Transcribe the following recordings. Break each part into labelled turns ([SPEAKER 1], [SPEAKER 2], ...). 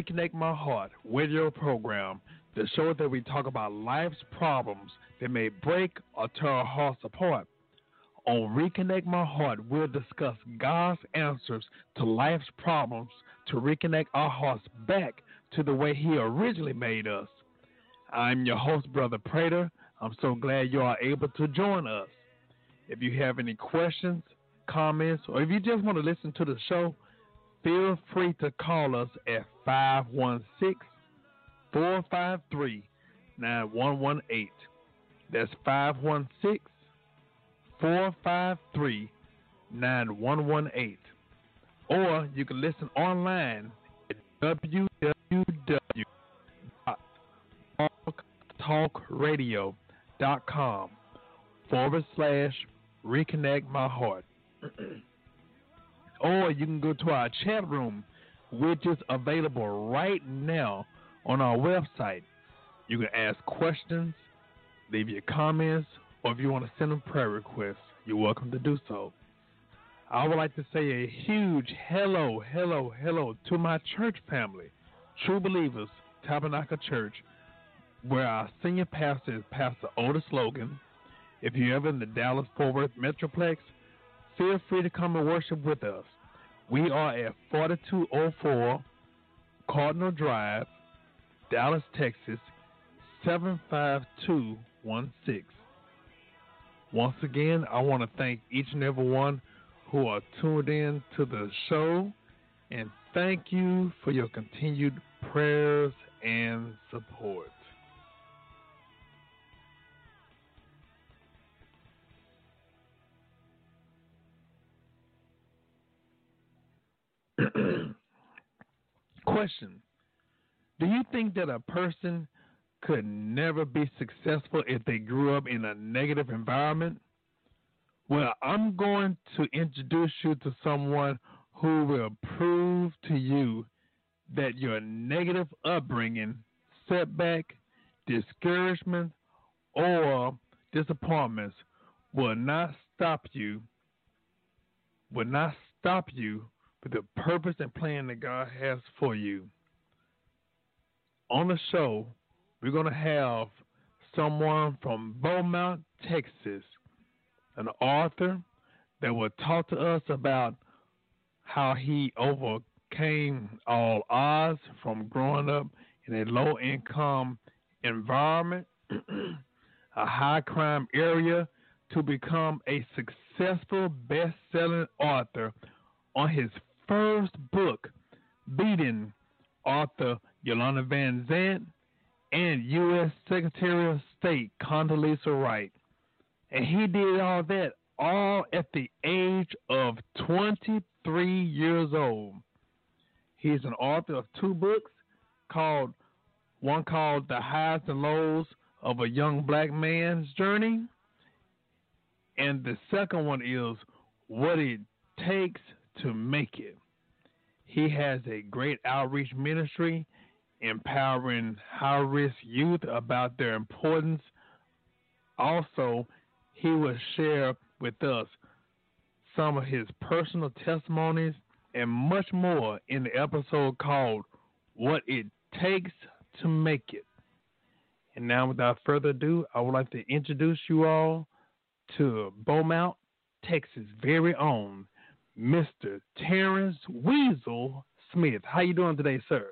[SPEAKER 1] Reconnect My Heart radio program, the show that we talk about life's problems that may break or tear our hearts apart. On Reconnect My Heart, we'll discuss God's answers to life's problems to reconnect our hearts back to the way He originally made us. I'm your host, Brother Prater. I'm so glad you are able to join us. If you have any questions, comments, or if you just want to listen to the show, feel free to call us at 516 453 9118. That's 516 453 9118. Or you can listen online at www.talkradio.com forward slash reconnect my heart. or you can go to our chat room, which is available right now on our website. You can ask questions, leave your comments, or if you want to send a prayer request, you're welcome to do so. I would like to say a huge hello, hello, hello to my church family, True Believers Tabernacle Church, where our senior pastor is Pastor Otis Logan. If you're ever in the Dallas Fort Worth Metroplex, feel free to come and worship with us. We are at 4204 Cardinal Drive, Dallas, Texas 75216. Once again, I want to thank each and every one who are tuned in to the show and thank you for your continued prayers and support. Question Do you think that a person could never be successful if they grew up in a negative environment? Well, I'm going to introduce you to someone who will prove to you that your negative upbringing, setback, discouragement, or disappointments will not stop you, will not stop you with the purpose and plan that God has for you. On the show, we're going to have someone from Beaumont, Texas, an author that will talk to us about how he overcame all odds from growing up in a low income environment, a high crime area, to become a successful best selling author on his first book, beating author Iyanla Van Zant and U.S. Secretary of State Condoleezza Rice. And he did all that all at the age of 23 years old. He's an author of two books called one called The Highs and Lows of a Young Black Man's Journey. And the second one is What It Takes to Make It. He has a great outreach ministry empowering high risk youth about their importance. Also, he will share with us some of his personal testimonies and much more in the episode called What It Takes to Make It. And now, without further ado, I would like to introduce you all to Beaumont, Texas' very own Mr. Terrence Weasel Smith. How you doing today, sir?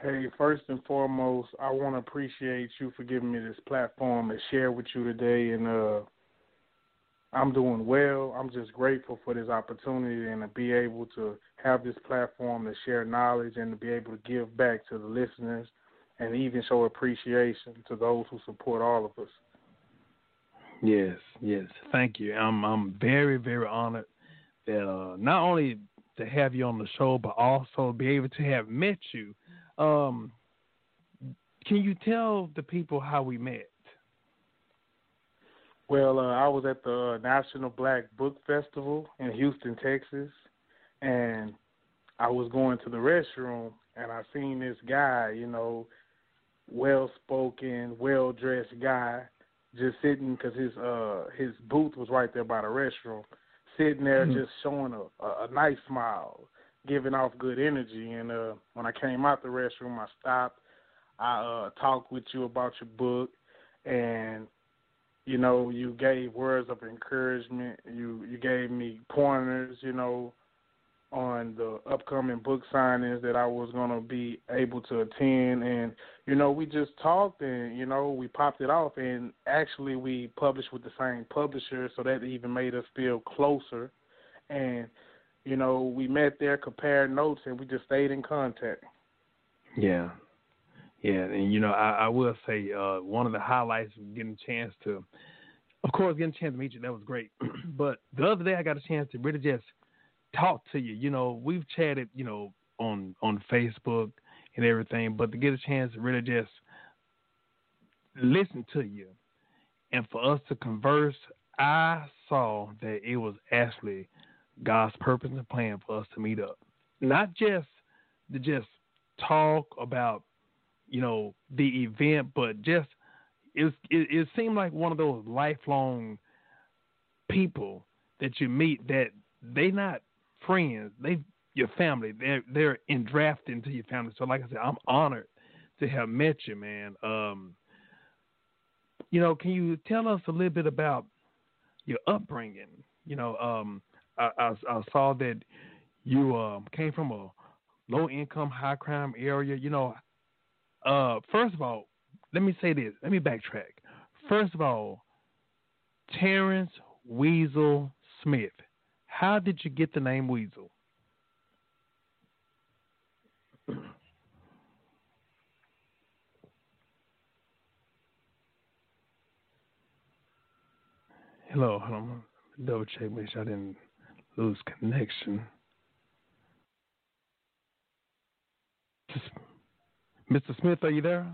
[SPEAKER 2] Hey, first and foremost, I want to appreciate you for giving me this platform to share with you today, and uh, I'm doing well. I'm just grateful for this opportunity and to be able to have this platform to share knowledge and to be able to give back to the listeners and even show appreciation to those who support all of us.
[SPEAKER 1] Yes, yes. Thank you. I'm I'm very very honored that uh, not only to have you on the show, but also be able to have met you. Um, can you tell the people how we met?
[SPEAKER 2] Well, uh, I was at the National Black Book Festival in Houston, Texas, and I was going to the restroom, and I seen this guy, you know, well spoken, well dressed guy, just sitting because his uh his booth was right there by the restroom, sitting there mm-hmm. just showing a, a, a nice smile, giving off good energy. And uh, when I came out the restroom, I stopped. I uh, talked with you about your book, and you know, you gave words of encouragement. You you gave me pointers. You know, on the upcoming book signings that I was going to be able to attend. And, you know, we just talked and, you know, we popped it off. And actually, we published with the same publisher, so that even made us feel closer. And, you know, we met there, compared notes, and we just stayed in contact.
[SPEAKER 1] Yeah. Yeah. And, you know, I, I will say uh, one of the highlights getting a chance to, of course, getting a chance to meet you. That was great. but the other day, I got a chance to really just – talk to you. You know, we've chatted, you know, on on Facebook and everything, but to get a chance to really just listen to you and for us to converse, I saw that it was actually God's purpose and plan for us to meet up. Not just to just talk about, you know, the event, but just it, it, seemed like one of those lifelong people that you meet that they not friends, they your family. They're they're endrafted into your family. So like I said, I'm honored to have met you, man. Um, you know, can you tell us a little bit about your upbringing? You know, um, I, I, I saw that you um, came from a low income, high crime area. You know, uh, first of all, let me say this. Let me backtrack. First of all, Terrence Weasel Smith. How did you get the name Weasel? Hello, hold on. Double check, make sure I didn't lose connection. Mr. Smith, are you there?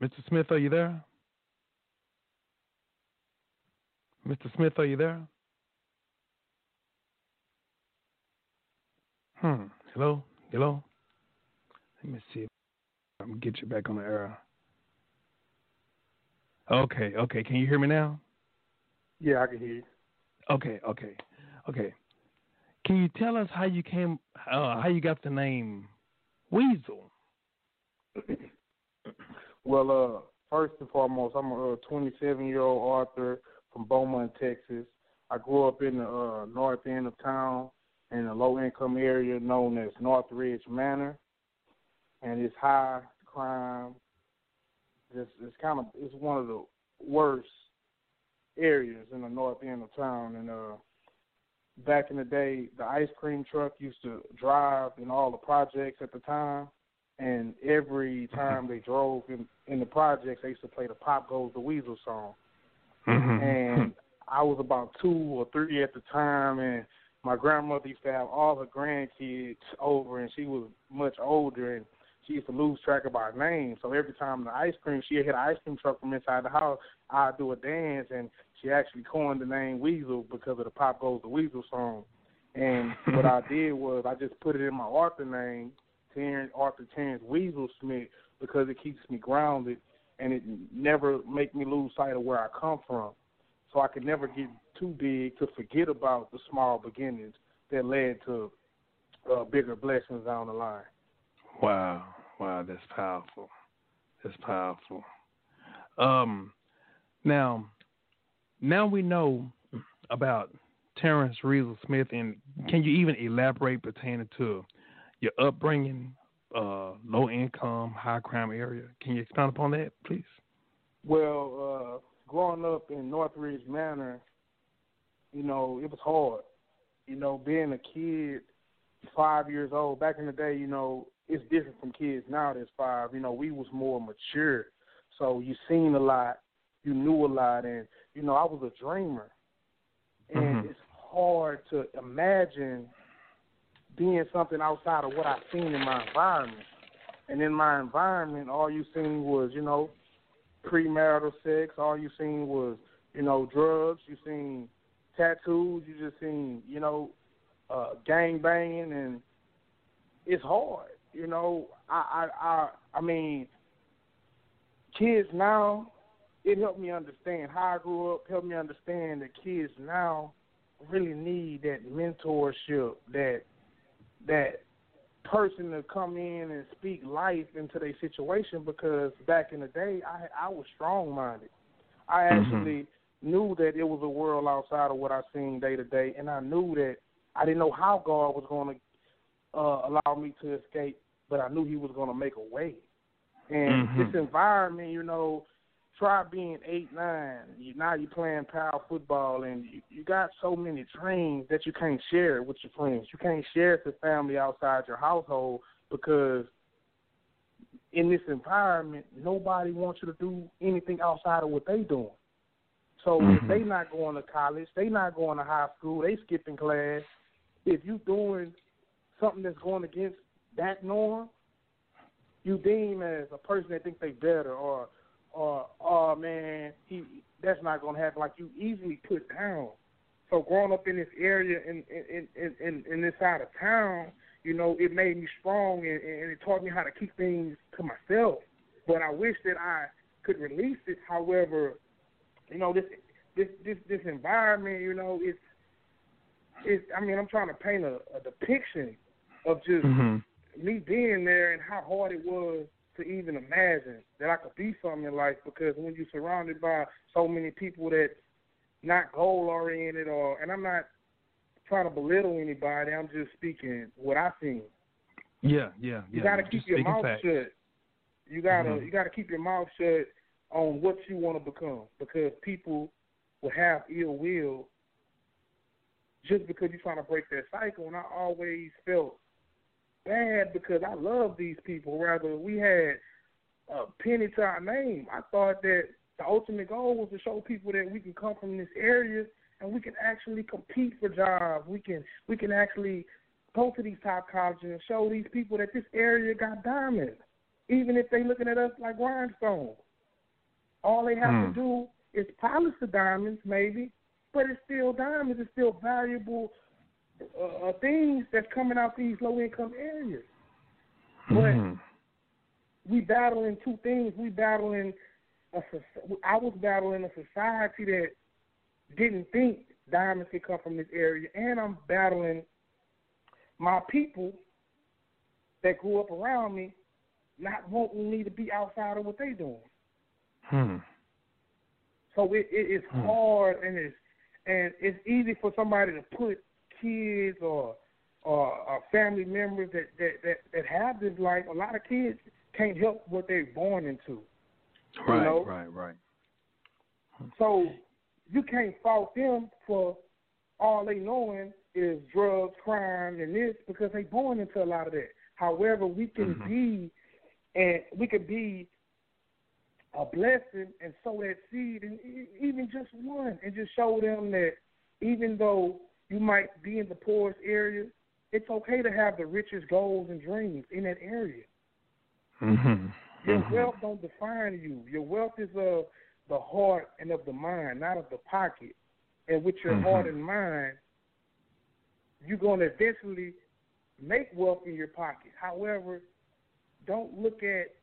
[SPEAKER 1] Mr. Smith, are you there? Mr. Smith, are you there? Hmm. Hello? Hello? Let me see. I'm going to get you back on the air. Okay, okay. Can you hear me now?
[SPEAKER 2] Yeah, I can hear you.
[SPEAKER 1] Okay, okay, okay. Can you tell us how you came, uh, how you got the name Weasel?
[SPEAKER 2] well, uh, first and foremost, I'm a 27 year old author from Beaumont, Texas. I grew up in the uh, north end of town in a low income area known as Northridge Manor, and it's high crime. It's, it's kind of it's one of the worst areas in the north end of town. And uh, back in the day, the ice cream truck used to drive in all the projects at the time. And every time they drove in in the projects, they used to play the "Pop Goes the Weasel" song. Mm-hmm. And I was about two or three at the time, and my grandmother used to have all her grandkids over, and she was much older, and she used to lose track of our names. So every time the ice cream, she hit an ice cream truck from inside the house, I'd do a dance, and she actually coined the name Weasel because of the Pop Goes the Weasel song. And what I did was I just put it in my author name, Terrence Arthur Terrence Weasel Smith, because it keeps me grounded and it never make me lose sight of where I come from so I could never get too big to forget about the small beginnings that led to uh, bigger blessings down the line.
[SPEAKER 1] Wow, wow, that's powerful. That's powerful. Um, now, now we know about Terrence Weasel Smith, and can you even elaborate pertaining to your upbringing, uh, low income, high crime area? Can you expand upon that, please?
[SPEAKER 2] Well, uh, growing up in Northridge Manor, you know, it was hard. You know, being a kid, five years old, back in the day, you know, it's different from kids now that's five. You know, we was more mature. So you seen a lot, you knew a lot and, you know, I was a dreamer. And mm-hmm. it's hard to imagine being something outside of what I've seen in my environment. And in my environment all you seen was, you know, premarital sex. All you seen was, you know, drugs. You seen tattoos. You just seen, you know, uh, gang banging, and it's hard. You know, I, I, I, I mean, kids now. It helped me understand how I grew up. Helped me understand that kids now really need that mentorship, that that person to come in and speak life into their situation because back in the day I I was strong minded. I
[SPEAKER 1] Mm-hmm.
[SPEAKER 2] actually knew that it was a world outside of what I seen day to day and I knew that I didn't know how God was gonna uh allow me to escape, but I knew he was gonna make a way. And
[SPEAKER 1] Mhm.
[SPEAKER 2] this environment, you know, try being eight, nine. You, now you're playing power football, and you, you got so many dreams that you can't share it with your friends. You can't share it to family outside your household because in this environment, nobody wants you to do anything outside of what they doing. So if
[SPEAKER 1] Mhm.
[SPEAKER 2] they not going to college, they not going to high school, they skipping class. If you doing something that's going against that norm, you deem as a person that think they better or or oh man, he that's not gonna happen. Like you easily put down. So growing up in this area in in in in, in this side of town, you know, it made me strong and, and it taught me how to keep things to myself. But I wish that I could release it. However, you know, this this this this environment, you know, it's it's I mean, I'm trying to paint a, a depiction of just
[SPEAKER 1] Mhm.
[SPEAKER 2] me being there and how hard it was to even imagine that I could be something in life because when you're surrounded by so many people that not goal oriented or and I'm not trying to belittle anybody, I'm just speaking what I seen.
[SPEAKER 1] Yeah, yeah, yeah.
[SPEAKER 2] You gotta keep your mouth
[SPEAKER 1] facts.
[SPEAKER 2] shut. You gotta
[SPEAKER 1] Mhm.
[SPEAKER 2] you gotta keep your mouth shut on what you want to become because people will have ill will just because you're trying to break that cycle. And I always felt bad because I love these people. Rather, we had a penny to our name. I thought that the ultimate goal was to show people that we can come from this area and we can actually compete for jobs. We can we can actually go to these top colleges and show these people that this area got diamonds, even if they looking at us like rhinestones. All they have
[SPEAKER 1] Hmm.
[SPEAKER 2] to do is polish the diamonds, maybe, but it's still diamonds. It's still valuable uh, uh, things that's coming out these low income areas. But
[SPEAKER 1] Mhm.
[SPEAKER 2] we battling two things. We battling a I was battling a society that didn't think diamonds could come from this area, and I'm battling my people that grew up around me, not wanting me to be outside of what they doing.
[SPEAKER 1] Hmm.
[SPEAKER 2] So it, it it's
[SPEAKER 1] Hmm.
[SPEAKER 2] hard and it's and it's easy for somebody to put kids or or, or family members that, that that that have this life. A lot of kids can't help what they're born into.
[SPEAKER 1] Right,
[SPEAKER 2] know?
[SPEAKER 1] right, right.
[SPEAKER 2] So you can't fault them for all they knowing is drugs, crime, and this because they born into a lot of that. However, we can
[SPEAKER 1] Mhm.
[SPEAKER 2] be and we can be a blessing and sow that seed, and even just one, and just show them that even though you might be in the poorest area, it's okay to have the richest goals and dreams in that area.
[SPEAKER 1] Mhm.
[SPEAKER 2] Your
[SPEAKER 1] Mhm.
[SPEAKER 2] wealth don't define you. Your wealth is of the heart and of the mind, not of the pocket. And with your
[SPEAKER 1] Mhm.
[SPEAKER 2] heart and mind, you're going to eventually make wealth in your pocket. However, don't look at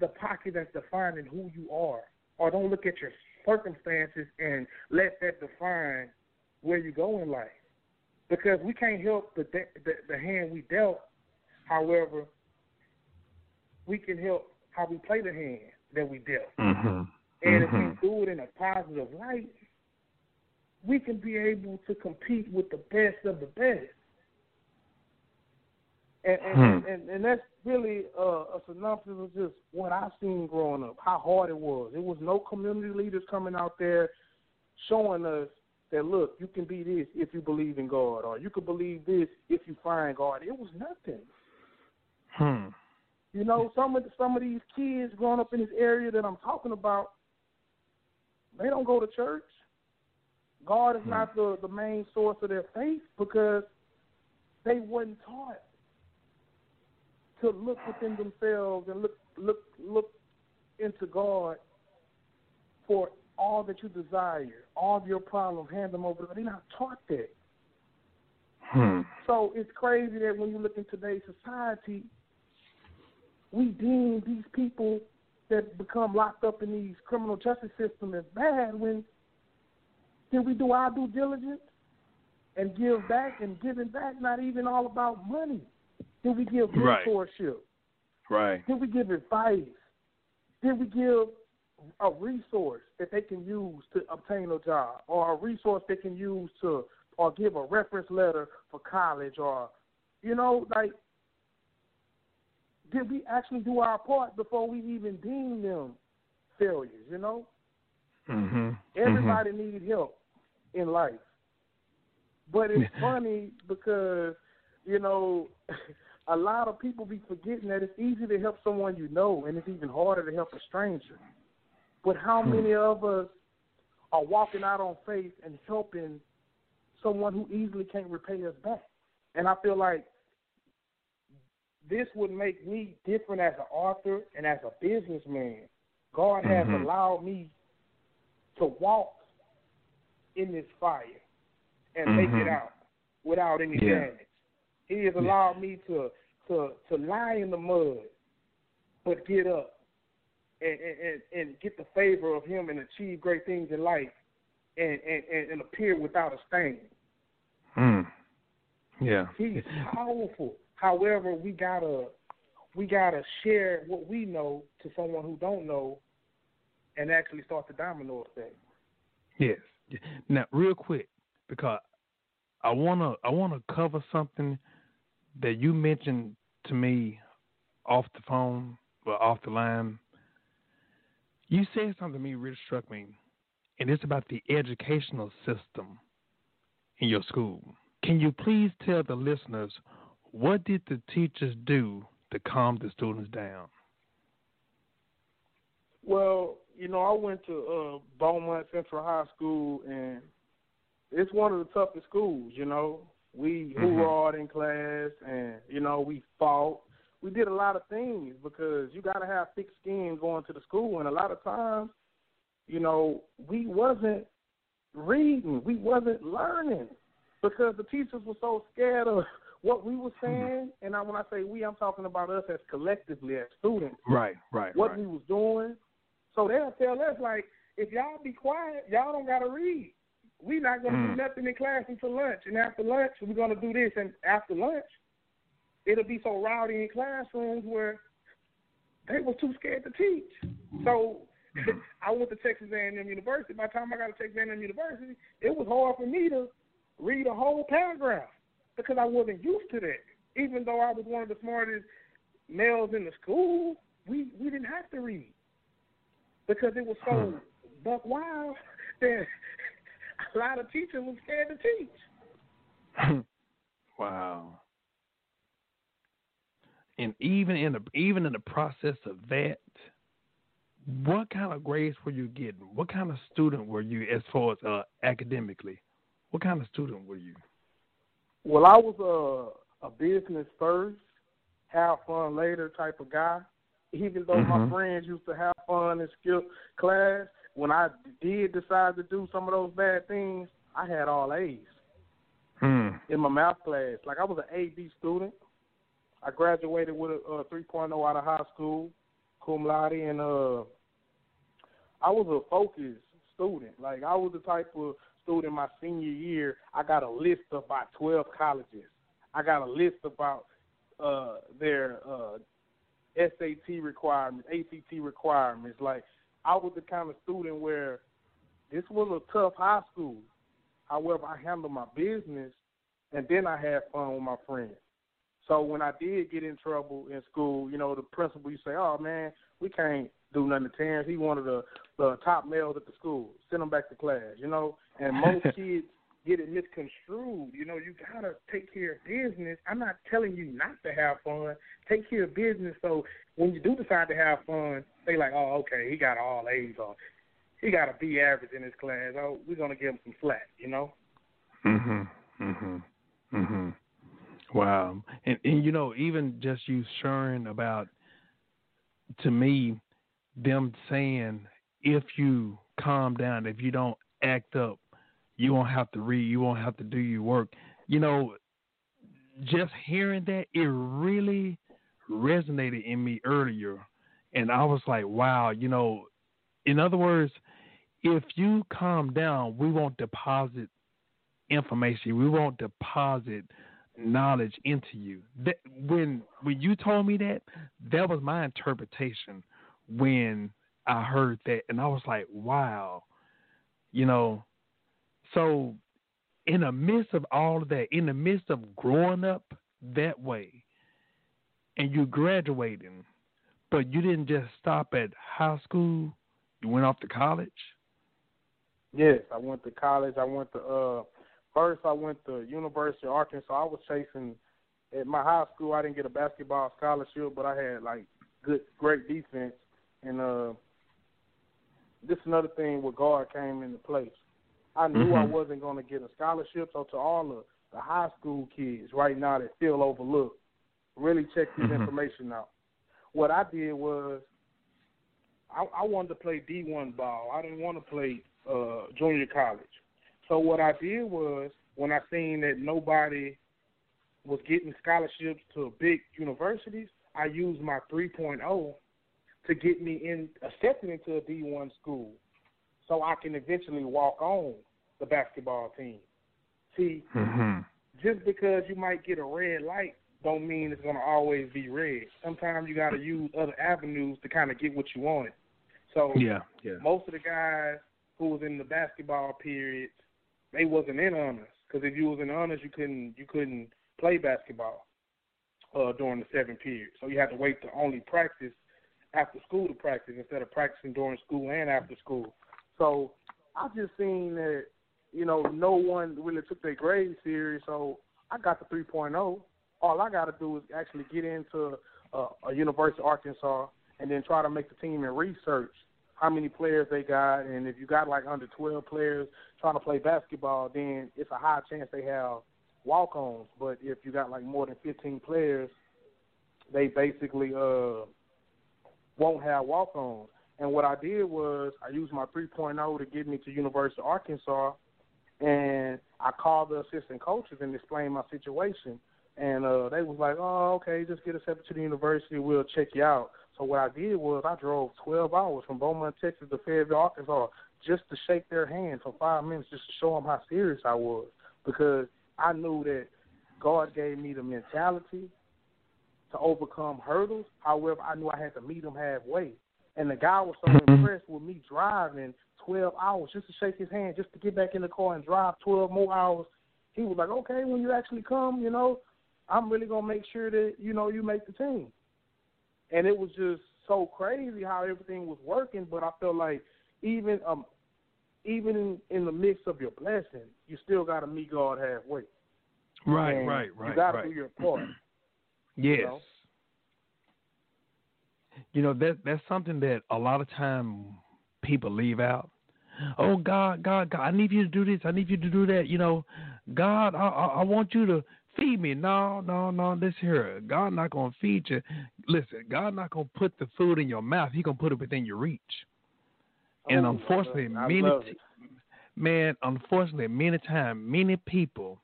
[SPEAKER 2] the pocket that's defining who you are, or don't look at your circumstances and let that define where you go in life. Because we can't help the de- the, the hand we dealt. However, we can help how we play the hand that we dealt.
[SPEAKER 1] Mhm.
[SPEAKER 2] And if
[SPEAKER 1] Mhm.
[SPEAKER 2] we do it in a positive light, we can be able to compete with the best of the best. And and,
[SPEAKER 1] Hmm.
[SPEAKER 2] and, and that's really uh, a synopsis of just what I've seen growing up, how hard it was. It was no community leaders coming out there showing us that look, you can be this if you believe in God, or you can believe this if you find God. It was nothing.
[SPEAKER 1] Hmm.
[SPEAKER 2] You know, some of the, some of these kids growing up in this area that I'm talking about, they don't go to church. God is
[SPEAKER 1] Hmm.
[SPEAKER 2] not the the main source of their faith because they wasn't taught to look within themselves and look look look into God for all that you desire, all of your problems, hand them over. They're not taught that.
[SPEAKER 1] Hmm.
[SPEAKER 2] So it's crazy that when you look in today's society, we deem these people that become locked up in these criminal justice systems as bad when did we do our due diligence? and give back and giving back not even all about money. Did we give mentorship?
[SPEAKER 1] Right.
[SPEAKER 2] Did we give advice? Did we give a resource that they can use to obtain a job or a resource they can use to or give a reference letter for college or you know, like did we actually do our part before we even deem them failures, you know?
[SPEAKER 1] Mm-hmm.
[SPEAKER 2] Everybody
[SPEAKER 1] mm-hmm.
[SPEAKER 2] needs help in life. But it's funny because, you know, a lot of people be forgetting that it's easy to help someone you know and it's even harder to help a stranger. But how hmm. many of us are walking out on faith and helping someone who easily can't repay us back? And I feel like this would make me different as an author and as a businessman. God has mm-hmm. allowed me to walk in this fire and mm-hmm. make it out without any yeah. damage. He has allowed me to to to lie in the mud, but get up and, and and get the favor of Him and achieve great things in life, and and and appear without a stain.
[SPEAKER 1] Hmm. Yeah.
[SPEAKER 2] He's powerful. However, we gotta we gotta share what we know to someone who don't know, and actually start the domino effect.
[SPEAKER 1] Yes. Now, real quick, because I wanna I wanna cover something that you mentioned to me off the phone or off the line. You said something to me really struck me, and it's about the educational system in your school. Can you please tell the listeners what did the teachers do to calm the students down?
[SPEAKER 2] Well, you know, I went to uh, Beaumont Central High School, and it's one of the toughest schools. You know, we mm-hmm. hoorahed in class, and you know, we fought. We did a lot of things because you got to have thick skin going to the school, and a lot of times, you know, we wasn't reading, we wasn't learning because the teachers were so scared of what we were mm-hmm. saying, and I, when I say we, I'm talking about us as collectively as students.
[SPEAKER 1] Right, right.
[SPEAKER 2] What
[SPEAKER 1] right.
[SPEAKER 2] we was doing. So they'll tell us like, if y'all be quiet, y'all don't gotta read. We not gonna mm. do nothing in class until lunch, and after lunch we're gonna do this, and after lunch, it'll be so rowdy in classrooms where they were too scared to teach. So I went to Texas A&M University. By the time I got to Texas A&M University, it was hard for me to read a whole paragraph because I wasn't used to that. Even though I was one of the smartest males in the school, we we didn't have to read because it was so buck wild that a lot of teachers were scared to teach.
[SPEAKER 1] wow. And even in the even in the process of that, what kind of grades were you getting? What kind of student were you as far as uh, academically? What kind of student were you?
[SPEAKER 2] Well, I was a a business first, have fun later type of guy. Even though mm-hmm. my friends used to have fun and skip class, when I did decide to do some of those bad things, I had all A's
[SPEAKER 1] hmm.
[SPEAKER 2] in my math class. Like I was an A B student. I graduated with a, a 3.0 out of high school, cum laude, and uh, I was a focused student. Like I was the type of student my senior year, I got a list of about 12 colleges. I got a list about uh, their uh, SAT requirements, ACT requirements. Like, I was the kind of student where this was a tough high school. However, I handled my business, and then I had fun with my friends. So when I did get in trouble in school, you know, the principal to say, "Oh man, we can't do nothing to Terrence. He one of the the top males at the school. Send him back to class, you know. And most kids get it misconstrued. You know, you gotta take care of business. I'm not telling you not to have fun. Take care of business. So when you do decide to have fun, they like, oh, okay, he got all A's or he got a B average in his class. Oh, we're gonna give him some slack, you know.
[SPEAKER 1] Mhm. Mhm. Mhm. Wow. And and you know, even just you sharing about to me them saying if you calm down, if you don't act up, you won't have to read, you won't have to do your work. You know, just hearing that, it really resonated in me earlier. And I was like, wow, you know, in other words, if you calm down, we won't deposit information. We won't deposit knowledge into you. That, when when you told me that, that was my interpretation when I heard that, and I was like, wow, you know. So, in the midst of all of that, in the midst of growing up that way, and you graduating, but you didn't just stop at high school. You went off to college.
[SPEAKER 2] Yes, I went to college. I went to uh first I went to University of Arkansas. I was chasing at my high school. I didn't get a basketball scholarship, but I had like good, great defense. And uh this is another thing where guard came into place. I knew
[SPEAKER 1] mm-hmm.
[SPEAKER 2] I wasn't going to get a scholarship, so to all the, the high school kids right now that feel overlooked, really check this
[SPEAKER 1] mm-hmm.
[SPEAKER 2] information out. What I did was I, I wanted to play D1 ball. I didn't want to play uh, junior college. So what I did was when I seen that nobody was getting scholarships to big universities, I used my 3.0 to get me in accepted into a D1 school, so I can eventually walk on the basketball team. See,
[SPEAKER 1] mm-hmm.
[SPEAKER 2] just because you might get a red light, don't mean it's gonna always be red. Sometimes you got to use other avenues to kind of get what you want. So
[SPEAKER 1] yeah, yeah.
[SPEAKER 2] most of the guys who was in the basketball period, they wasn't in honors because if you was in honors, you couldn't you couldn't play basketball uh, during the seven period. So you had to wait to only practice after school to practice instead of practicing during school and after school. So I just seen that you know no one really took their grades serious. So I got the 3.0. All I got to do is actually get into a, a University of Arkansas and then try to make the team and research how many players they got, and if you got like under 12 players trying to play basketball, then it's a high chance they have walk-ons. But if you got like more than 15 players, they basically uh won't have walk-ons. And what I did was I used my 3.0 to get me to University of Arkansas, and I called the assistant coaches and explained my situation. And uh, they was like, "Oh, okay, just get accepted to the university. We'll check you out." So what I did was I drove 12 hours from Beaumont, Texas to Fayetteville, Arkansas, just to shake their hand for five minutes, just to show them how serious I was, because I knew that God gave me the mentality to overcome hurdles. However, I knew I had to meet them halfway. And the guy was so
[SPEAKER 1] mm-hmm.
[SPEAKER 2] impressed with me driving 12 hours just to shake his hand, just to get back in the car and drive 12 more hours. He was like, okay, when you actually come, you know, I'm really going to make sure that, you know, you make the team and it was just so crazy how everything was working. But I felt like even um even in, in the midst of your blessing, you still got to meet God halfway.
[SPEAKER 1] Right,
[SPEAKER 2] and
[SPEAKER 1] right, right.
[SPEAKER 2] You got
[SPEAKER 1] to right.
[SPEAKER 2] do your part.
[SPEAKER 1] yes.
[SPEAKER 2] You know?
[SPEAKER 1] You know that that's something that a lot of time people leave out. Oh God, God, God! I need you to do this. I need you to do that. You know, God, I, I, I want you to feed me. No, no, no. This here, God not gonna feed you. Listen, God not gonna put the food in your mouth. He gonna put it within your reach. And
[SPEAKER 2] oh,
[SPEAKER 1] unfortunately,
[SPEAKER 2] many
[SPEAKER 1] man, unfortunately, many times, many people,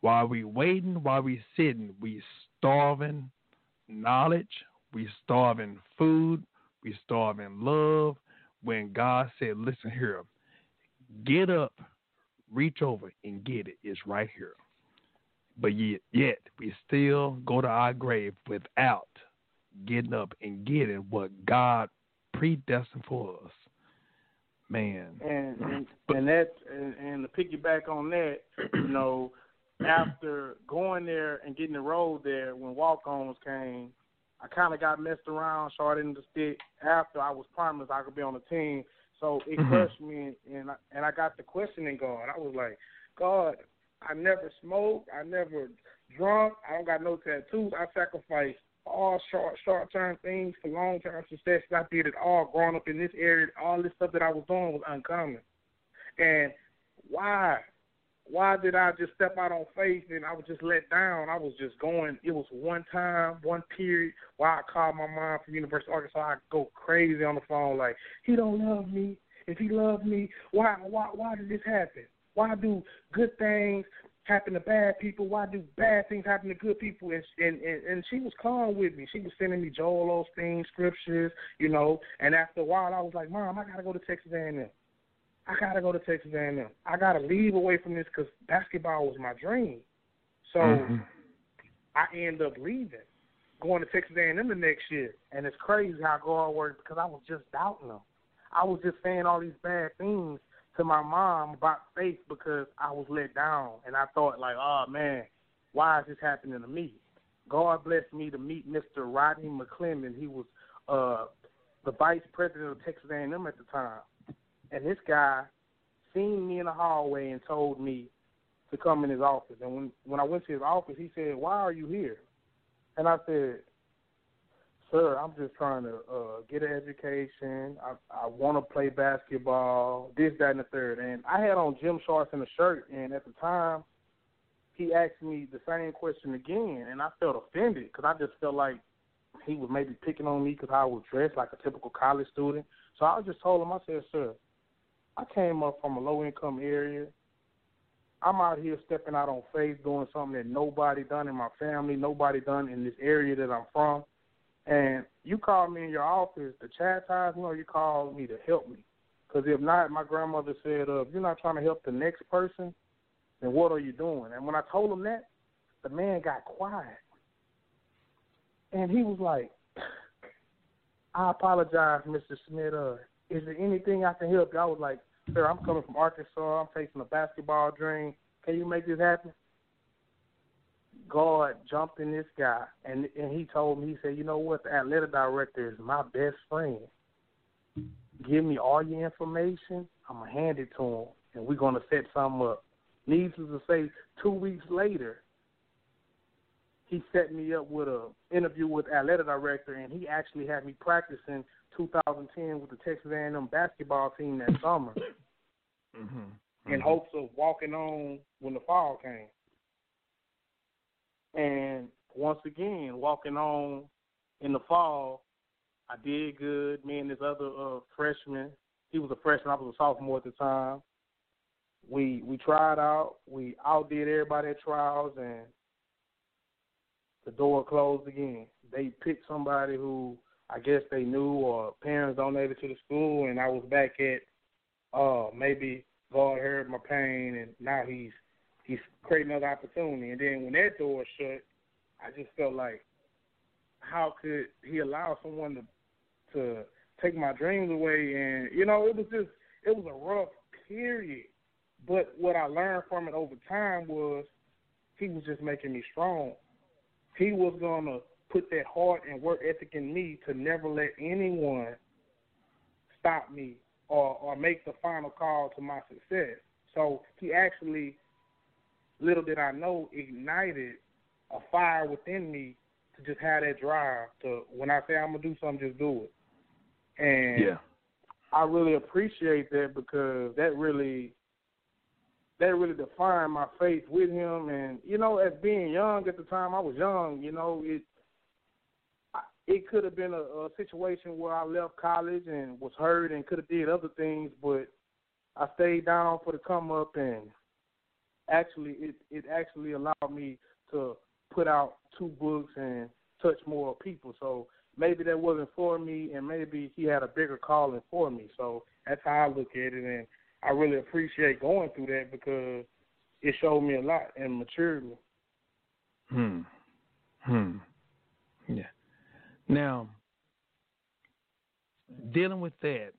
[SPEAKER 1] while we waiting, while we sitting, we starving knowledge, we starving food, we starving love. When God said, "Listen here, get up, reach over and get it. It's right here." But yet, yet we still go to our grave without getting up and getting what God predestined for us. Man.
[SPEAKER 2] And and, but, and that and, and to piggyback on that, you know, after going there and getting enrolled there when walk ons came, I kind of got messed around, started in the stick. After I was promised I could be on the team, so it mm-hmm. crushed me, and I, and I got the questioning going. I was like, God, I never smoked. I never drunk. I don't got no tattoos. I sacrificed all short short term things for long term success. I did it all growing up in this area. All this stuff that I was doing was uncommon. And why? Why did I just step out on faith and I was just let down? I was just going. It was one time, one period Why I called my mom from University of Arkansas. I go crazy on the phone like, he don't love me. If he loved me, why, why, why did this happen? Why do good things happen to bad people? Why do bad things happen to good people? And and and, and she was calm with me. She was sending me Joel Osteen scriptures, you know. And after a while, I was like, Mom, I gotta go to Texas A&M. I gotta go to Texas A&M. I gotta leave away from this because basketball was my dream. So mm-hmm. I end up leaving, going to Texas A&M the next year, and it's crazy how God works because I was just doubting them. I was just saying all these bad things to my mom about faith because I was let down, and I thought like, oh man, why is this happening to me? God blessed me to meet Mr. Rodney McClendon. He was uh, the vice president of Texas A&M at the time, and this guy seen me in the hallway and told me to come in his office. And when when I went to his office, he said, "Why are you here?" And I said, "Sir, I'm just trying to uh, get an education. I I want to play basketball. This, that, and the third. And I had on gym shorts and a shirt. And at the time, he asked me the same question again, and I felt offended because I just felt like he was maybe picking on me because I was dressed like a typical college student. So I just told him, I said, "Sir, I came up from a low income area. I'm out here stepping out on faith, doing something that nobody done in my family, nobody done in this area that I'm from. And you called me in your office to chastise me, or you called me to help me. Because if not, my grandmother said, uh, if you're not trying to help the next person, then what are you doing? And when I told him that, the man got quiet. And he was like, I apologize, Mr. Smith. Uh, is there anything I can help you? I was like, sir, I'm coming from Arkansas. I'm facing a basketball dream. Can you make this happen? God jumped in this guy, and and he told me, he said, you know what, the athletic director is my best friend. Give me all your information. I'm gonna hand it to him, and we're gonna set something up. Needless to say, two weeks later, he set me up with a interview with athletic director, and he actually had me practicing 2010 with the Texas A&M basketball team that summer, mm-hmm. in hopes of walking on when the fall came. And once again, walking on in the fall, I did good. Me and this other uh, freshman, he was a freshman, I was a sophomore at the time. We we tried out, we outdid everybody at trials, and the door closed again. They picked somebody who I guess they knew or parents donated to the school, and I was back at uh maybe God heard my pain, and now he's he's creating another opportunity. And then when that door shut, I just felt like, how could he allow someone to to take my dreams away? And you know, it was just it was a rough period. But what I learned from it over time was he was just making me strong. He was gonna put that heart and work ethic in me to never let anyone stop me or or make the final call to my success. So he actually, little did I know, ignited a fire within me to just have that drive to when I say I'm gonna do something, just do it. And
[SPEAKER 1] yeah.
[SPEAKER 2] I really appreciate that because that really that really defined my faith with him and you know as being young at the time I was young you know it it could have been a, a situation where I left college and was hurt and could have did other things, but I stayed down for the come up and actually it it actually allowed me to put out two books and touch more people. So maybe that wasn't for me and maybe he had a bigger calling for me. So that's how I look at it and I really appreciate going through that because it showed me a lot and matured me.
[SPEAKER 1] Hmm. Hmm. Yeah. Now, dealing with that,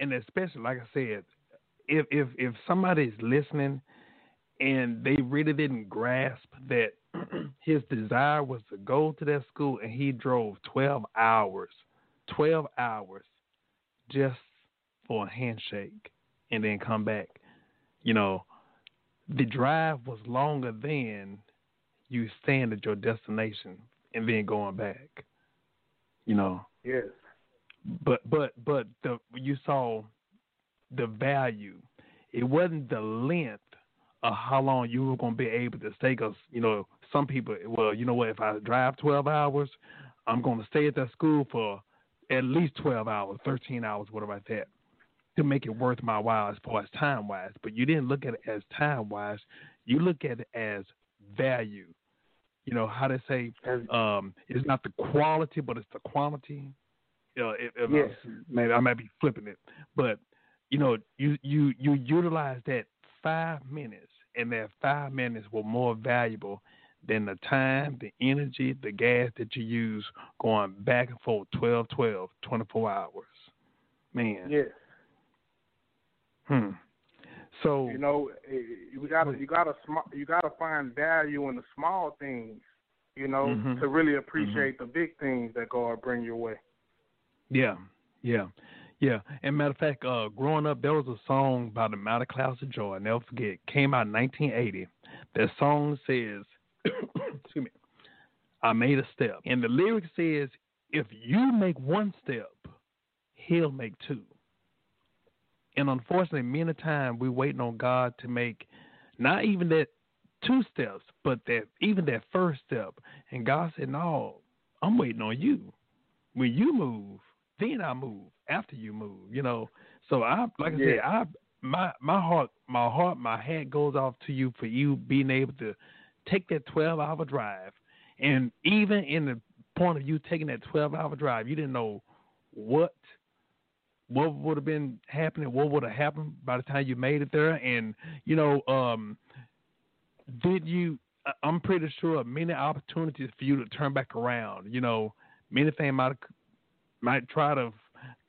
[SPEAKER 1] and especially like I said, if if if somebody's listening and they really didn't grasp that his desire was to go to that school and he drove 12 hours, 12 hours just for a handshake and then come back. You know, the drive was longer than you staying at your destination and then going back. You know.
[SPEAKER 2] Yes.
[SPEAKER 1] But but but the you saw the value. It wasn't the length of how long you were going to be able to stay. Because you know some people, well, you know what? If I drive twelve hours, I'm going to stay at that school for at least twelve hours, thirteen hours, whatever like that, to make it worth my while as far as time wise. But you didn't look at it as time wise. You look at it as value you know how to say um, it's not the quality, but it's the quantity. You know, it, it,
[SPEAKER 2] yes.
[SPEAKER 1] maybe I might be flipping it, but you know, you you you utilize that five minutes, and that five minutes were more valuable than the time, the energy, the gas that you use going back and forth 12, 12, 24 hours. Man.
[SPEAKER 2] Yes.
[SPEAKER 1] Hmm. So
[SPEAKER 2] you know, eh, you gotta you gotta you gotta find value in the small things, you know,
[SPEAKER 1] mm-hmm.
[SPEAKER 2] to really appreciate mm-hmm. the big things that God bring your way.
[SPEAKER 1] Yeah, yeah, yeah. And matter of fact, uh, growing up, there was a song by the Mighty Clouds of Joy. I never forget. Came out in 1980. That song says, "Excuse me, I made a step," and the lyric says, "If you make one step, He'll make two. And unfortunately, many times we're waiting on God to make not even that two steps, but that even that first step. And God said, No, I'm waiting on you. When you move, then I move after you move, you know. So I like I yeah. said, I my my heart my heart, my hat goes off to you for you being able to take that twelve hour drive. And even in the point of you taking that twelve hour drive, you didn't know what what would have been happening, what would have happened by the time you made it there, and you know, um, did you? I'm pretty sure many opportunities for you to turn back around. You know, many things might might try to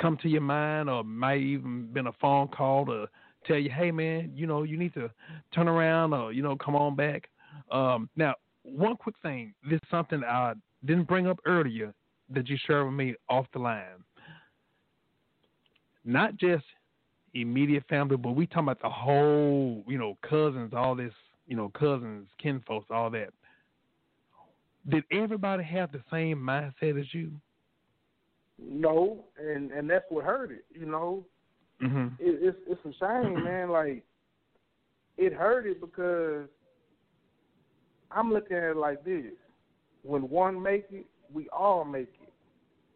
[SPEAKER 1] come to your mind, or might even been a phone call to tell you, hey man, you know, you need to turn around, or you know, come on back. Um, now, one quick thing. This is something I didn't bring up earlier that you shared with me off the line not just immediate family, but we talking about the whole, you know, cousins, all this, you know, cousins, kinfolks, all that. Did everybody have the same mindset as you?
[SPEAKER 2] No, and and that's what hurt it. You know,
[SPEAKER 1] mm-hmm.
[SPEAKER 2] it, it's it's a shame, man. Like it hurt it because I'm looking at it like this: when one make it, we all make it.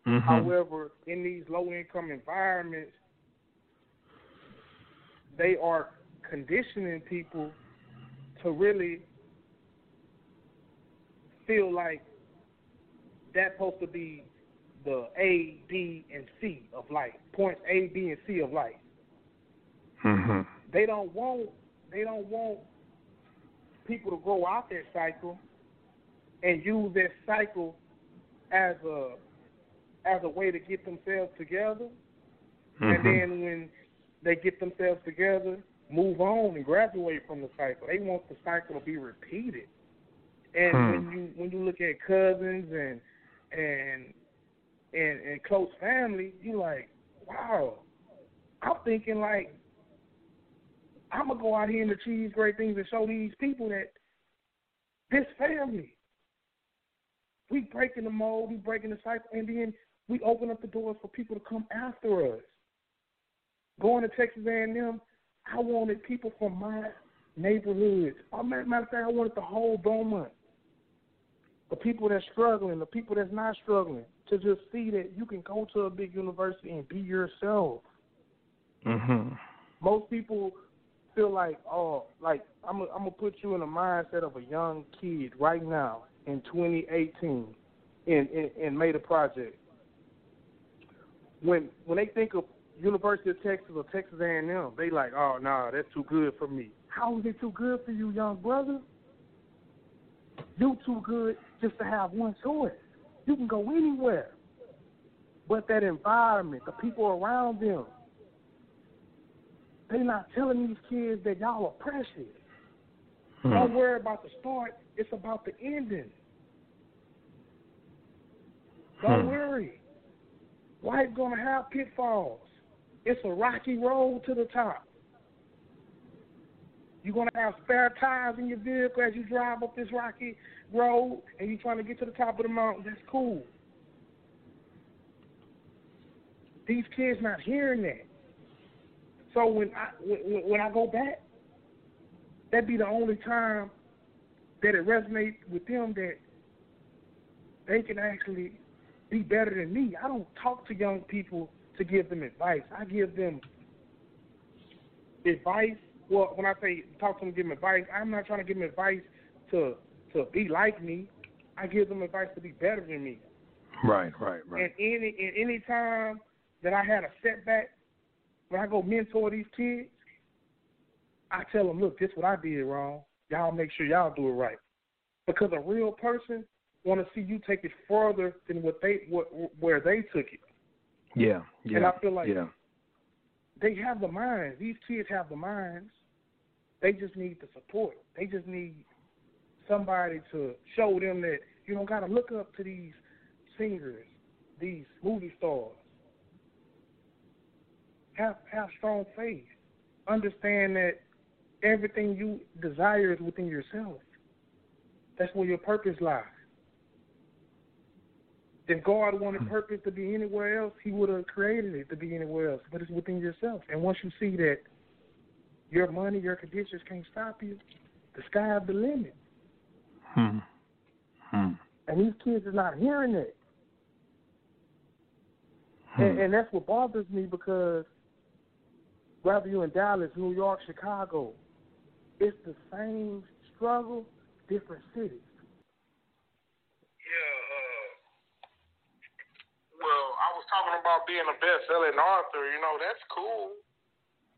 [SPEAKER 1] Mm-hmm.
[SPEAKER 2] However, in these low income environments, they are conditioning people to really feel like that's supposed to be the A, B, and C of life. Points A, B, and C of life.
[SPEAKER 1] Mm-hmm.
[SPEAKER 2] They don't want they don't want people to grow out that cycle and use that cycle as a as a way to get themselves together.
[SPEAKER 1] Mm-hmm.
[SPEAKER 2] And then when they get themselves together, move on, and graduate from the cycle. They want the cycle to be repeated. And
[SPEAKER 1] hmm.
[SPEAKER 2] when you when you look at cousins and and and and close family, you like, wow. I'm thinking like I'm gonna go out here and achieve great things and show these people that this family. We breaking the mold, we breaking the cycle, and then we open up the doors for people to come after us going to Texas A&M, I wanted people from my neighborhoods. I matter of fact, I wanted the whole Beaumont. The people that's struggling, the people that's not struggling, to just see that you can go to a big university and be yourself.
[SPEAKER 1] Mhm.
[SPEAKER 2] Most people feel like, oh, like I'm, I'm gonna put you in the mindset of a young kid right now in 2018, and and, and made a project. When when they think of University of Texas or Texas A&M, they like, oh no, nah, that's too good for me. How is it too good for you, young brother? You too good just to have one choice. You can go anywhere, but that environment, the people around them, they're not telling these kids that y'all are precious. Hmm. Don't worry about the start; it's about the ending. Don't hmm. worry. Life's gonna have pitfalls. It's a rocky road to the top. You're going to have spare tires in your vehicle as you drive up this rocky road and you're trying to get to the top of the mountain. That's cool. These kids not hearing that. So when I when, when I go back, that'd be the only time that it resonates with them that they can actually be better than me. I don't talk to young people to give them advice. I give them advice. Well, when I say talk to them, give them advice, I'm not trying to give them advice to to be like me. I give them advice to be better than me.
[SPEAKER 1] Right, right, right.
[SPEAKER 2] And any in any time that I had a setback,
[SPEAKER 3] when I go mentor these kids, I tell them, look, this is what I did wrong. Y'all make sure y'all do it right. Because a real person want to see you take it further than what they what where they took it.
[SPEAKER 1] Yeah, yeah.
[SPEAKER 3] And I feel like
[SPEAKER 1] yeah.
[SPEAKER 3] they have the minds. These kids have the minds. They just need the support. They just need somebody to show them that you don't got to look up to these singers, these movie stars. Have have strong faith. Understand that everything you desire is within yourself. That's where your purpose lies. If God wanted hmm. purpose to be anywhere else, He would have created it to be anywhere else. But it's within yourself. And once you see that your money, your conditions can't stop you, the sky is the limit.
[SPEAKER 1] Hmm. Hmm.
[SPEAKER 3] And these kids are not hearing it. Hmm. And, and that's what bothers me because whether you're in Dallas, New York, Chicago, it's the same struggle, different cities.
[SPEAKER 2] Yeah, uh, well, I was talking about being a best-selling author. You know, that's cool.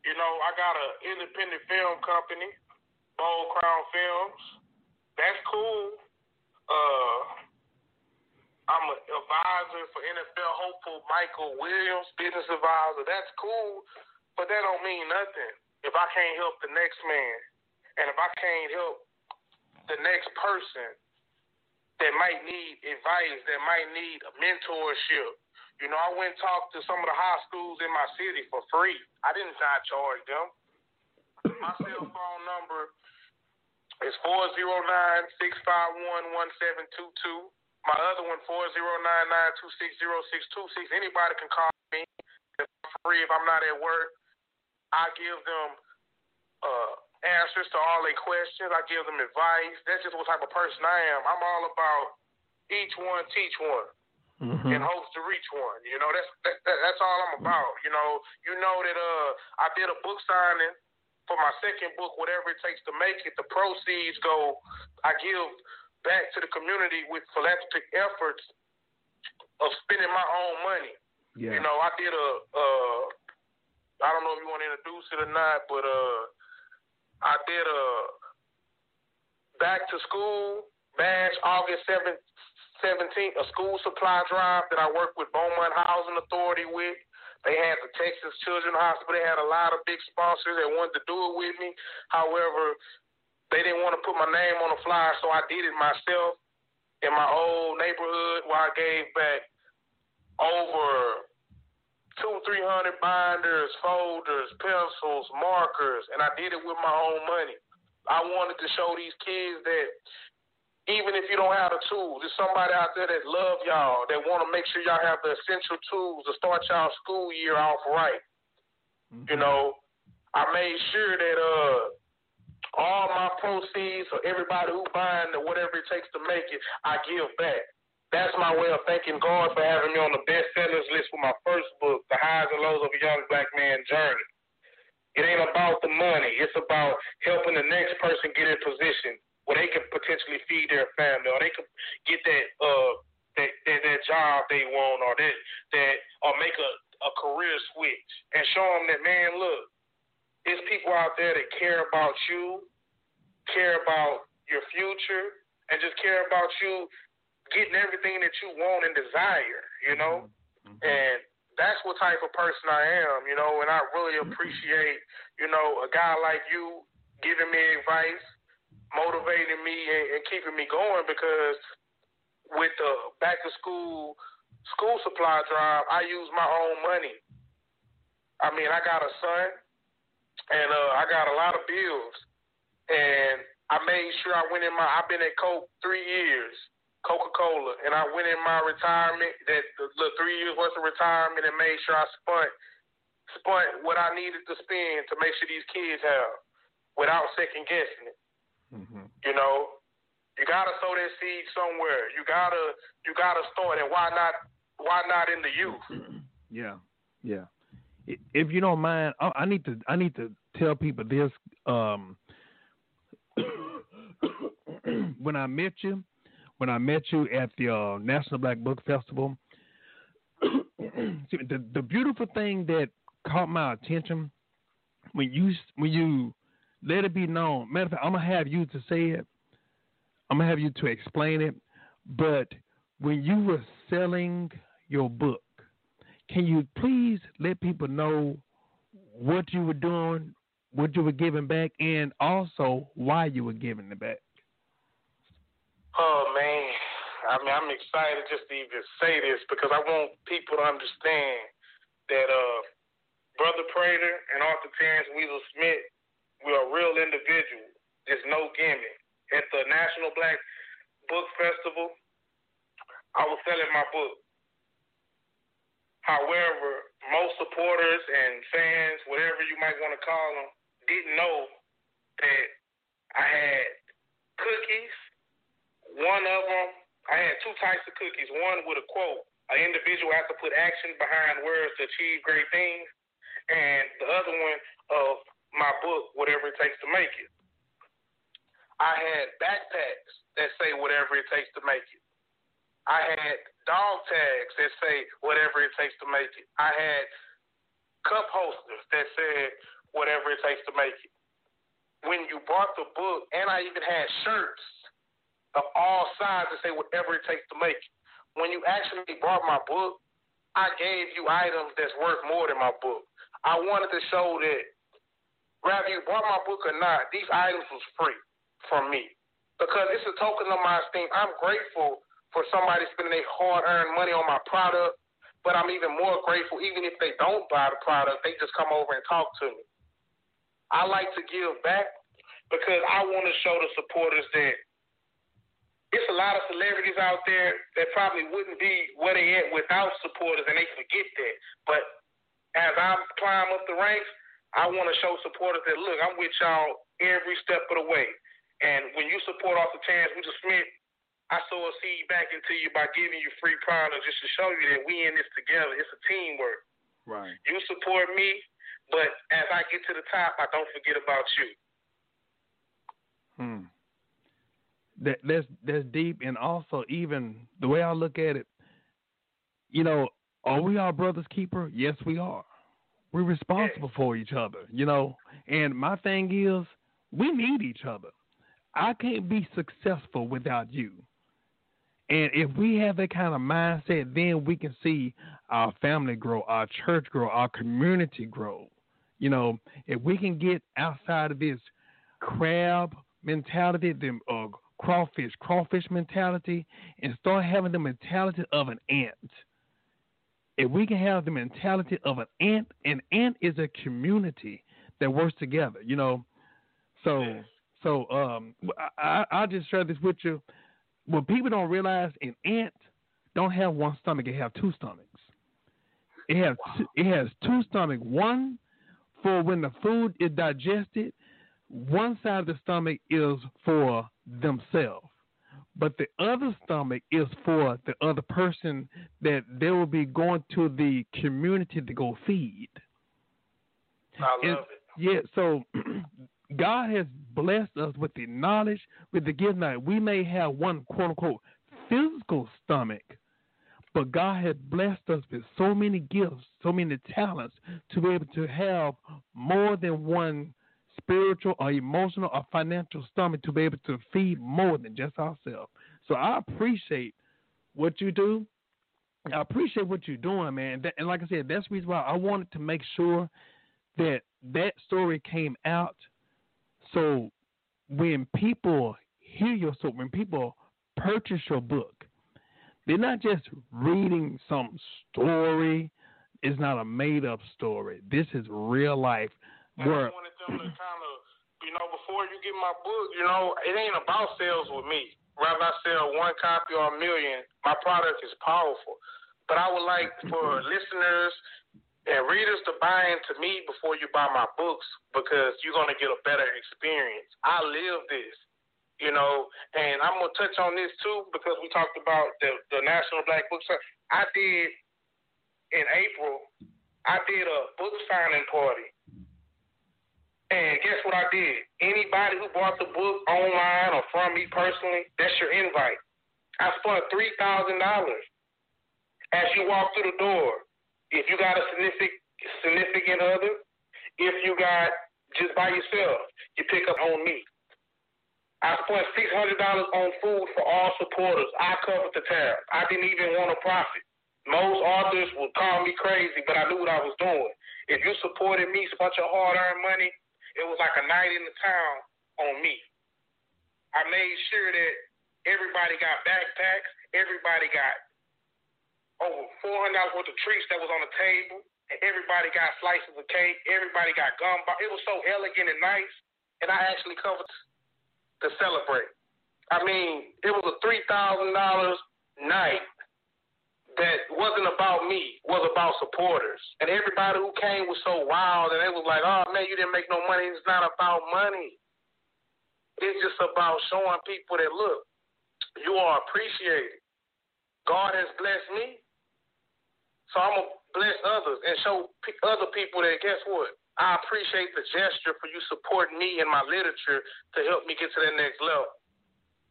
[SPEAKER 2] You know, I got an independent film company, Bold Crown Films. That's cool. Uh, I'm an advisor for NFL hopeful Michael Williams, business advisor. That's cool. But that don't mean nothing if I can't help the next man, and if I can't help the next person that might need advice, that might need a mentorship. You know, I went and talked to some of the high schools in my city for free. I didn't not charge them. My cell phone number is four zero nine six five one one seven two two. My other one four zero nine nine two six zero six two six. Anybody can call me. It's free if I'm not at work. I give them uh, answers to all their questions. I give them advice. That's just what type of person I am. I'm all about each one teach one. Mm-hmm. In hopes to reach one, you know that's that, that, that's all I'm about. You know, you know that uh I did a book signing for my second book, whatever it takes to make it. The proceeds go, I give back to the community with philanthropic efforts of spending my own money.
[SPEAKER 1] Yeah.
[SPEAKER 2] You know, I did a uh I don't know if you want to introduce it or not, but uh, I did a back to school bash August 7th, 17th, a school supply drive that I worked with Beaumont Housing Authority with. They had the Texas Children's Hospital. They had a lot of big sponsors that wanted to do it with me. However, they didn't want to put my name on the flyer, so I did it myself in my old neighborhood where I gave back over two, three hundred binders, folders, pencils, markers, and I did it with my own money. I wanted to show these kids that even if you don't have the tools, there's somebody out there that love y'all, that want to make sure y'all have the essential tools to start y'all school year off right. Mm-hmm. You know, I made sure that uh all my proceeds or everybody who buying or whatever it takes to make it, I give back. That's my way of thanking God for having me on the bestsellers list for my first book, The Highs and Lows of a Young Black Man's Journey. It ain't about the money. It's about helping the next person get in position where they can potentially feed their family or they can get that uh that that, that job they want or that that or make a, a career switch and show them that man, look, there's people out there that care about you, care about your future, and just care about you getting everything that you want and desire, you know? Mm-hmm. And that's what type of person I am, you know, and I really mm-hmm. appreciate, you know, a guy like you giving me advice, motivating me and, and keeping me going because with the back to school school supply drive, I use my own money. I mean, I got a son and uh I got a lot of bills and I made sure I went in my I've been at Coke three years Coca Cola, and I went in my retirement, that the, the three years worth of retirement, and made sure I spent spent what I needed to spend to make sure these kids have, without second guessing it.
[SPEAKER 1] Mm-hmm.
[SPEAKER 2] You know, you gotta sow that seed somewhere. You gotta you gotta start, and why not why not in the youth?
[SPEAKER 1] Yeah, yeah. If you don't mind, I need to I need to tell people this. Um, when I met you, when I met you at the uh, National Black Book Festival. the, the beautiful thing that caught my attention when you when you let it be known. Matter of fact, I'm gonna have you to say it. I'm gonna have you to explain it. But when you were selling your book, can you please let people know what you were doing, what you were giving back, and also why you were giving it back?
[SPEAKER 2] Oh man, I mean, I'm excited just to even say this because I want people to understand that uh, Brother Prater and Author Terrence Weasel Smith, we're real individual. There's no gimmick. At the National Black Book Festival, I was selling my book. However, most supporters and fans, whatever you might want to call them, didn't know that I had cookies. One of them I had two types of cookies. One with a quote, an individual has to put action behind words to achieve great things, and the other one of my book, Whatever It Takes to Make It. I had backpacks that say whatever it takes to make it. I had dog tags that say whatever it takes to make it. I had cup holsters that said whatever it takes to make it. When you bought the book, and I even had shirts of all sides to say whatever it takes to make it. When you actually bought my book, I gave you items that's worth more than my book. I wanted to show that whether you bought my book or not, these items was free from me. Because it's a token of my esteem. I'm grateful for somebody spending their hard earned money on my product, but I'm even more grateful even if they don't buy the product, they just come over and talk to me. I like to give back because I want to show the supporters that it's a lot of celebrities out there that probably wouldn't be where they at without supporters, and they forget that. But as I climb up the ranks, I want to show supporters that look, I'm with y'all every step of the way. And when you support Author Terrence Weasel Smith, I sow a seed back into you by giving you free products just to show you that we in this together. It's a teamwork.
[SPEAKER 1] Right.
[SPEAKER 2] You support me, but as I get to the top, I don't forget about you.
[SPEAKER 1] Hmm that that's that's deep and also even the way I look at it, you know, are we our brother's keeper? Yes, we are. We're responsible for each other, you know. And my thing is, we need each other. I can't be successful without you. And if we have that kind of mindset, then we can see our family grow, our church grow, our community grow. You know, if we can get outside of this crab mentality, the uh, crawfish, crawfish mentality, and start having the mentality of an ant. If we can have the mentality of an ant, an ant is a community that works together, you know. So, so um, I, I just share this with you. What people don't realize, an ant don't have one stomach; it have two stomachs. It has two, it has two stomachs. One for when the food is digested. One side of the stomach is for themselves. But the other stomach is for the other person that they will be going to the community to go feed.
[SPEAKER 2] I love it.
[SPEAKER 1] Yeah, so God has blessed us with the knowledge, with the gift. Now, we may have one quote unquote physical stomach, but God has blessed us with so many gifts, so many talents to be able to have more than one spiritual or emotional or financial stomach to be able to feed more than just ourselves. So I appreciate what you do. I appreciate what you're doing, man. And like I said, that's the reason why I wanted to make sure that that story came out. So when people hear your story, when people purchase your book, they're not just reading some story. It's not a made up story. This is real life.
[SPEAKER 2] Where them to kind of, you know, before you get my book, you know, it ain't about sales with me. Rather I sell one copy or a million, my product is powerful. But I would like for mm-hmm. listeners and readers to buy into me before you buy my books because you're going to get a better experience. I live this, you know, and I'm going to touch on this too because we talked about the, the National Black Book Summit. I did in April, I did a book signing party and guess what I did? Anybody who bought the book online or from me personally, that's your invite. I spent three thousand dollars as you walk through the door. If you got a significant significant other. If you got just by yourself, you pick up on me. I spent six hundred dollars on food for all supporters. I covered the tab. I didn't even want a profit. Most authors would call me crazy, but I knew what I was doing. If you supported me, spent your hard-earned money, it was like a night in the town on me. I made sure that everybody got backpacks, everybody got over four hundred dollars worth of treats that was on the table, and everybody got slices of cake, everybody got gum. It was so elegant and nice, and I actually covered to celebrate. I mean, it was a three thousand dollars night that wasn't about me, was about supporters. And everybody who came was so wild and they was like, Oh man, you didn't make no money. It's not about money. It's just about showing people that look, you are appreciated. God has blessed me. So I'm gonna bless others and show other people that guess what? I appreciate the gesture for you supporting me and my literature to help me get to that next level.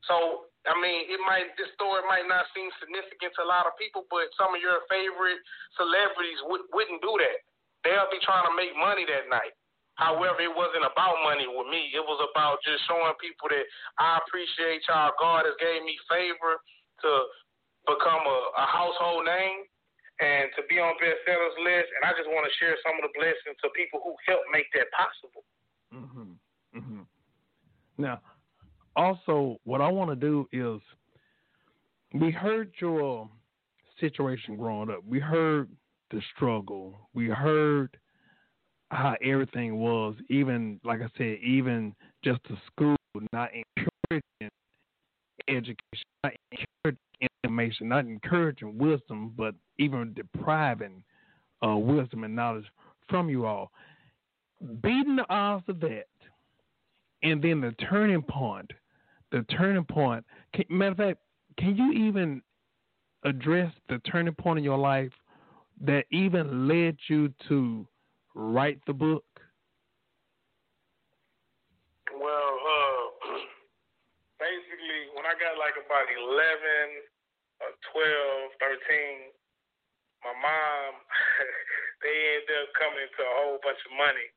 [SPEAKER 2] So, I mean, it might this story might not seem significant to a lot of people, but some of your favorite celebrities would, wouldn't do that. They'll be trying to make money that night. However, it wasn't about money with me. It was about just showing people that I appreciate y'all. God has gave me favor to become a, a household name and to be on bestsellers list. And I just want to share some of the blessings to people who helped make that possible.
[SPEAKER 1] Mhm. Mhm. Now, also, what I want to do is, we heard your situation growing up. We heard the struggle. We heard how everything was. Even like I said, even just the school not encouraging education, not encouraging information, not encouraging wisdom, but even depriving uh, wisdom and knowledge from you all. Beating the odds of that, and then the turning point, the turning point. Can, matter of fact, can you even address the turning point in your life that even led you to write the book?
[SPEAKER 2] Well, uh, basically, when I got like about 11 or 12, 13, my mom, they ended up coming into a whole bunch of money,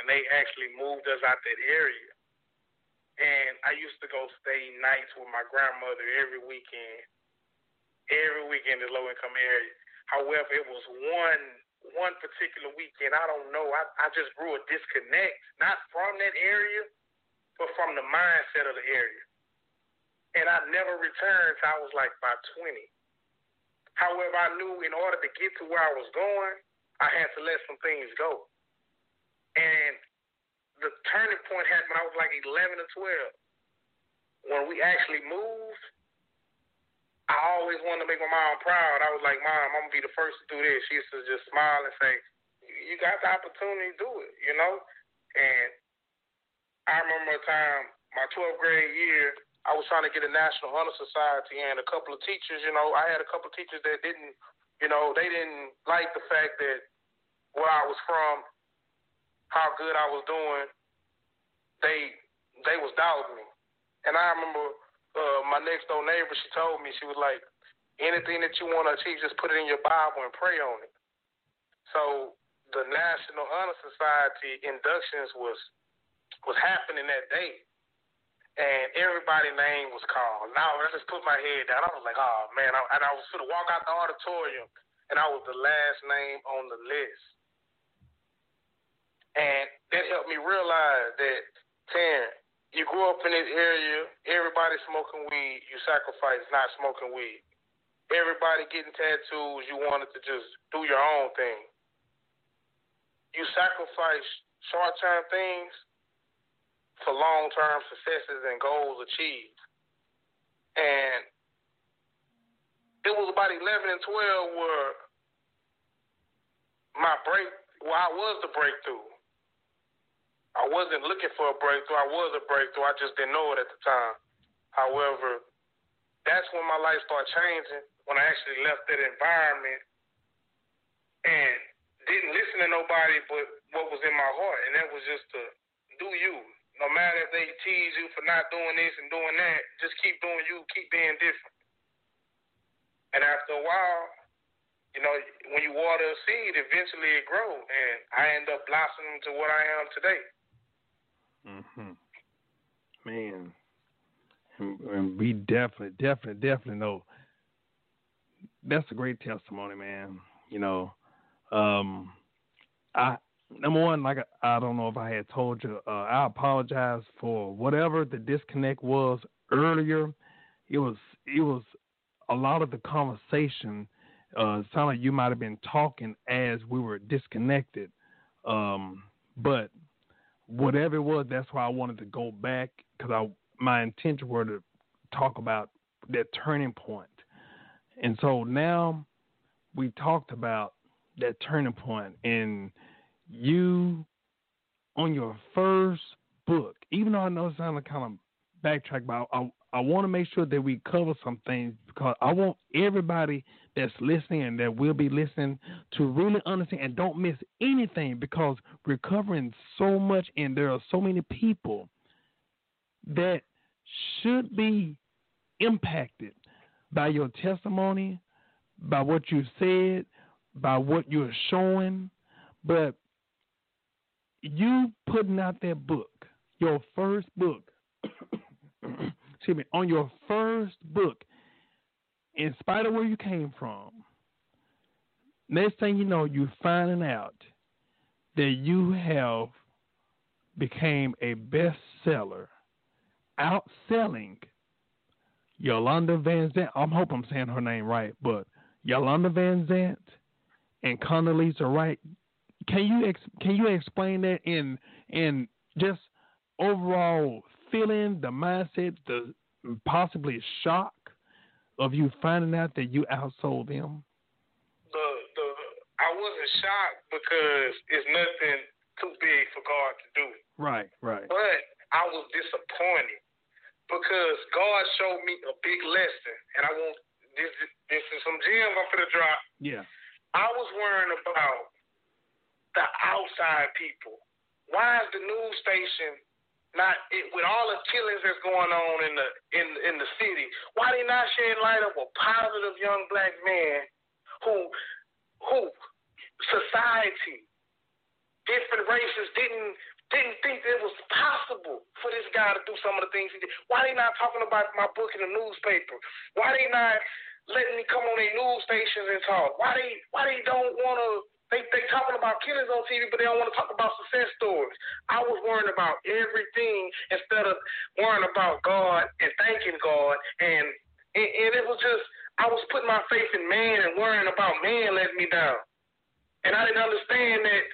[SPEAKER 2] and they actually moved us out that area. And I used to go stay nights with my grandmother every weekend. Every weekend in low income area. However, it was one one particular weekend, I don't know, I, I just grew a disconnect, not from that area, but from the mindset of the area. And I never returned till I was like about 20. However, I knew in order to get to where I was going, I had to let some things go. And the turning point happened when I was like 11 or 12. When we actually moved, I always wanted to make my mom proud. I was like, Mom, I'm going to be the first to do this. She used to just smile and say, You got the opportunity to do it, you know? And I remember a time, my 12th grade year, I was trying to get a National Honor Society, and a couple of teachers, you know, I had a couple of teachers that didn't, you know, they didn't like the fact that where I was from, how good I was doing, they they was doubting me. And I remember uh, my next door neighbor, she told me, she was like, anything that you want to achieve, just put it in your Bible and pray on it. So the National Honor Society inductions was was happening that day and everybody's name was called. Now I just put my head down. I was like, oh man, I, and I was gonna walk out the auditorium, and I was the last name on the list, and that helped me realize that, Taryn, you grew up in this area, everybody smoking weed, you sacrifice not smoking weed. Everybody getting tattoos, you wanted to just do your own thing. You sacrifice short term things for long term successes and goals achieved. And it was about 11 and 12 where my break, well, I was the breakthrough. I wasn't looking for a breakthrough. I was a breakthrough. I just didn't know it at the time. However, that's when my life started changing when I actually left that environment and didn't listen to nobody but what was in my heart. And that was just to do you, no matter if they tease you for not doing this and doing that, just keep doing you, keep being different. And after a while, you know, when you water a seed, eventually it grows, and I end up blossoming to what I am today.
[SPEAKER 1] Mhm. Man, and, and we definitely, definitely, definitely know that's a great testimony, man. You know, um, I number one, like I don't know if I had told you, uh, I apologize for whatever the disconnect was earlier. It was it was a lot of the conversation. Uh, sounded like you might have been talking as we were disconnected. Um, but whatever it was, that's why I wanted to go back because I my intention were to talk about that turning point. And so now we talked about that turning point and you on your first book, even though I know it sounded kind of backtrack, but I, I, I want to make sure that we cover some things because I want everybody that's listening and that will be listening to really understand and don't miss anything because we're covering so much and there are so many people that should be impacted by your testimony, by what you said, by what you're showing. But you putting out that book, your first book, excuse me, on your first book, in spite of where you came from, next thing you know, you're finding out that you have became a bestseller, outselling Yolanda Van Zant. I hope I'm saying her name right, but Yolanda Van Zant and Condoleezza Wright. Can you ex- can you explain that in in just overall feeling, the mindset, the possibly shock of you finding out that you outsold them?
[SPEAKER 2] The the I wasn't shocked because it's nothing too big for God to do.
[SPEAKER 1] Right, right.
[SPEAKER 2] But I was disappointed because God showed me a big lesson, and I want this. This is some gems I'm gonna drop.
[SPEAKER 1] Yeah.
[SPEAKER 2] I was worrying about the outside people. Why is the news station not it, with all the killings that's going on in the in in the city? Why they not shedding light of a positive young black man who who society, different races didn't didn't think it was possible for this guy to do some of the things he did. Why they not talking about my book in the newspaper? Why they not letting me come on their news stations and talk? Why they why they don't want to they they talking about killings on TV, but they don't want to talk about success stories. I was worrying about everything instead of worrying about God and thanking God, and and, and it was just I was putting my faith in man and worrying about man letting me down, and I didn't understand that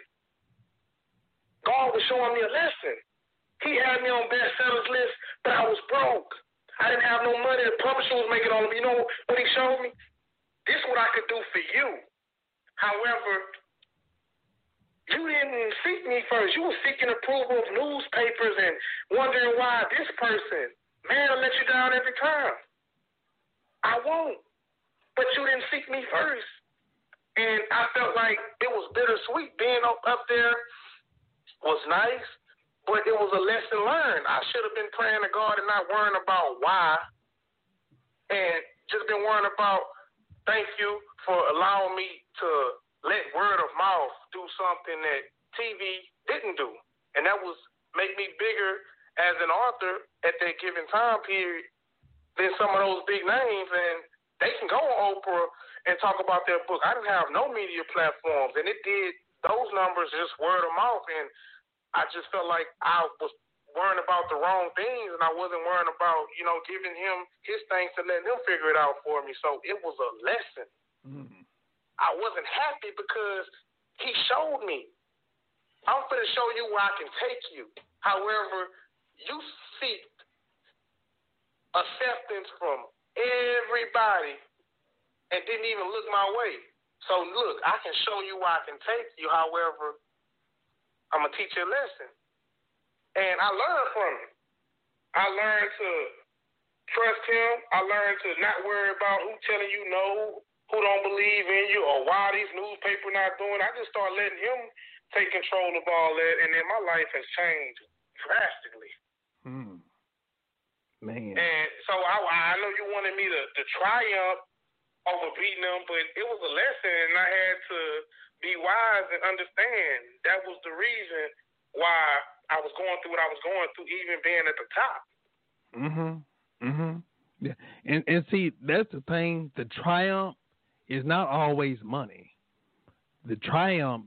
[SPEAKER 2] God was showing me a lesson. He had me on bestsellers list, but I was broke. I didn't have no money. The publisher was making all of it. You know what he showed me? This is what I could do for you. However, you didn't seek me first. You were seeking approval of newspapers and wondering why this person, man, let you down every time. I won't. But you didn't seek me first. And I felt like it was bittersweet. Being up, up there was nice, but it was a lesson learned. I should have been praying to God and not worrying about why. And just been worrying about thank you for allowing me to let word of mouth do something that TV didn't do, and that was make me bigger as an author at that given time period than some of those big names, and they can go on Oprah and talk about their book. I didn't have no media platforms, and it did those numbers just word of mouth, and I just felt like I was worrying about the wrong things, and I wasn't worrying about you know giving him his things to let him figure it out for me. So it was a lesson.
[SPEAKER 1] Mm-hmm.
[SPEAKER 2] I wasn't happy because he showed me. I'm going to show you where I can take you. However, you seek acceptance from everybody and didn't even look my way. So look, I can show you where I can take you. However, I'm gonna teach you a lesson, and I learned from him. I learned to trust him. I learned to not worry about who telling you no, who don't believe in you or why these newspapers not doing. I just started letting him take control of all that, and then my life has changed drastically.
[SPEAKER 1] Hmm. Man.
[SPEAKER 2] And so I, I know you wanted me to, to triumph over beating them, but it was a lesson, and I had to be wise and understand that was the reason why I was going through what I was going through, even being at the top.
[SPEAKER 1] Mm Mhm. Mm Mhm. Yeah. And and see, that's the thing. The triumph is not always money. The triumph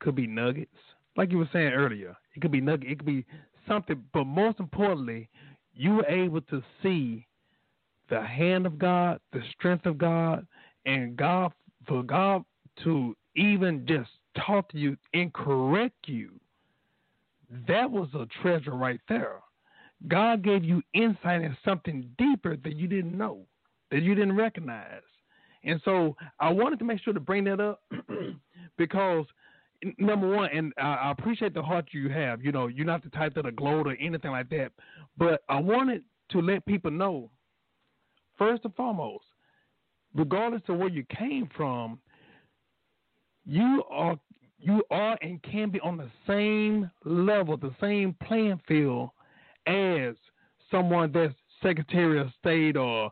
[SPEAKER 1] could be nuggets, like you were saying earlier. It could be nugget. It could be something, but most importantly, you were able to see the hand of God, the strength of God, and God for God to even just talk to you and correct you. That was a treasure right there. God gave you insight in something deeper that you didn't know, that you didn't recognize. And so I wanted to make sure to bring that up because number one, and I, appreciate the heart you have. You know, you're not the type that'll gloat or anything like that. But I wanted to let people know, first and foremost, regardless of where you came from, you are you are and can be on the same level, the same playing field as someone that's Secretary of State or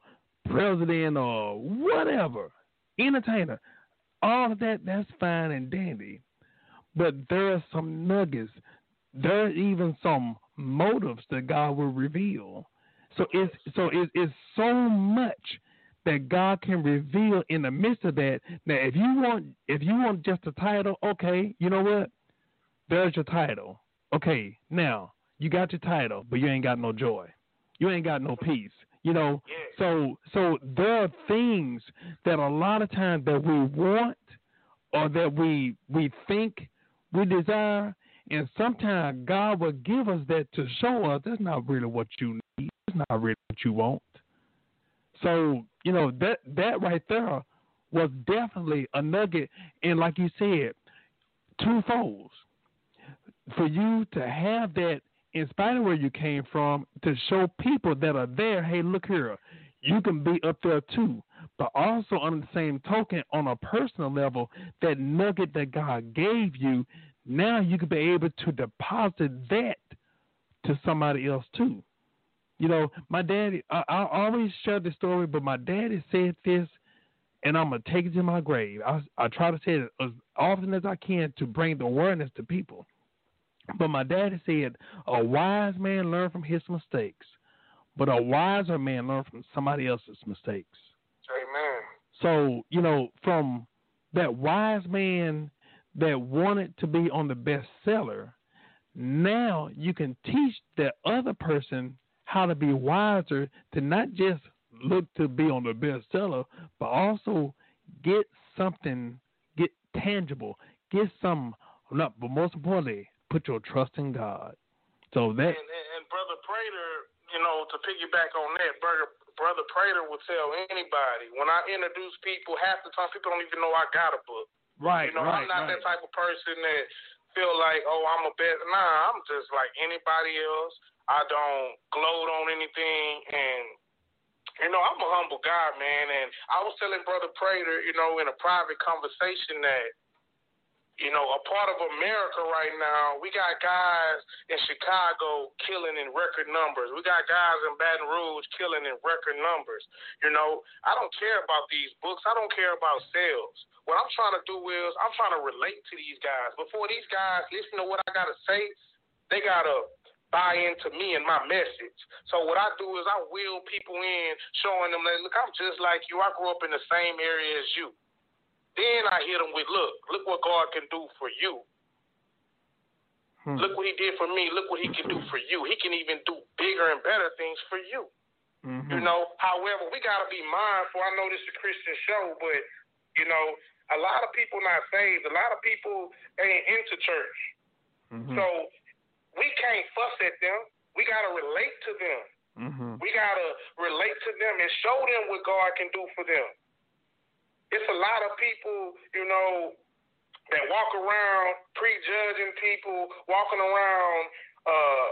[SPEAKER 1] president or whatever, entertainer. All of that, that's fine and dandy. But there are some nuggets. There are even some motives that God will reveal. So it's so it's, it's so much that God can reveal in the midst of that. Now, if you want if you want just a title, okay, you know what? There's your title. Okay, now you got your title, but you ain't got no joy. You ain't got no peace. You know, so so there are things that a lot of times that we want or that we we think we desire, and sometimes God will give us that to show us that's not really what you need. It's not really what you want. So you know that that right there was definitely a nugget, and like you said, two folds for you to have that in spite of where you came from to show people that are there, hey, look here, you can be up there too. But also on the same token, on a personal level, that nugget that God gave you, now you can be able to deposit that to somebody else too. You know, my daddy, I, I always share the story, but my daddy said this, and I'm gonna take it to my grave. I, I try to say it as often as I can to bring the awareness to people. But my daddy said, a wise man learns from his mistakes, but a wiser man learns from somebody else's mistakes.
[SPEAKER 2] Amen.
[SPEAKER 1] So, you know, from that wise man that wanted to be on the bestseller, now you can teach that other person how to be wiser to not just look to be on the bestseller, but also get something, get tangible, get some, not, but most importantly, put your trust in God. So that.
[SPEAKER 2] And, and, and brother Prater, you know, to piggyback on that, brother brother Prater will tell anybody when I introduce people, half the time people don't even know I got a book.
[SPEAKER 1] Right.
[SPEAKER 2] You know,
[SPEAKER 1] right,
[SPEAKER 2] I'm not
[SPEAKER 1] right.
[SPEAKER 2] that type of person that feel like, oh, I'm a best. Nah, I'm just like anybody else. I don't gloat on anything, and you know, I'm a humble guy, man. And I was telling Brother Prater, you know, in a private conversation that you know, a part of America right now, we got guys in Chicago killing in record numbers. We got guys in Baton Rouge killing in record numbers. You know, I don't care about these books. I don't care about sales. What I'm trying to do is I'm trying to relate to these guys. Before these guys listen to what I got to say, they got to buy into me and my message. So what I do is I wheel people in, showing them that, look, I'm just like you. I grew up in the same area as you. Then I hit him with, look, look what God can do for you. Hmm. Look what he did for me. Look what he can do for you. He can even do bigger and better things for you.
[SPEAKER 1] Mm-hmm.
[SPEAKER 2] You know, however, we got to be mindful. I know this is a Christian show, but, you know, a lot of people not saved. A lot of people ain't into church.
[SPEAKER 1] Mm-hmm.
[SPEAKER 2] So we can't fuss at them. We got to relate to them.
[SPEAKER 1] Mm-hmm.
[SPEAKER 2] We got to relate to them and show them what God can do for them it's a lot of people, you know, that walk around prejudging people, walking around uh,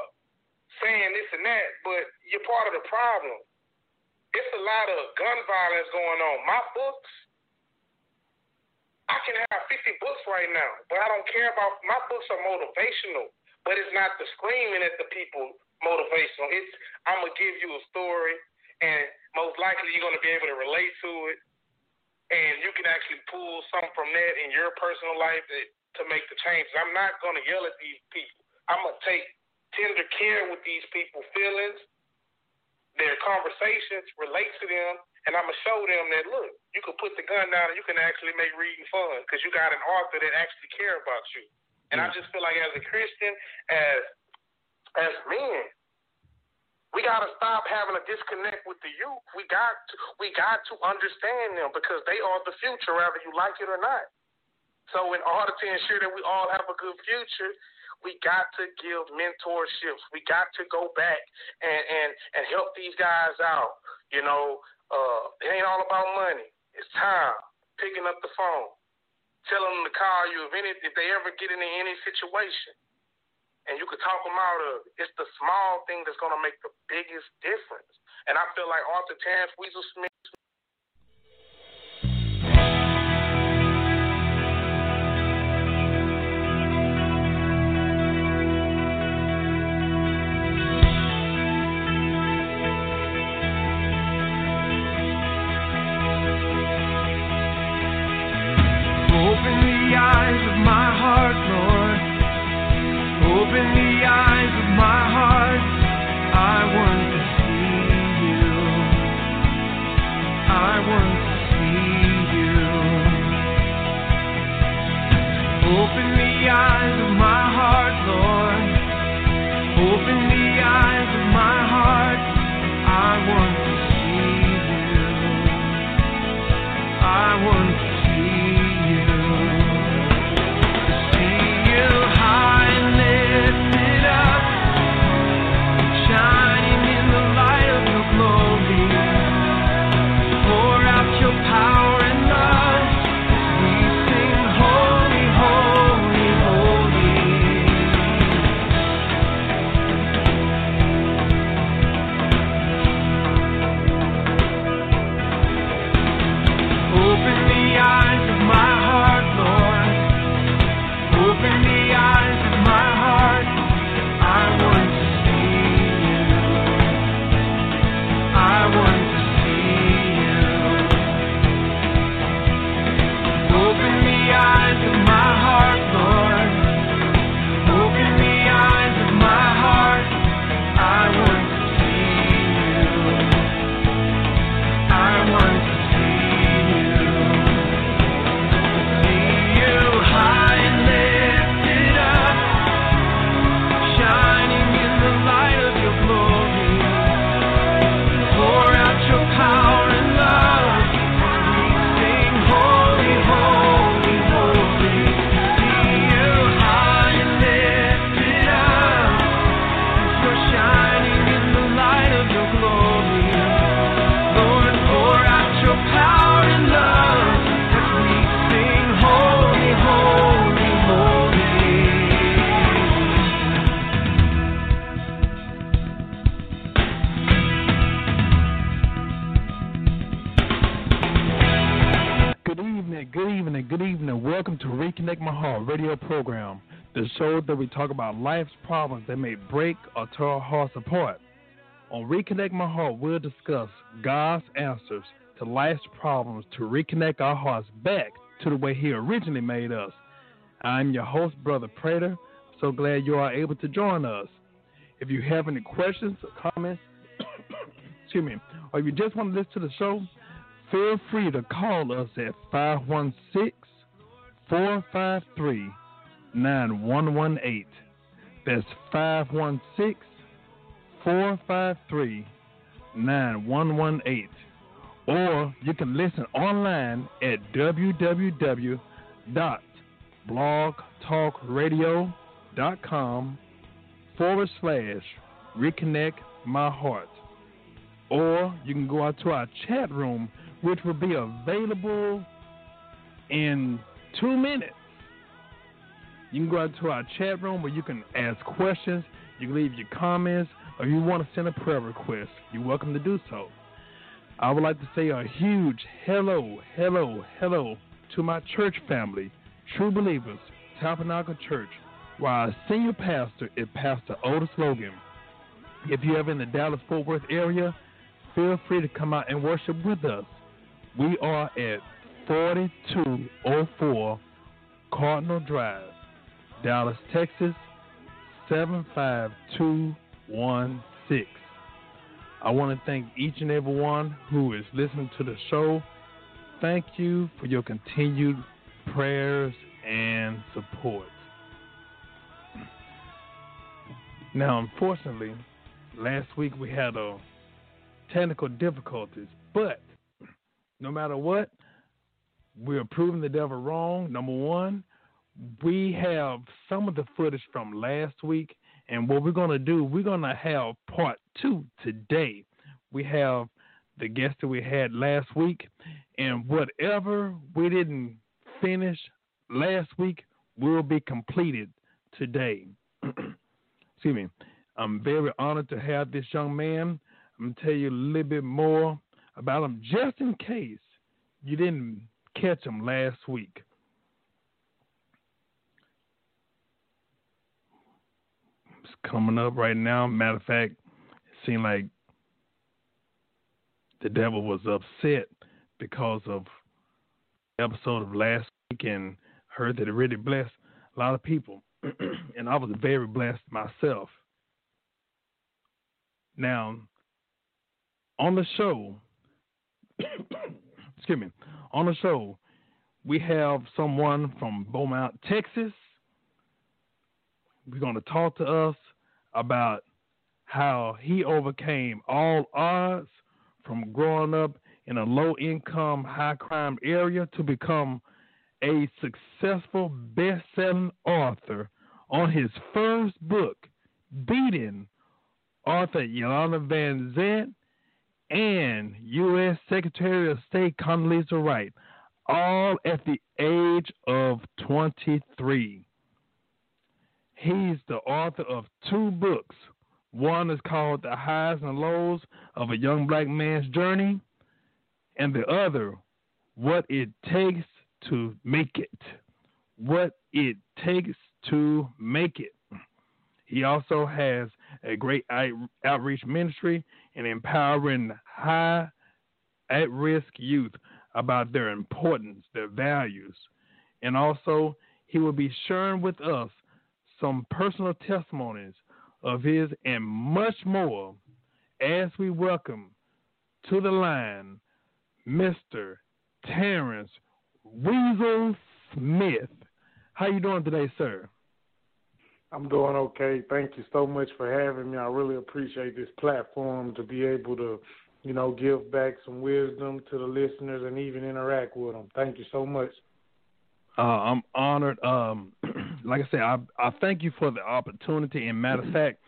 [SPEAKER 2] saying this and that, but you're part of the problem. It's a lot of gun violence going on. My books, I can have 50 books right now, but I don't care about my books are motivational, but it's not the screaming at the people motivational. It's I'm gonna give you a story, and most likely you're gonna be able to relate to it
[SPEAKER 4] and you can actually pull something from that in your personal life that, to make the changes. I'm not going to yell at these people. I'm going to take tender care with these people's feelings, their conversations, relate to them, and I'm going to show them that, look, you can put the gun down and you can actually make reading fun because you got an author that actually care about you. And I mm. just feel like as a Christian, as as men, we got to stop having a disconnect with the youth. We got to, we got to understand them because they are the future, whether you like it or not. So in order to ensure that we all have a good future, we got to give mentorships. We got to go back and and and help these guys out. You know, uh, it ain't all about money. It's time. Picking up the phone, telling them to call you if any if they ever get into any situation and you could talk them out of it. It's the small thing that's going to make the biggest difference. And I feel like Author Terrence Weasel Smith
[SPEAKER 1] talk about life's problems that may break or tear our hearts apart. On Reconnect My Heart, we'll discuss God's answers to life's problems to reconnect our hearts back to the way He originally made us. I'm your host, Brother Prater. So glad you are able to join us. If you have any questions or comments, excuse me, or if you just want to listen to the show, feel free to call us at 516 453 9118. That's 516 453 9118. Or you can listen online at www.blogtalkradio.com forward slash reconnect my heart. Or you can go out to our chat room, which will be available in two minutes. You can go out to our chat room where you can ask questions, you can leave your comments, or you want to send a prayer request. You're welcome to do so. I would like to say a huge hello, hello, hello to my church family, True Believers, Tabernacle Church, where our senior pastor is Pastor Otis Logan. If you're ever in the Dallas Fort Worth area, feel free to come out and worship with us. We are at 4204 Cardinal Drive, Dallas, Texas 75216. I want to thank each and every one who is listening to the show. Thank you for your continued prayers and support. Now, unfortunately, last week we had a technical difficulties, but no matter what, we're proving the devil wrong. Number one, we have some of the footage from last week, and what we're going to do, we're going to have part two today. We have the guest that we had last week, and whatever we didn't finish last week will be completed today. Excuse me. I'm very honored to have this young man. I'm going to tell you a little bit more about him just in case you didn't catch him last week. It's coming up right now. Matter of fact, it seemed like the devil was upset because of the episode of last week and heard that it really blessed a lot of people. and I was very blessed myself. Now, on the show, excuse me, on the show, we have someone from Beaumont, Texas. We're going to talk to us about how he overcame all odds from growing up in a low income, high crime area to become a successful best selling author on his first book, beating author Iyanla Van Vanzant and U.S. Secretary of State Condoleezza Rice, all at the age of 23. He's the author of two books. One is called The Highs and Lows of a Young Black Man's Journey, and the other, What It Takes to Make It. What It Takes to Make It. He also has a great outreach ministry and empowering high at risk youth about their importance, their values. And also, he will be sharing with us some personal testimonies of his and much more as we welcome to the line Mr. Terrence Weasel Smith. How you doing today, sir?
[SPEAKER 2] I'm doing okay. Thank you so much for having me. I really appreciate this platform to be able to, you know, give back some wisdom to the listeners and even interact with them. Thank you so much.
[SPEAKER 1] Uh, I'm honored. Um, like I said, I, I thank you for the opportunity. And matter of fact,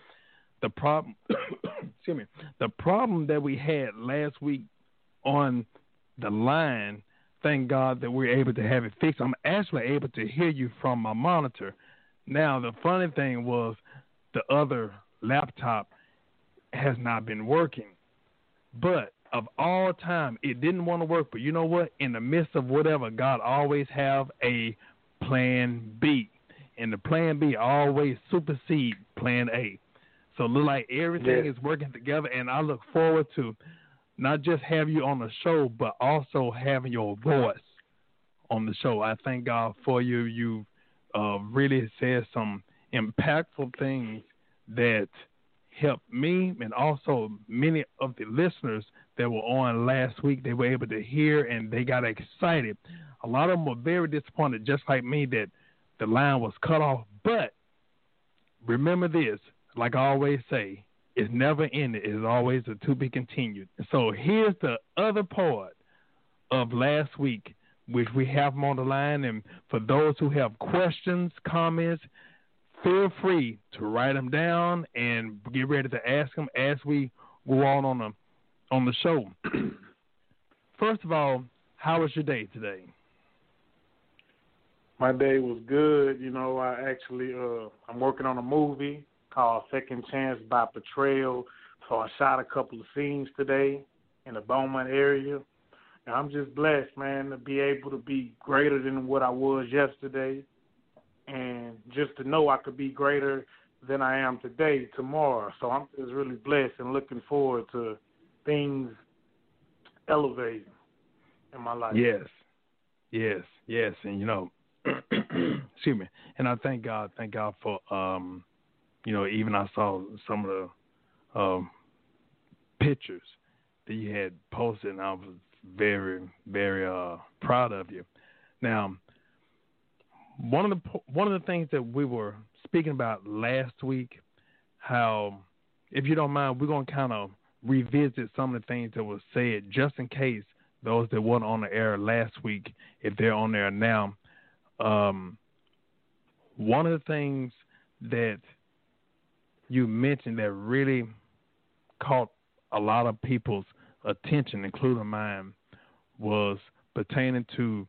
[SPEAKER 1] the problem, excuse me, the problem that we had last week on the line. Thank God that we're able to have it fixed. I'm actually able to hear you from my monitor now, the funny thing was the other laptop has not been working. But of all time, it didn't want to work. But you know what? In the midst of whatever, God always have a plan B. And the plan B always supersede plan A. So it look like everything is working together and I look forward to not just have you on the show, but also having your voice on the show. I thank God for you. You uh, really said some impactful things that helped me and also many of the listeners that were on last week. They were able to hear and they got excited. A lot of them were very disappointed, just like me, that the line was cut off. But remember this, like I always say, it's never ended. It's always a to be continued. So here's the other part of last week which we have them on the line. And for those who have questions, comments, feel free to write them down and get ready to ask them as we go on on the on the show. First of all, how was your day today?
[SPEAKER 2] My day was good. You know, I actually uh I'm working on a movie called Second Chance by Betrayal. So I shot a couple of scenes today in the Beaumont area. And I'm just blessed, man, to be able to be greater than what I was yesterday, and just to know I could be greater than I am today, tomorrow. So I'm just really blessed and looking forward to things elevating in my life.
[SPEAKER 1] Yes, Yes, yes, and you know, excuse me, and I thank God, thank God for um, you know, even I saw some of the um pictures that you had posted, and I was very, very uh proud of you. Now, one of the one of the things that we were speaking about last week, how, if you don't mind, we're gonna kind of revisit some of the things that were said, just in case those that weren't on the air last week, if they're on there now. Um, one of the things that you mentioned that really caught a lot of people's attention, including mine, was pertaining to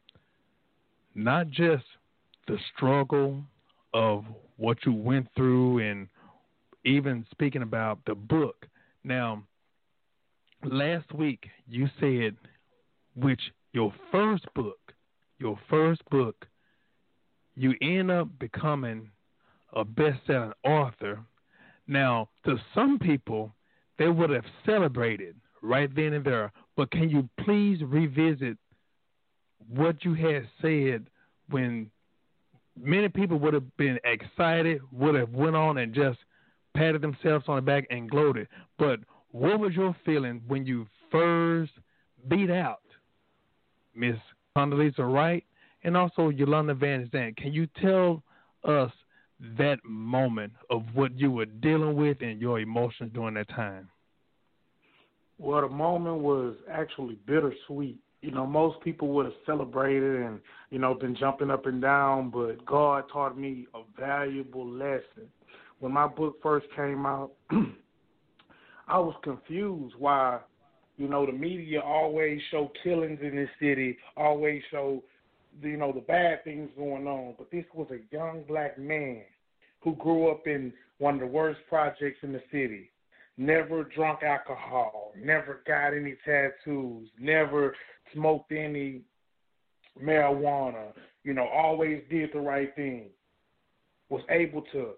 [SPEAKER 1] not just the struggle of what you went through and even speaking about the book. Now, last week you said which your first book, your first book, you end up becoming a best-selling author. Now, to some people, they would have celebrated right then and there. But can you please revisit what you had said when many people would have been excited, would have went on and just patted themselves on the back and gloated. But what was your feeling when you first beat out Miss Condoleezza Wright and also Iyanla Van Zant? Can you tell us that moment of what you were dealing with and your emotions during that time?
[SPEAKER 2] Well, the moment was actually bittersweet you know, most people would have celebrated and, you know, been jumping up and down, but God taught me a valuable lesson. When my book first came out, I was confused why, you know, the media always show killings in this city, always show, you know, the bad things going on. But this was a young black man who grew up in one of the worst projects in the city never drunk alcohol, never got any tattoos, never smoked any marijuana, you know, always did the right thing, was able to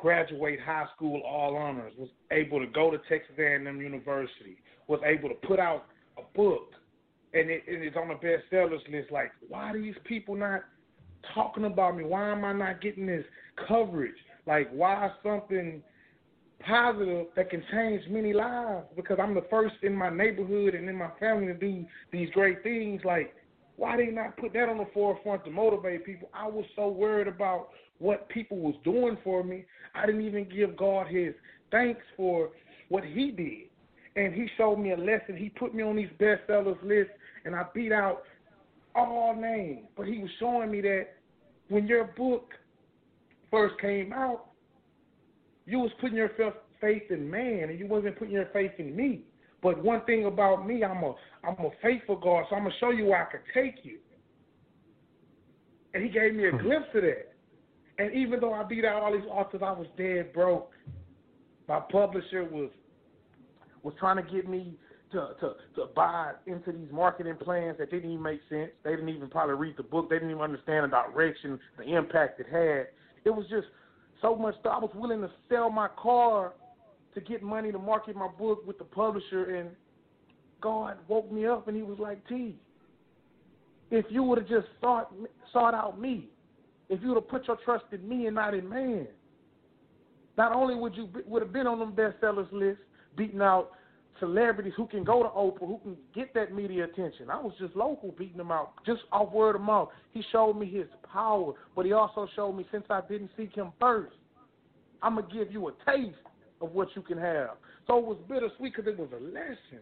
[SPEAKER 2] graduate high school all honors, was able to go to Texas A&M University, was able to put out a book, and it, it is on the bestsellers list. Like, why are these people not talking about me? Why am I not getting this coverage? Like, why something positive that can change many lives because I'm the first in my neighborhood and in my family to do these great things. Like, why they not put that on the forefront to motivate people? I was so worried about what people was doing for me. I didn't even give God his thanks for what he did. And he showed me a lesson. He put me on these bestsellers list and I beat out all names. But he was showing me that when your book first came out, you was putting your faith in man, and you wasn't putting your faith in me. But one thing about me, I'm a I'm a faithful God, so I'm gonna show you where I can take you. And he gave me a hmm. glimpse of that. And even though I beat out all these authors, I was dead broke. My publisher was was trying to get me to, to, to buy into these marketing plans that didn't even make sense. They didn't even probably read the book. They didn't even understand the direction, the impact it had. It was just so much that I was willing to sell my car to get money to market my book with the publisher, and God woke me up and He was like, "T, if you would have just sought sought out me, if you would have put your trust in me and not in man, not only would you would have been on them bestsellers list, beating out celebrities who can go to Oprah, who can get that media attention. I was just local beating them out, just off word of mouth. He showed me his power, but he also showed me since I didn't seek him first, I'm gonna give you a taste of what you can have. So it was bittersweet because it was a lesson,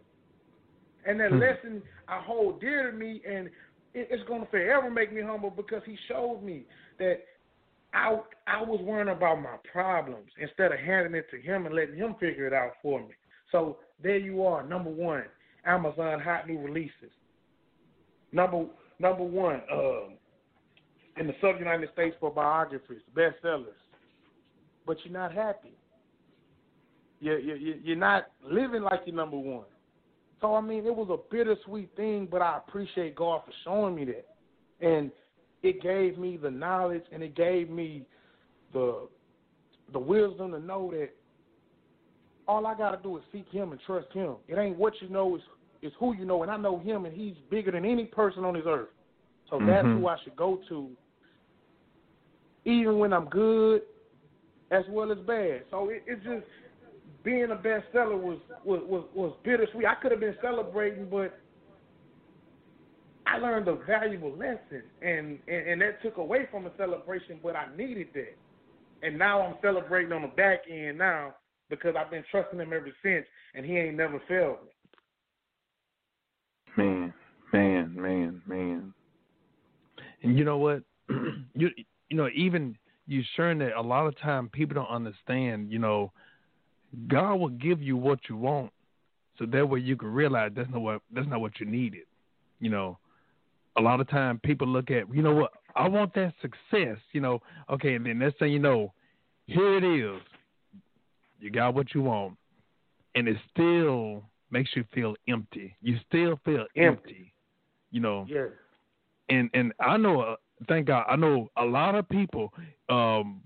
[SPEAKER 2] and that hmm. lesson I hold dear to me, and it's gonna forever make me humble because he showed me that I I was worrying about my problems instead of handing it to him and letting him figure it out for me. So there you are, number one, Amazon hot new releases. Number number one, um, in the Southern United States for biographies, bestsellers. But you're not happy. You're, you're, you're not living like you're number one. So I mean, it was a bittersweet thing, but I appreciate God for showing me that, and it gave me the knowledge and it gave me the the wisdom to know that all I got to do is seek Him and trust Him. It ain't what you know, is is who you know, and I know Him, and He's bigger than any person on this earth. So
[SPEAKER 1] mm-hmm.
[SPEAKER 2] that's who I should go to, even when I'm good, as well as bad. So it, it's just being a bestseller was was was, was bittersweet. I could have been celebrating, but I learned a valuable lesson, and, and and that took away from the celebration, but I needed that. And now I'm celebrating on the back end now because I've been trusting him ever since, and he ain't never failed
[SPEAKER 1] me. Man, man, man, man. And you know what? you you know even you sharing that a lot of time people don't understand. You know, God will give you what you want, so that way you can realize that's not what that's not what you needed. You know, a lot of time people look at you know what I want that success. You know, okay, and then next thing you know, here it is. You got what you want, and it still makes you feel empty. You still feel empty. empty you know.
[SPEAKER 2] Yes.
[SPEAKER 1] And and I know, uh, thank God, I know a lot of people. Um,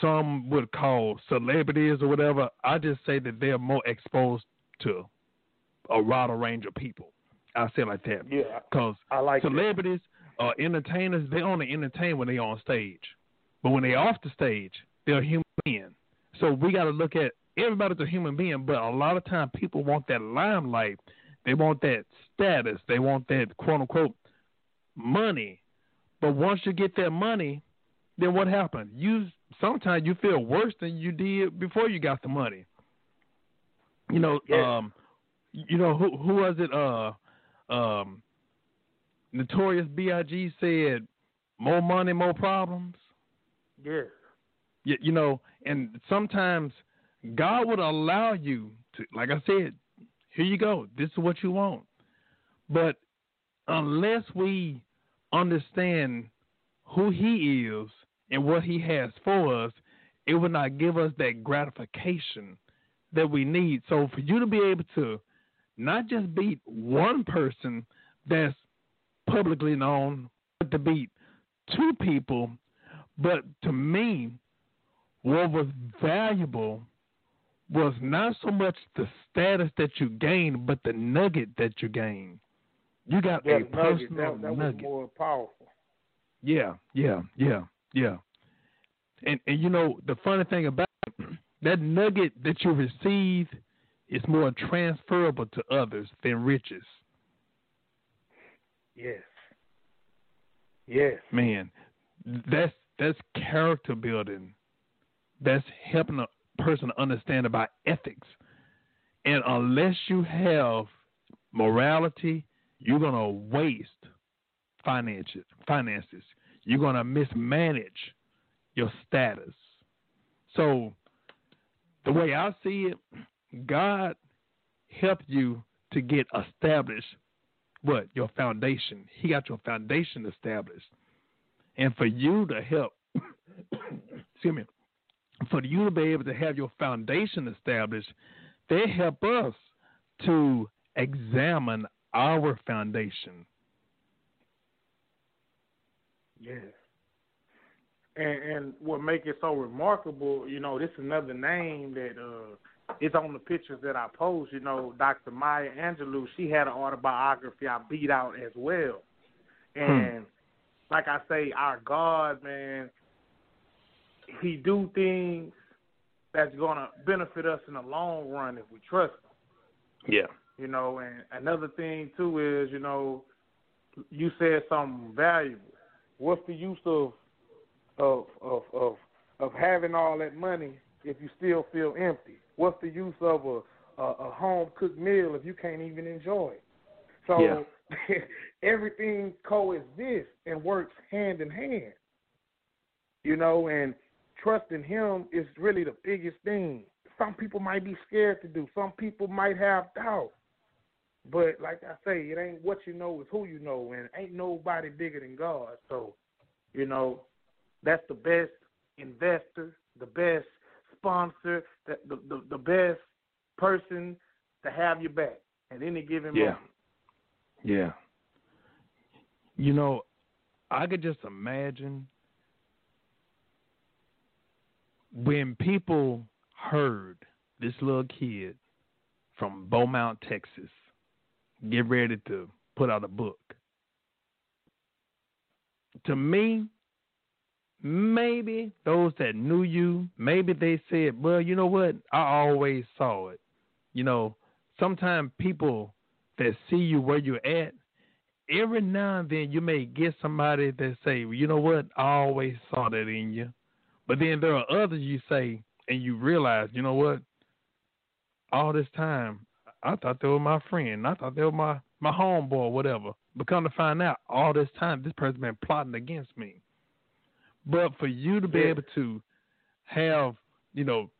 [SPEAKER 1] some would call celebrities or whatever. I just say that they're more exposed to a wider range of people. I say it like that.
[SPEAKER 2] Yeah.
[SPEAKER 1] Because
[SPEAKER 2] like
[SPEAKER 1] celebrities or entertainers, they only entertain when they're on stage. But when they're off the stage, they're human being. So we got to look at everybody's a human being, but a lot of time people want that limelight. They want that status. They want that quote unquote money. But once you get that money, then what happened? You sometimes you feel worse than you did before you got the money. You know,
[SPEAKER 2] yeah.
[SPEAKER 1] um, you know who who was it? Uh, um, Notorious B.I.G. said, "More money, more problems."
[SPEAKER 2] Yeah.
[SPEAKER 1] You, you know, and sometimes God would allow you to, like I said, here you go. This is what you want. But unless we understand who He is and what He has for us, it will not give us that gratification that we need. So for you to be able to not just beat one person that's publicly known, but to beat two people. But to me, what was valuable was not so much the status that you gained, but the nugget that you gained. You got
[SPEAKER 2] yeah,
[SPEAKER 1] a personal
[SPEAKER 2] that, that
[SPEAKER 1] nugget.
[SPEAKER 2] Was more powerful.
[SPEAKER 1] Yeah, yeah, yeah, yeah. And and you know the funny thing about it, that nugget that you receive is more transferable to others than riches.
[SPEAKER 2] Yes. Yes.
[SPEAKER 1] Man, that's that's character building. That's helping a person understand about ethics. And unless you have morality, you're gonna waste finances. Finances. You're gonna mismanage your status. So, the way I see it, God helped you to get established what? Your foundation. He got your foundation established. And for you to help excuse me, for you to be able to have your foundation established, they help us to examine our foundation.
[SPEAKER 2] Yes. And, and what make it so remarkable, you know, this is another name that uh, it's on the pictures that I post. You know, Dr. Maya Angelou, she had an autobiography I beat out as well.
[SPEAKER 1] Hmm.
[SPEAKER 2] And hmm. like I say, our God, man, He do things that's gonna benefit us in the long run if we trust Him.
[SPEAKER 1] Yeah.
[SPEAKER 2] You know, and another thing too is, you know, you said something valuable. What's the use of of of of of having all that money if you still feel empty? What's the use of a a, a home cooked meal if you can't even enjoy it? So
[SPEAKER 1] yeah.
[SPEAKER 2] everything coexists and works hand in hand. You know, and trusting him is really the biggest thing. Some people might be scared to do. Some people might have doubt. But like I say, it ain't what you know, it's who you know, and ain't nobody bigger than God. So, you know, that's the best investor, the best sponsor, the the, the, the best person to have your back at any given
[SPEAKER 1] yeah.
[SPEAKER 2] moment.
[SPEAKER 1] Yeah. You know, I could just imagine when people heard this little kid from Beaumont, Texas, get ready to put out a book. to me, maybe those that knew you, maybe they said, well, you know what? I always saw it. You know, sometimes people that see you where you're at, every now and then you may get somebody that say, well, you know what? I always saw that in you. But then there are others you say, and you realize, you know what? All this time, I thought they were my friend. I thought they were my my homeboy, or whatever. But come to find out, all this time, this person been plotting against me. But for you to be
[SPEAKER 2] Yeah.
[SPEAKER 1] able to have, you know,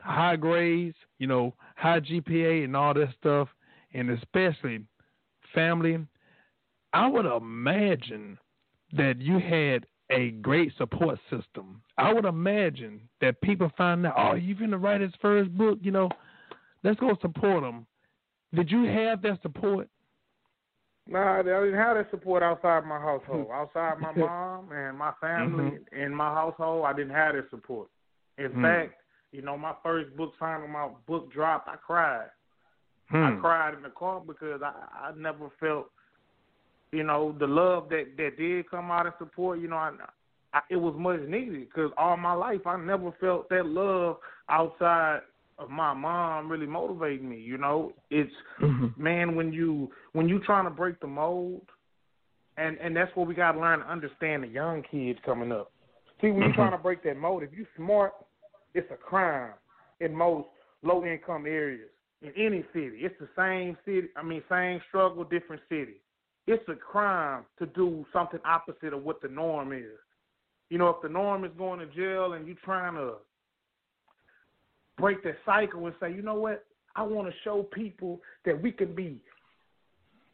[SPEAKER 1] high grades, you know, high GPA and all that stuff, and especially family, I would imagine that you had a great support system. I would imagine that people find out, oh, you finna write his first book, you know, let's go support him. Did you have that support?
[SPEAKER 2] Nah, I didn't have that support outside my household. Outside my mom and my family in my household, I didn't have that support. In
[SPEAKER 1] Hmm.
[SPEAKER 2] fact, you know, my first book signing, my book dropped, I cried. I
[SPEAKER 1] Hmm.
[SPEAKER 2] cried in the car because I I never felt, you know, the love that that did come out of support. You know, I, I it was much needed because all my life I never felt that love outside of my mom really motivating me. You know, it's
[SPEAKER 1] Mhm.
[SPEAKER 2] man when you when you trying to break the mold, and and that's what we got to learn to understand the young kids coming up. See, when
[SPEAKER 1] Mhm.
[SPEAKER 2] you're trying to break that mold, if you smart, it's a crime in most low income areas in any city. It's the same city. I mean, same struggle, different city. It's a crime to do something opposite of what the norm is. You know, if the norm is going to jail and you trying to break the cycle and say, you know what, I want to show people that we can be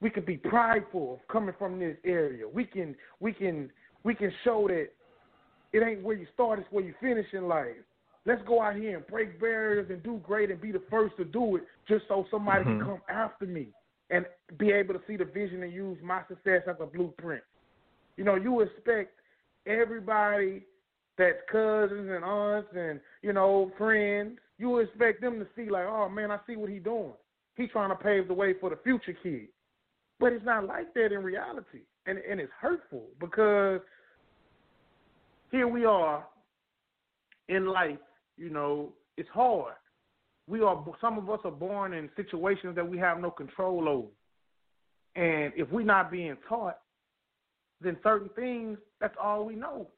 [SPEAKER 2] we can be prideful of coming from this area. We can we can we can show that it ain't where you start, it's where you finish in life. Let's go out here and break barriers and do great and be the first to do it just so somebody
[SPEAKER 1] Mhm.
[SPEAKER 2] can come after me and be able to see the vision and use my success as a blueprint. You know, you expect everybody that's cousins and aunts and, you know, friends, you expect them to see like, oh man, I see what he's doing. He's trying to pave the way for the future kid. But it's not like that in reality. And and it's hurtful because here we are in life, you know, it's hard. We are some of us are born in situations that we have no control over. And if we're not being taught, then certain things, that's all we know.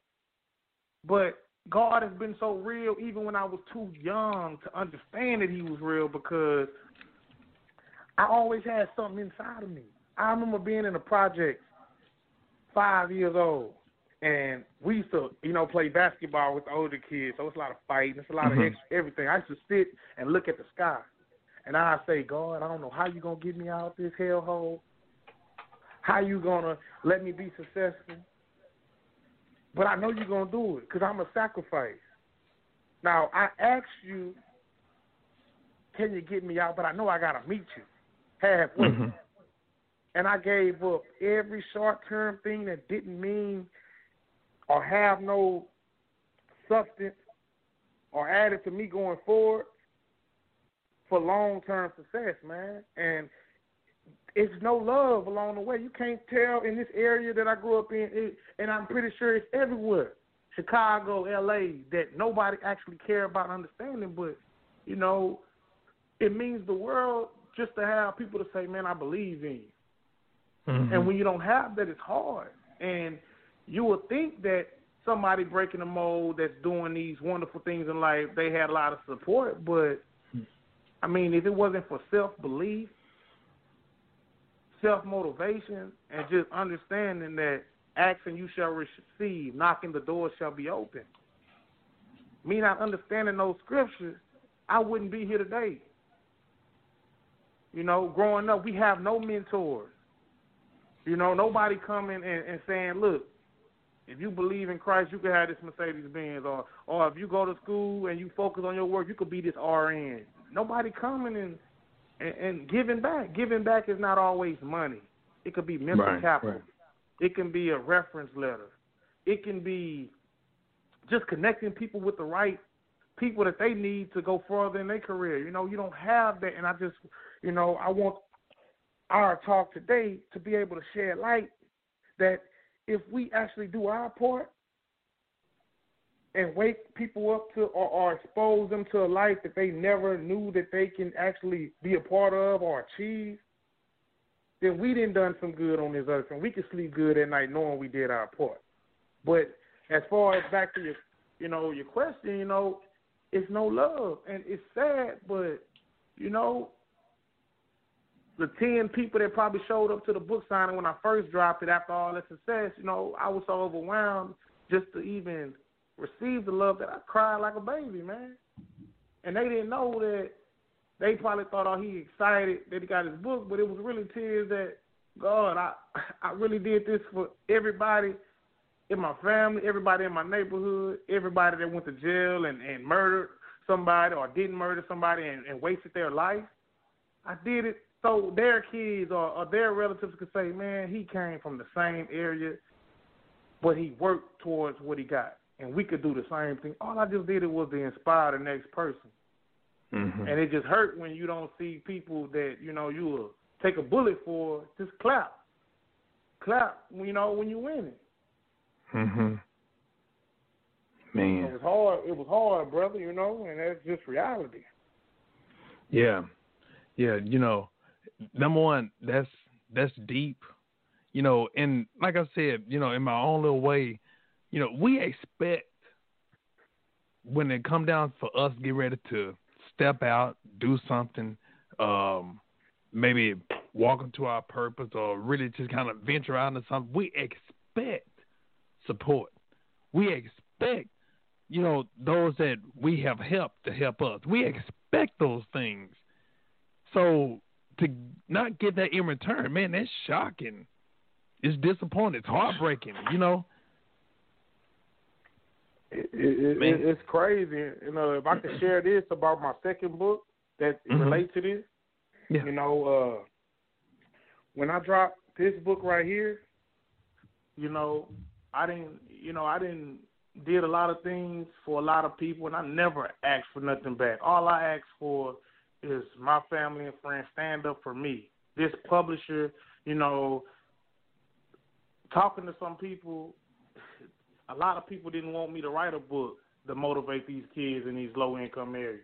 [SPEAKER 2] But God has been so real even when I was too young to understand that he was real because I always had something inside of me. I remember being in a project five years old and we used to, you know, play basketball with the older kids. So it's a lot of fighting, it's a lot
[SPEAKER 1] Mhm.
[SPEAKER 2] of extra, everything. I used to sit and look at the sky, and I say, God, I don't know how you gonna get me out of this hellhole. How you gonna let me be successful? But I know you're gonna do it because I'm a sacrifice. Now I asked you, can you get me out? But I know I gotta meet you halfway
[SPEAKER 1] Mhm.
[SPEAKER 2] and I gave up every short term thing that didn't mean or have no substance or added to me going forward for long term success, man. And it's no love along the way. You can't tell in this area that I grew up in, it, and I'm pretty sure it's everywhere. Chicago, LA, that nobody actually care about understanding, but you know, it means the world just to have people to say, Man, I believe in you.
[SPEAKER 1] Mhm.
[SPEAKER 2] And when you don't have that, it's hard. And you would think that somebody breaking the mold that's doing these wonderful things in life, they had a lot of support. But I mean, if it wasn't for self belief, self motivation, and just understanding that asking you shall receive, knocking the door shall be open. Me not understanding those scriptures, I wouldn't be here today. You know, growing up, we have no mentors. You know, nobody coming and, and saying, look, if you believe in Christ, you can have this Mercedes Benz, or or if you go to school and you focus on your work, you could be this RN. Nobody coming and, and and giving back. Giving back is not always money. It could be mental
[SPEAKER 1] Right,
[SPEAKER 2] capital.
[SPEAKER 1] right.
[SPEAKER 2] It can be a reference letter. It can be just connecting people with the right people that they need to go further in their career. You know, you don't have that, and I just, you know, I want our talk today to be able to shed light that if we actually do our part and wake people up to or, or expose them to a life that they never knew that they can actually be a part of or achieve, then we didn't done some good on this earth and we can sleep good at night knowing we did our part. But as far as back to your you know, your question, you know, it's no love. And it's sad, but you know, the ten people that probably showed up to the book signing when I first dropped it after all that success, you know, I was so overwhelmed just to even receive the love that I cried like a baby, man. And they didn't know that they probably thought, oh, he excited that he got his book, but it was really tears that, God, I I really did this for everybody in my family, everybody in my neighborhood, everybody that went to jail and, and murdered somebody or didn't murder somebody and, and wasted their life. I did it so their kids or, or their relatives could say, man, he came from the same area, but he worked towards what he got and we could do the same thing. All I just did it was to inspire the next person.
[SPEAKER 1] Mm-hmm.
[SPEAKER 2] And it just hurt when you don't see people that, you know, you will take a bullet for, just clap. Clap, you know, when you win it.
[SPEAKER 1] Mhm. Man.
[SPEAKER 2] It was hard it was hard, brother, you know, and that's just reality.
[SPEAKER 1] Yeah. Yeah, you know, number one, that's that's deep. You know, and like I said, you know, in my own little way, you know, we expect when it come down for us get ready to step out, do something, um, maybe walk into our purpose or really just kind of venture out into something, we expect support. We expect, you know, those that we have helped to help us. We expect those things. So to not get that in return, man, that's shocking. It's disappointing. It's heartbreaking, you know.
[SPEAKER 2] It, it, it, it's crazy. You know, if I could share this about my second book that
[SPEAKER 1] Mhm.
[SPEAKER 2] relates to this,
[SPEAKER 1] Yeah.
[SPEAKER 2] you know, uh, when I dropped this book right here, you know, I didn't, you know, I didn't did a lot of things for a lot of people, and I never asked for nothing back. All I asked for is my family and friends stand up for me. This publisher, you know, talking to some people, a lot of people didn't want me to write a book to motivate these kids in these low income areas.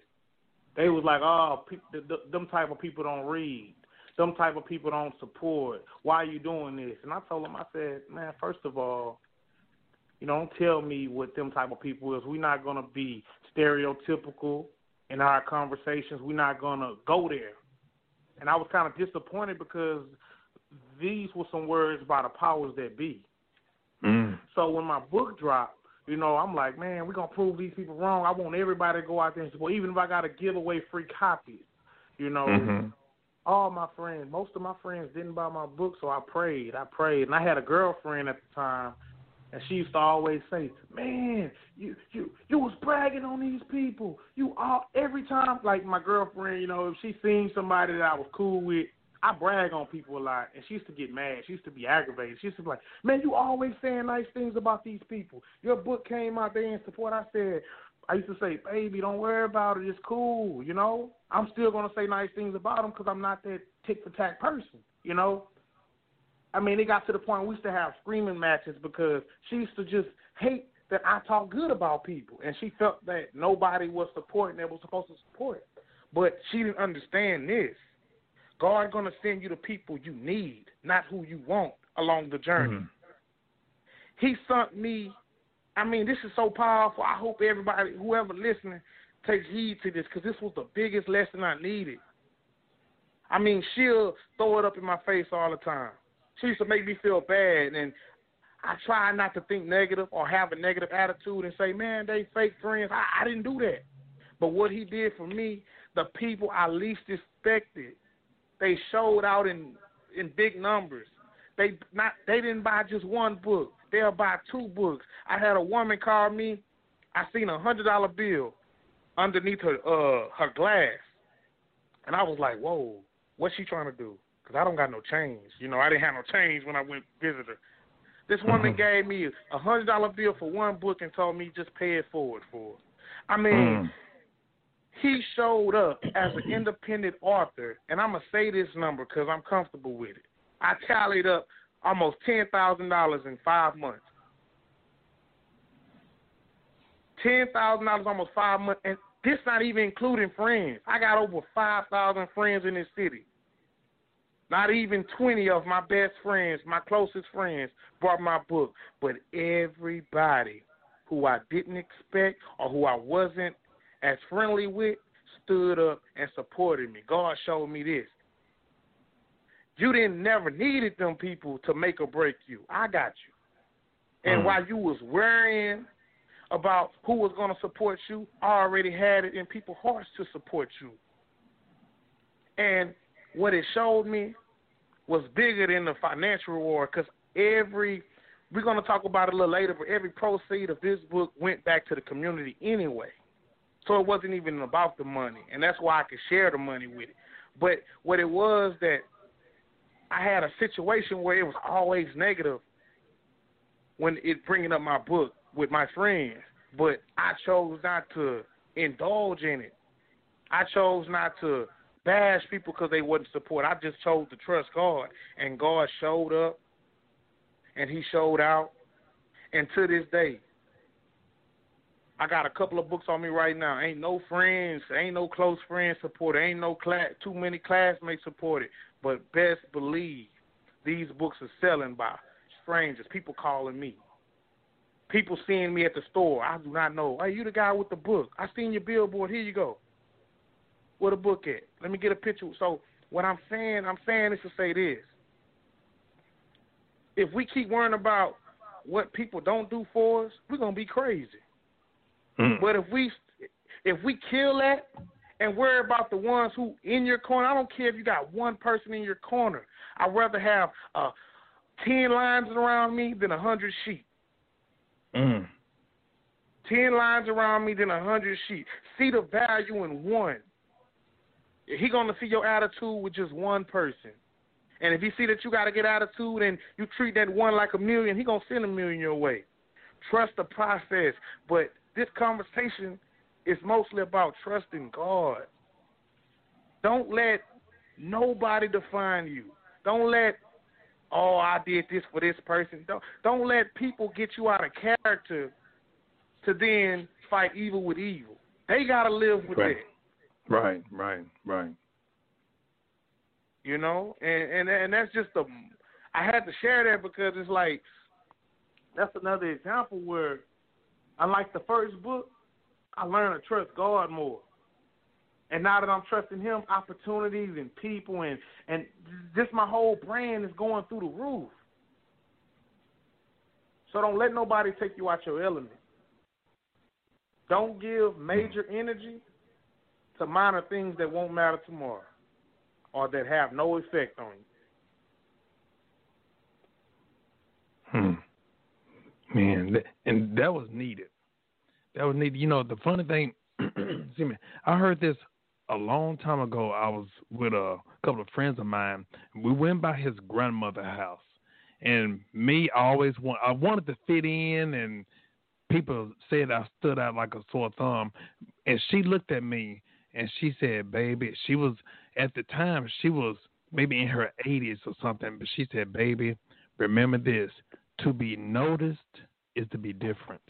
[SPEAKER 2] They was like, oh, pe- th- th- them type of people don't read. Them type of people don't support. Why are you doing this? And I told them, I said, man, first of all, you don't tell me what them type of people is. We're not gonna be stereotypical in our conversations. We're not gonna go there. And I was kind of disappointed because these were some words by the powers that be.
[SPEAKER 1] Mm.
[SPEAKER 2] So when my book dropped, you know, I'm like, man, we're gonna prove these people wrong. I want everybody to go out there and support, even if I gotta give away free copies. You know,
[SPEAKER 1] Mhm.
[SPEAKER 2] all my friends, most of my friends didn't buy my book, so I prayed. I prayed, and I had a girlfriend at the time, and she used to always say, "Man, you you you was bragging on these people. You all every time, like my girlfriend, you know, if she seen somebody that I was cool with." I brag on people a lot, and she used to get mad. She used to be aggravated. She used to be like, "Man, you always saying nice things about these people. Your book came out there in support." I said, I used to say, "Baby, don't worry about it. It's cool. You know, I'm still gonna say nice things about them because I'm not that tick for tack person. You know." I mean, it got to the point we used to have screaming matches because she used to just hate that I talk good about people, and she felt that nobody was supporting that was supposed to support. But she didn't understand this. God gonna send you the people you need, not who you want along the journey.
[SPEAKER 1] Mhm.
[SPEAKER 2] He sent me. I mean, this is so powerful. I hope everybody, whoever listening, takes heed to this because this was the biggest lesson I needed. I mean, she'll throw it up in my face all the time. She used to make me feel bad, and I try not to think negative or have a negative attitude and say, "Man, they fake friends." I, I didn't do that. But what he did for me, the people I least expected, they showed out in in big numbers. They not they didn't buy just one book. They'll buy two books. I had a woman call me. I seen a hundred dollar bill underneath her uh her glass, and I was like, "Whoa, what's she trying to do?" Because I don't got no change. You know, I didn't have no change when I went visit her. This woman
[SPEAKER 1] Mhm.
[SPEAKER 2] gave me a hundred dollar bill for one book and told me just pay it forward for. Her. I mean,
[SPEAKER 1] Mm.
[SPEAKER 2] He showed up as an independent author, and I'm gonna say this number because I'm comfortable with it. I tallied up almost ten thousand dollars in five months. Ten thousand dollars almost five months, and this not even including friends. I got over five thousand friends in this city. Not even twenty of my best friends, my closest friends, bought my book, but everybody who I didn't expect or who I wasn't as friendly with stood up and supported me. God showed me this. You didn't never needed them people to make or break you. I got you. And mm. while you was worrying about who was going to support you, I already had it in people's hearts to support you. And what it showed me was bigger than the financial reward because every we're going to talk about it a little later, but every proceed of this book went back to the community anyway. So it wasn't even about the money, and that's why I could share the money with it. But what it was that I had a situation where it was always negative when it bringing up my book with my friends, but I chose not to indulge in it. I chose not to bash people because they wouldn't support. I just chose to trust God, and God showed up, and He showed out, and to this day, I got a couple of books on me right now. Ain't no friends, ain't no close friends support ain't no class, too many classmates support it. But best believe these books are selling by strangers, people calling me. People seeing me at the store. I do not know. Hey, you the guy with the book. I seen your billboard. Here you go. Where the book at? Let me get a picture. So what I'm saying, I'm saying is to say this. If we keep worrying about what people don't do for us, we're gonna be crazy. Mm. But if we if we kill that and worry about the ones who in your corner, I don't care if you got one person in your corner. I'd rather have uh, ten lions around me than a hundred sheep.
[SPEAKER 1] Mm.
[SPEAKER 2] Ten lions around me than a hundred sheep. See the value in one. He gonna see your attitude with just one person. And if he see that you got to get attitude and you treat that one like a million, he gonna send a million your way. Trust the process, but this conversation is mostly about trusting God. Don't let nobody define you. Don't let oh I did this for this person. Don't don't let people get you out of character to then fight evil with evil. They gotta live with
[SPEAKER 1] right.
[SPEAKER 2] it.
[SPEAKER 1] Right, right, right.
[SPEAKER 2] You know, and and and that's just a. I had to share that because it's like that's another example where Unlike the first book, I learned to trust God more. And now that I'm trusting Him, opportunities and people and and just my whole brain is going through the roof. So don't let nobody take you out your element. Don't give major energy to minor things that won't matter tomorrow or that have no effect on
[SPEAKER 1] you. Hmm man, and that was needed. That was needed. You know, the funny thing, see me, I heard this a long time ago. I was with a couple of friends of mine. We went by his grandmother's house, and me, I always want, I wanted to fit in, and people said I stood out like a sore thumb. And she looked at me and she said, "Baby," she was at the time she was maybe in her 80s or something, but she said, "Baby, remember this: to be noticed is to be different.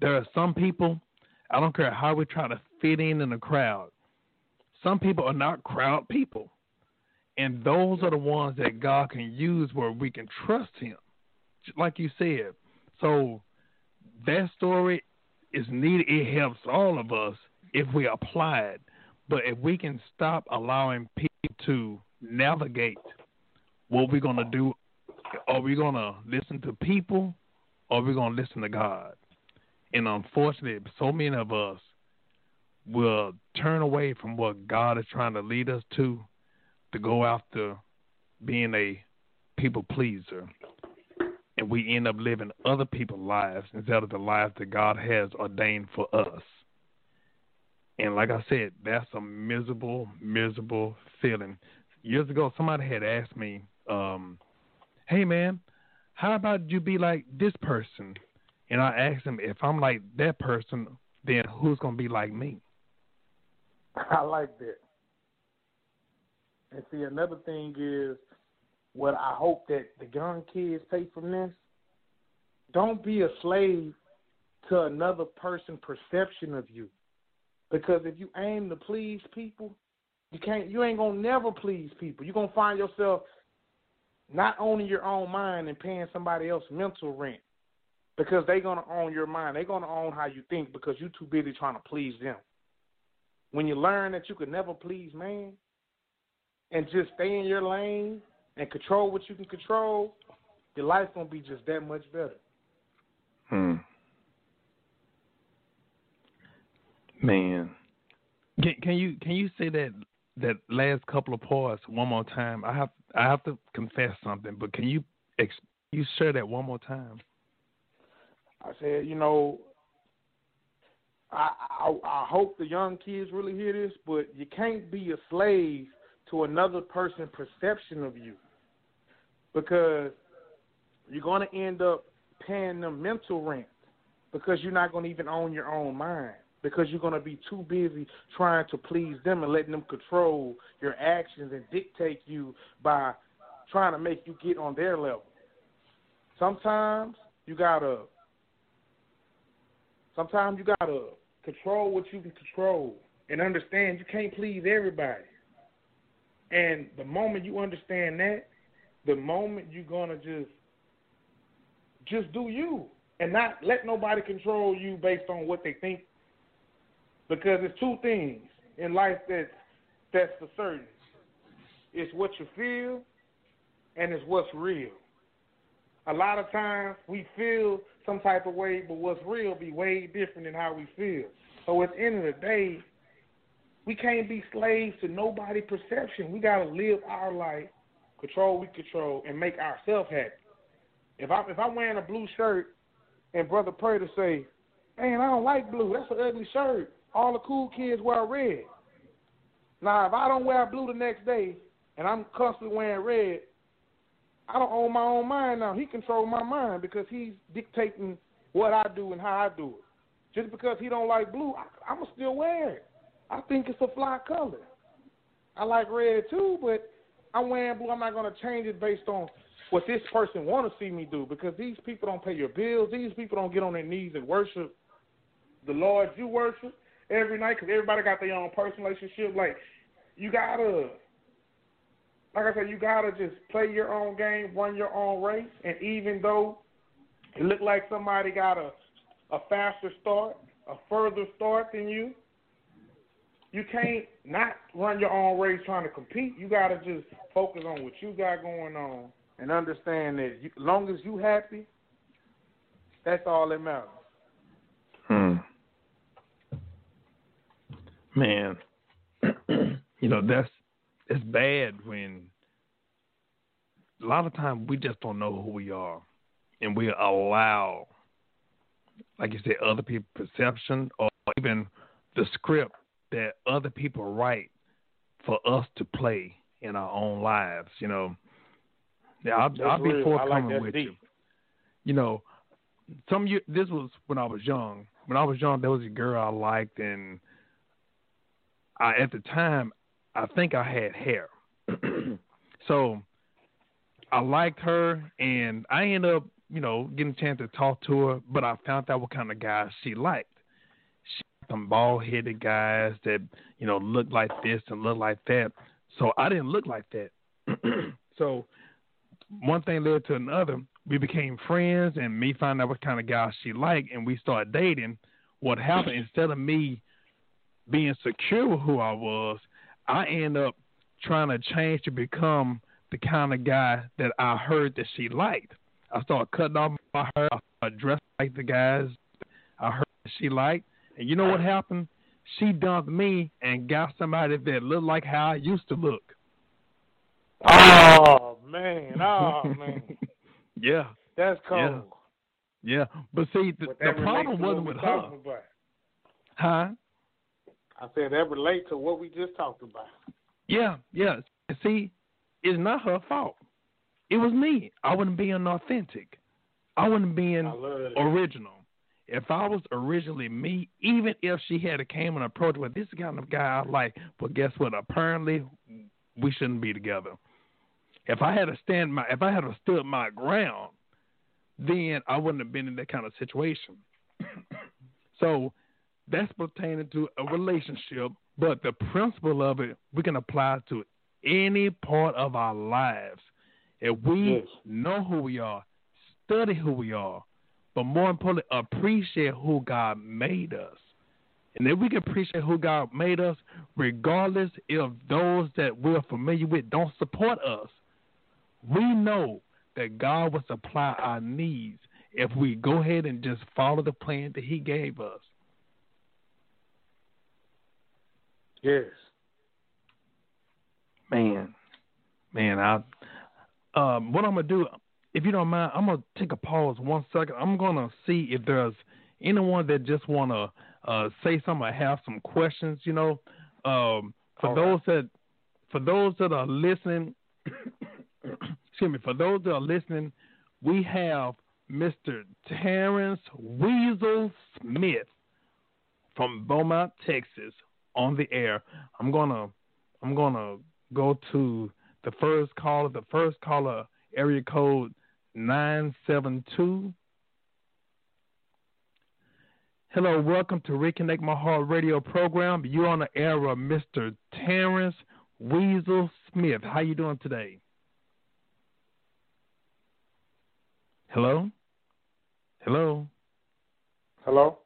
[SPEAKER 1] There are some people, I don't care how we try to fit in in a crowd, some people are not crowd people. And those are the ones that God can use where we can trust Him, like you said. So that story is needed. It helps all of us if we apply it. But if we can stop allowing people to navigate what we're going to do are we going to listen to people or are we going to listen to God? And unfortunately, so many of us will turn away from what God is trying to lead us to to go after being a people pleaser. And we end up living other people's lives instead of the lives that God has ordained for us. And like I said, that's a miserable, miserable feeling. Years ago, somebody had asked me, um, hey man, how about you be like this person? And I asked him, if I'm like that person, then who's gonna be like me?
[SPEAKER 2] I like that. And see, another thing is, what I hope that the young kids take from this, don't be a slave to another person's perception of you. Because if you aim to please people, you can't you ain't gonna never please people. You're gonna find yourself not owning your own mind and paying somebody else mental rent. Because they're gonna own your mind. They're gonna own how you think because you're too busy trying to please them. When you learn that you could never please man and just stay in your lane and control what you can control, your life's gonna be just that much better.
[SPEAKER 1] Hmm. Man, can, can you can you say that that last couple of parts one more time? I have I have to confess something, but can you you share that one more time?
[SPEAKER 2] I said, you know, I, I I hope the young kids really hear this, but you can't be a slave to another person's perception of you because you're going to end up paying them mental rent because you're not going to even own your own mind because you're going to be too busy trying to please them and letting them control your actions and dictate you by trying to make you get on their level. Sometimes you got to sometimes you got to control what you can control and understand you can't please everybody. And the moment you understand that, the moment you're gonna just just do you and not let nobody control you based on what they think. Because it's two things in life that that's for certain. It's what you feel and it's what's real. A lot of times we feel some type of way, but what's real be way different than how we feel. So at the end of the day, we can't be slaves to nobody's perception. We gotta live our life, control we control, and make ourselves happy. If I if I'm wearing a blue shirt and Brother Prater say, Man, I don't like blue, that's an ugly shirt. All the cool kids wear red. Now if I don't wear blue the next day and I'm constantly wearing red, I don't own my own mind now. He controls my mind because he's dictating what I do and how I do it. Just because he don't like blue, I, I'ma still wear it. I think it's a fly color. I like red too, but I'm wearing blue. I'm not gonna change it based on what this person want to see me do because these people don't pay your bills. These people don't get on their knees and worship the Lord you worship every night because everybody got their own personal relationship. Like you gotta, like I said, you gotta just play your own game, run your own race, and even though it look like somebody got a a faster start, a further start than you, you can't not run your own race trying to compete. You got to just focus on what you got going on and understand that you, long as you happy, that's all that matters.
[SPEAKER 1] Hmm. Man, you know that's it's bad when a lot of times we just don't know who we are, and we allow, like you said, other people's perception or even the script that other people write for us to play in our own lives. You know, yeah, I'll, I'll be forthcoming
[SPEAKER 2] like
[SPEAKER 1] with
[SPEAKER 2] deep.
[SPEAKER 1] you. You know, some year, this was when I was young. When I was young, there was a girl I liked, and I at the time I think I had hair, so I liked her, and I ended up, you know, getting a chance to talk to her. But I found out what kind of guys she liked. She some bald headed guys that you know look like this and look like that. So I didn't look like that. so one thing led to another. We became friends, and me find out what kind of guy she liked, and we started dating. What happened instead of me being secure with who I was, I end up trying to change to become the kind of guy that I heard that she liked. I started cutting off my hair. I started dressing like the guys I heard she liked. And you know what happened? She dumped me and got somebody that looked like how I used to look.
[SPEAKER 2] Oh man, oh man.
[SPEAKER 1] yeah.
[SPEAKER 2] That's cold.
[SPEAKER 1] Yeah. yeah. But see the, the problem wasn't with her.
[SPEAKER 2] about.
[SPEAKER 1] Huh?
[SPEAKER 2] I said that relate to what we just talked about.
[SPEAKER 1] Yeah, yeah. See, it's not her fault. It was me. I wasn't being authentic. I wasn't being
[SPEAKER 2] I
[SPEAKER 1] original. If I was originally me, even if she had a came and approached with this kind of guy I like, but guess what? Apparently, we shouldn't be together. If I had to stand my, if I had to stood my ground, then I wouldn't have been in that kind of situation. so that's pertaining to a relationship, but the principle of it we can apply to any part of our lives. If we yes. know who we are, study who we are, but more importantly, appreciate who God made us. And if we can appreciate who God made us, regardless if those that we're familiar with don't support us, we know that God will supply our needs if we go ahead and just follow the plan that He gave us.
[SPEAKER 2] Yes.
[SPEAKER 1] Man, man, I um, what I'm gonna do, if you don't mind, I'm gonna take a pause one second. I'm gonna see if there's anyone that just wanna uh, say something or have some questions. You know, um, for All those right. that for those that are listening, excuse me, for those that are listening, we have Mr. Terrence Weasel Smith from Beaumont, Texas, on the air. I'm gonna I'm gonna go to the first caller. The first caller, area code nine seven two. Hello, welcome to Reconnect My Heart radio program. You're on the air with Mr. Terrence Weasel Smith. How you doing today? Hello? Hello?
[SPEAKER 2] Hello?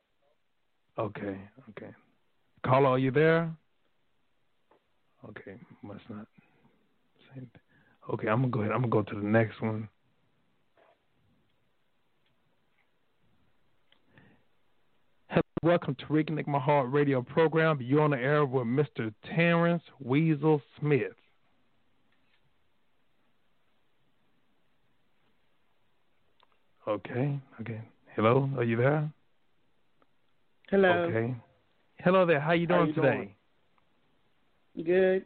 [SPEAKER 1] Okay, okay. Caller, are you there? Okay, must not. Okay, I'm gonna go ahead. I'm gonna go to the next one. Hello, welcome to Reconnect My Heart radio program. You're on the air with Mr. Terrence Weasel Smith. Okay, okay. Hello, are you there?
[SPEAKER 4] Hello.
[SPEAKER 1] Okay. Hello there. How you doing How you today?
[SPEAKER 4] Doing? Good.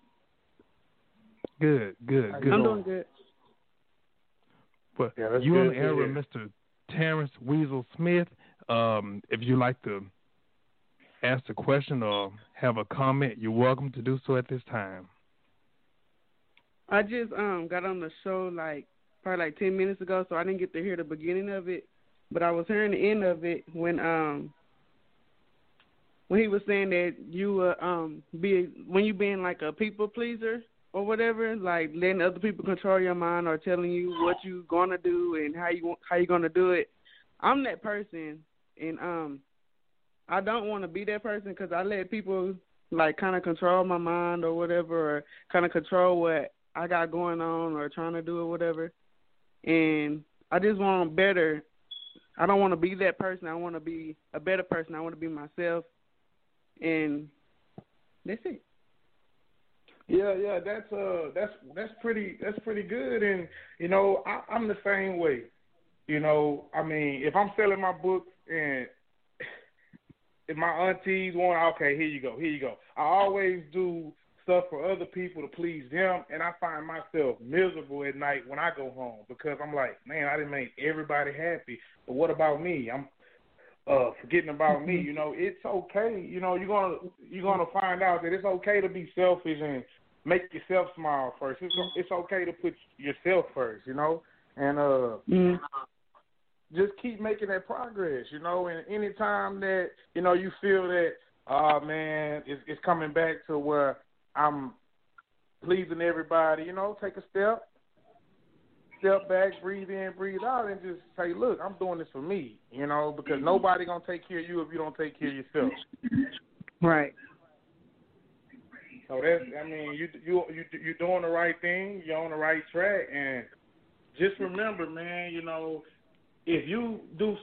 [SPEAKER 1] Good, good, good.
[SPEAKER 4] I'm doing good.
[SPEAKER 1] Well, yeah, you on the air with Mr. Terrence Weasel Smith. Um, if you'd like to ask a question or have a comment, you're welcome to do so at this time.
[SPEAKER 4] I just um got on the show like probably like ten minutes ago, so I didn't get to hear the beginning of it, but I was hearing the end of it when um when he was saying that you uh, um be when you being like a people pleaser or whatever, like letting other people control your mind or telling you what you're gonna do and how you how you gonna do it. I'm that person, and um, I don't want to be that person because I let people like kind of control my mind or whatever, or kind of control what I got going on or trying to do or whatever. And I just want better. I don't want to be that person. I want to be a better person. I want to be myself and that's it.
[SPEAKER 2] Yeah, yeah, that's uh, that's that's pretty that's pretty good, and you know, I, I'm the same way. You know, I mean, if I'm selling my books and if my aunties want, okay, here you go, here you go. I always do stuff for other people to please them, and I find myself miserable at night when I go home because I'm like, man, I didn't make everybody happy, but what about me? I'm uh forgetting about me. Mm-hmm. You know, it's okay. You know, you're gonna you're gonna find out that it's okay to be selfish and make yourself smile first. It's it's okay to put yourself first. You know, and uh. Mm-hmm. Just keep making that progress, you know. And anytime that you know you feel that, oh man, it's, it's coming back to where I'm pleasing everybody, you know, take a step, step back, breathe in, breathe out, and just say, "Look, I'm doing this for me," you know, because nobody gonna take care of you if you don't take care of yourself.
[SPEAKER 4] Right.
[SPEAKER 2] So that's, I mean, you you you you're doing the right thing. You're on the right track, and just remember, man, you know, if you do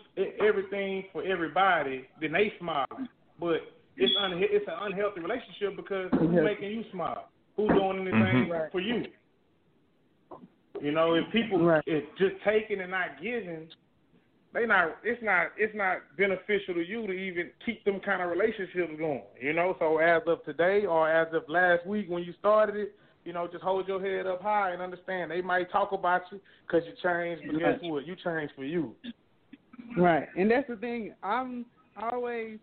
[SPEAKER 2] everything for everybody, then they smile. But it's un it's an unhealthy relationship because who's making you smile? Who's doing anything mm-hmm. for you? You know, if people right. if just taking and not giving, they not it's not it's not beneficial to you to even keep them kind of relationships going. You know, so as of today or as of last week when you started it, you know, just hold your head up high and understand they might talk about you because you changed, but guess what? You changed for you.
[SPEAKER 4] Right, and that's the thing. I'm always,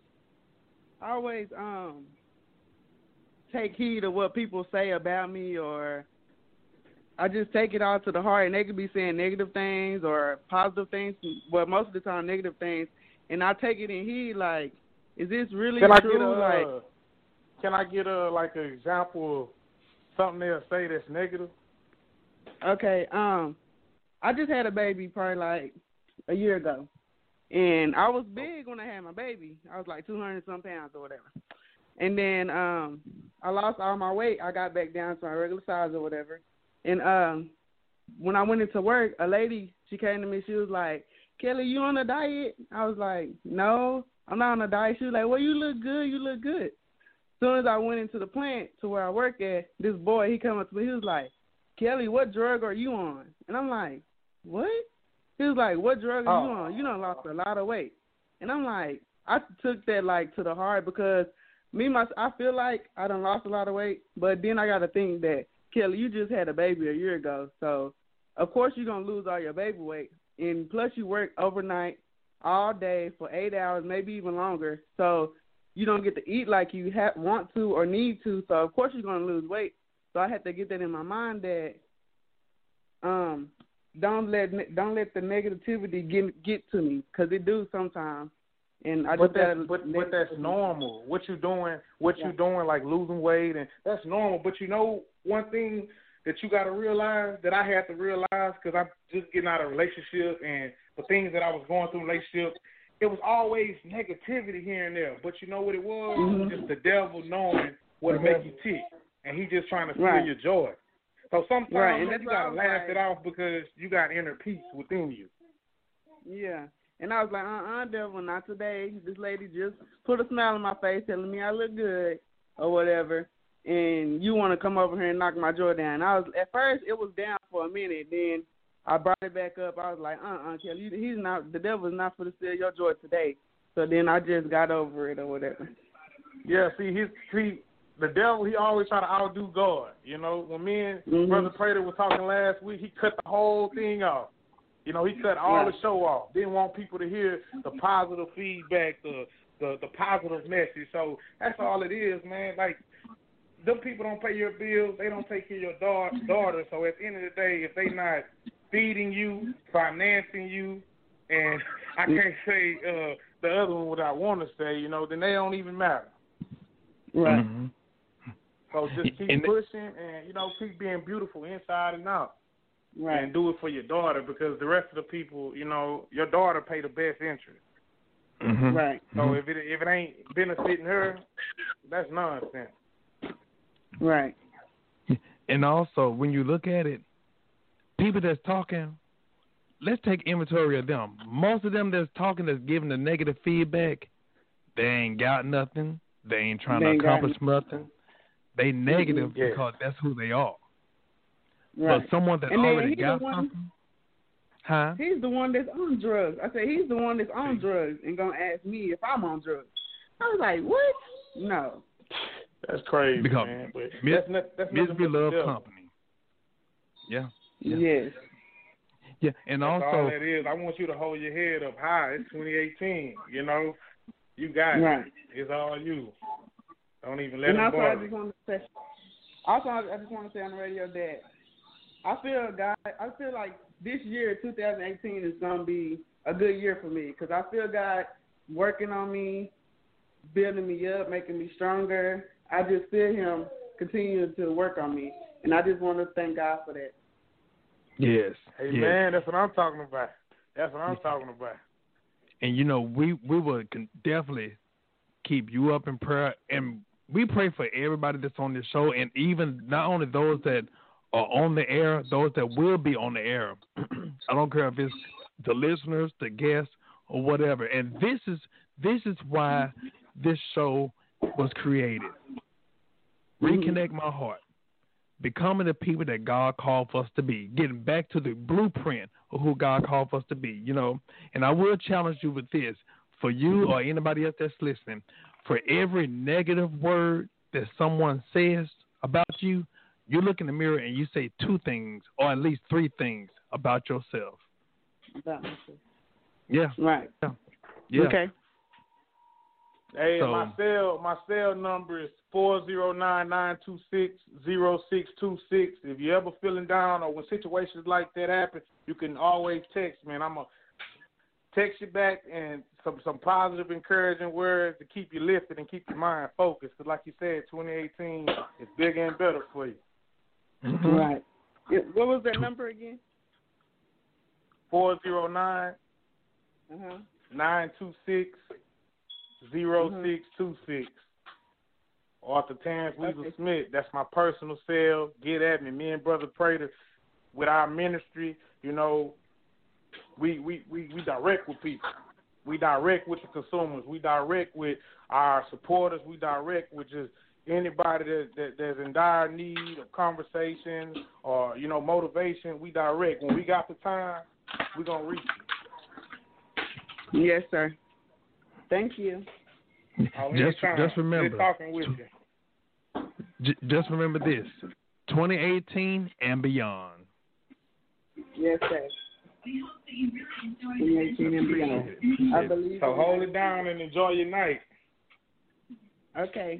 [SPEAKER 4] always um take heed of what people say about me or I just take it all to the heart, and they could be saying negative things or positive things, but most of the time negative things, and I take it in heed. Like, is this really
[SPEAKER 2] can
[SPEAKER 4] true?
[SPEAKER 2] I get a,
[SPEAKER 4] like,
[SPEAKER 2] can I get a like an example of something they'll say that's negative?
[SPEAKER 4] Okay, um, I just had a baby probably like a year ago, and I was big when I had my baby. I was like two hundred some pounds or whatever. And then um I lost all my weight. I got back down to my regular size or whatever. And um when I went into work, a lady she came to me. She was like, "Kelly, you on a diet?" I was like, "No, I'm not on a diet." She was like, "Well, you look good. You look good." As soon as I went into the plant to where I work at, this boy he come up to me. He was like, "Kelly, what drug are you on?" And I'm like, "What?" He was like, "What drug are you
[SPEAKER 2] Oh.
[SPEAKER 4] on? You done lost a lot of weight." And I'm like, I took that like to the heart because me my I feel like I done lost a lot of weight, but then I got to think that Kelly, you just had a baby a year ago, so of course you're gonna lose all your baby weight, and plus you work overnight all day for eight hours, maybe even longer, so you don't get to eat like you ha- want to or need to, so of course you're gonna lose weight. So I had to get that in my mind that um don't let don't let the negativity get get to me because it do sometimes. And I
[SPEAKER 2] but
[SPEAKER 4] just gotta
[SPEAKER 2] that's but, but that's normal. What you doing? What
[SPEAKER 4] Yeah.
[SPEAKER 2] you doing? Like losing weight, and that's normal. But you know, one thing that you got to realize that I had to realize because I'm just getting out of a relationship and the things that I was going through in relationship, it was always negativity here and there. But you know what it was? It
[SPEAKER 4] Mhm.
[SPEAKER 2] just the devil knowing what to make you tick, and he just trying to steal
[SPEAKER 4] Right.
[SPEAKER 2] your joy. So sometimes
[SPEAKER 4] Right, and
[SPEAKER 2] man, you gotta laugh
[SPEAKER 4] like-
[SPEAKER 2] it off because you got inner peace within you.
[SPEAKER 4] Yeah. And I was like, uh uh devil, not today. This lady just put a smile on my face telling me I look good or whatever. And you want to come over here and knock my joy down. I was At first, it was down for a minute. Then I brought it back up. I was like, uh uh Kelly, he's not, the devil's not for to steal your joy today. So then I just got over it or whatever.
[SPEAKER 2] Yeah, see, his see the devil. He always try to outdo God. You know, when me and
[SPEAKER 4] Mhm.
[SPEAKER 2] Brother Prater was talking last week, he cut the whole thing off. You know, he cut all
[SPEAKER 4] Right.
[SPEAKER 2] the show off. Didn't want people to hear the positive feedback, the the the positive message. So that's all it is, man. Like them people don't pay your bills, they don't take care of your daughter. daughter. So at the end of the day, if they not feeding you, financing you, and I can't say uh the other one what I want to say, you know, then they don't even matter.
[SPEAKER 4] Right.
[SPEAKER 1] Mhm.
[SPEAKER 2] So just keep
[SPEAKER 1] And-
[SPEAKER 2] pushing and you know keep being beautiful inside and out,
[SPEAKER 4] Right.
[SPEAKER 2] and do it for your daughter because the rest of the people, you know, your daughter pay the best interest.
[SPEAKER 1] Mhm.
[SPEAKER 4] Right.
[SPEAKER 2] So
[SPEAKER 1] Mhm.
[SPEAKER 2] if it if it ain't benefiting her, that's nonsense.
[SPEAKER 4] Right.
[SPEAKER 1] And also, when you look at it, people that's talking, let's take inventory of them. Most of them that's talking, that's giving the negative feedback, they ain't got nothing. They ain't trying
[SPEAKER 4] They
[SPEAKER 1] to
[SPEAKER 4] ain't got
[SPEAKER 1] accomplish nothing. They negative
[SPEAKER 2] Yeah.
[SPEAKER 1] because that's who they are.
[SPEAKER 4] Right.
[SPEAKER 1] But someone that
[SPEAKER 4] And then
[SPEAKER 1] already
[SPEAKER 4] he's the
[SPEAKER 1] got
[SPEAKER 4] one-
[SPEAKER 1] something, huh?
[SPEAKER 4] He's the one that's on drugs. I said he's the one that's on drugs and gonna ask me if I'm on drugs. I was like, what? No.
[SPEAKER 2] That's crazy,
[SPEAKER 1] Because
[SPEAKER 2] man. But
[SPEAKER 1] mis-
[SPEAKER 2] that's not, that's
[SPEAKER 1] Misery
[SPEAKER 2] but
[SPEAKER 1] love company. Yeah. Yeah.
[SPEAKER 4] Yes.
[SPEAKER 1] Yeah, and
[SPEAKER 2] That's all
[SPEAKER 1] also,
[SPEAKER 2] that is. I want you to hold your head up high. It's 2018. You know, you got it.
[SPEAKER 4] Right.
[SPEAKER 2] It's all you. Don't even let
[SPEAKER 4] And
[SPEAKER 2] them
[SPEAKER 4] also, I
[SPEAKER 2] bother.
[SPEAKER 4] just want to say, also, I I just want to say on the radio that I feel, God, I feel like this year, 2018, is gonna be a good year for me because I feel God working on me, building me up, making me stronger. I just feel Him continuing to work on me, and I just want to thank God for that.
[SPEAKER 1] yes,
[SPEAKER 2] Hey
[SPEAKER 1] yes.
[SPEAKER 2] man, that's what I'm talking about. That's what I'm talking about.
[SPEAKER 1] and you know we we will definitely keep you up in prayer and we pray for everybody that's on this show and even not only those that are on the air those that will be on the air. I don't care if it's the listeners the guests or whatever. And this is this is why this show was created. Mm-hmm. Reconnect my heart. Becoming the people that God called for us to be, getting back to the blueprint of who God called for us to be, you know. And I will challenge you with this. For you or anybody else that's listening, for every negative word that someone says about you, you look in the mirror and you say two things or at least three things about yourself.
[SPEAKER 4] About myself.
[SPEAKER 1] Yeah.
[SPEAKER 4] Right.
[SPEAKER 1] Yeah.
[SPEAKER 4] Okay.
[SPEAKER 2] Hey,
[SPEAKER 1] So-
[SPEAKER 2] my cell my cell number is four zero nine nine two six zero six two six. If you ever feeling down or when situations like that happen, you can always text, man. I'm a text you back and some some positive, encouraging words to keep you lifted and keep your mind focused. Cause like you said, 2018 is bigger and better for you.
[SPEAKER 1] Mhm.
[SPEAKER 4] Right. What was that number again?
[SPEAKER 2] Four zero nine
[SPEAKER 4] Uh huh.
[SPEAKER 2] nine two six zero six two six. Author Terrence Weasel
[SPEAKER 4] Okay.
[SPEAKER 2] Smith. That's my personal cell. Get at me. Me and Brother Prater with our ministry, you know, we, we, we, we direct with people. We direct with the consumers. We direct with our supporters. We direct with just anybody that, that that's in dire need of conversation or, you know, motivation. We direct. When we got the time, we're gonna reach you.
[SPEAKER 4] Yes, sir. Thank you.
[SPEAKER 2] Oh,
[SPEAKER 1] Just just remember.
[SPEAKER 2] Talking with you.
[SPEAKER 1] J- just remember this: 2018 and beyond.
[SPEAKER 4] Yes, sir. 2018 and beyond. I believe.
[SPEAKER 2] So hold it down and enjoy your night.
[SPEAKER 4] Okay.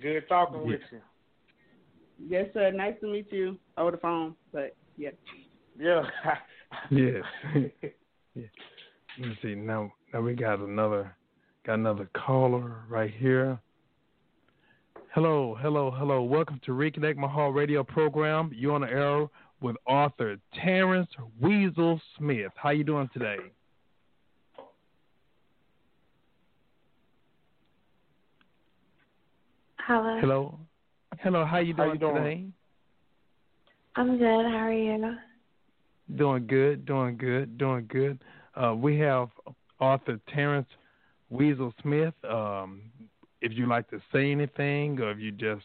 [SPEAKER 2] Good talking with you.
[SPEAKER 4] Yes, sir. Nice to meet you over the phone. But yeah.
[SPEAKER 2] Yeah.
[SPEAKER 1] Yes. yeah. Let me see. Now, now we got another, got another caller right here. Hello, hello, hello. Welcome to Reconnect My Heart Radio program. You on the air with author Terrence Weasel Smith. How you doing today?
[SPEAKER 5] Hello.
[SPEAKER 1] Hello, hello. How you
[SPEAKER 2] How
[SPEAKER 1] doing,
[SPEAKER 2] you doing?
[SPEAKER 1] today?
[SPEAKER 5] I'm good. How are you?
[SPEAKER 1] Doing good, doing good, doing good. Uh, we have author Terrence Weasel Smith. Um, if you like to say anything, or if you just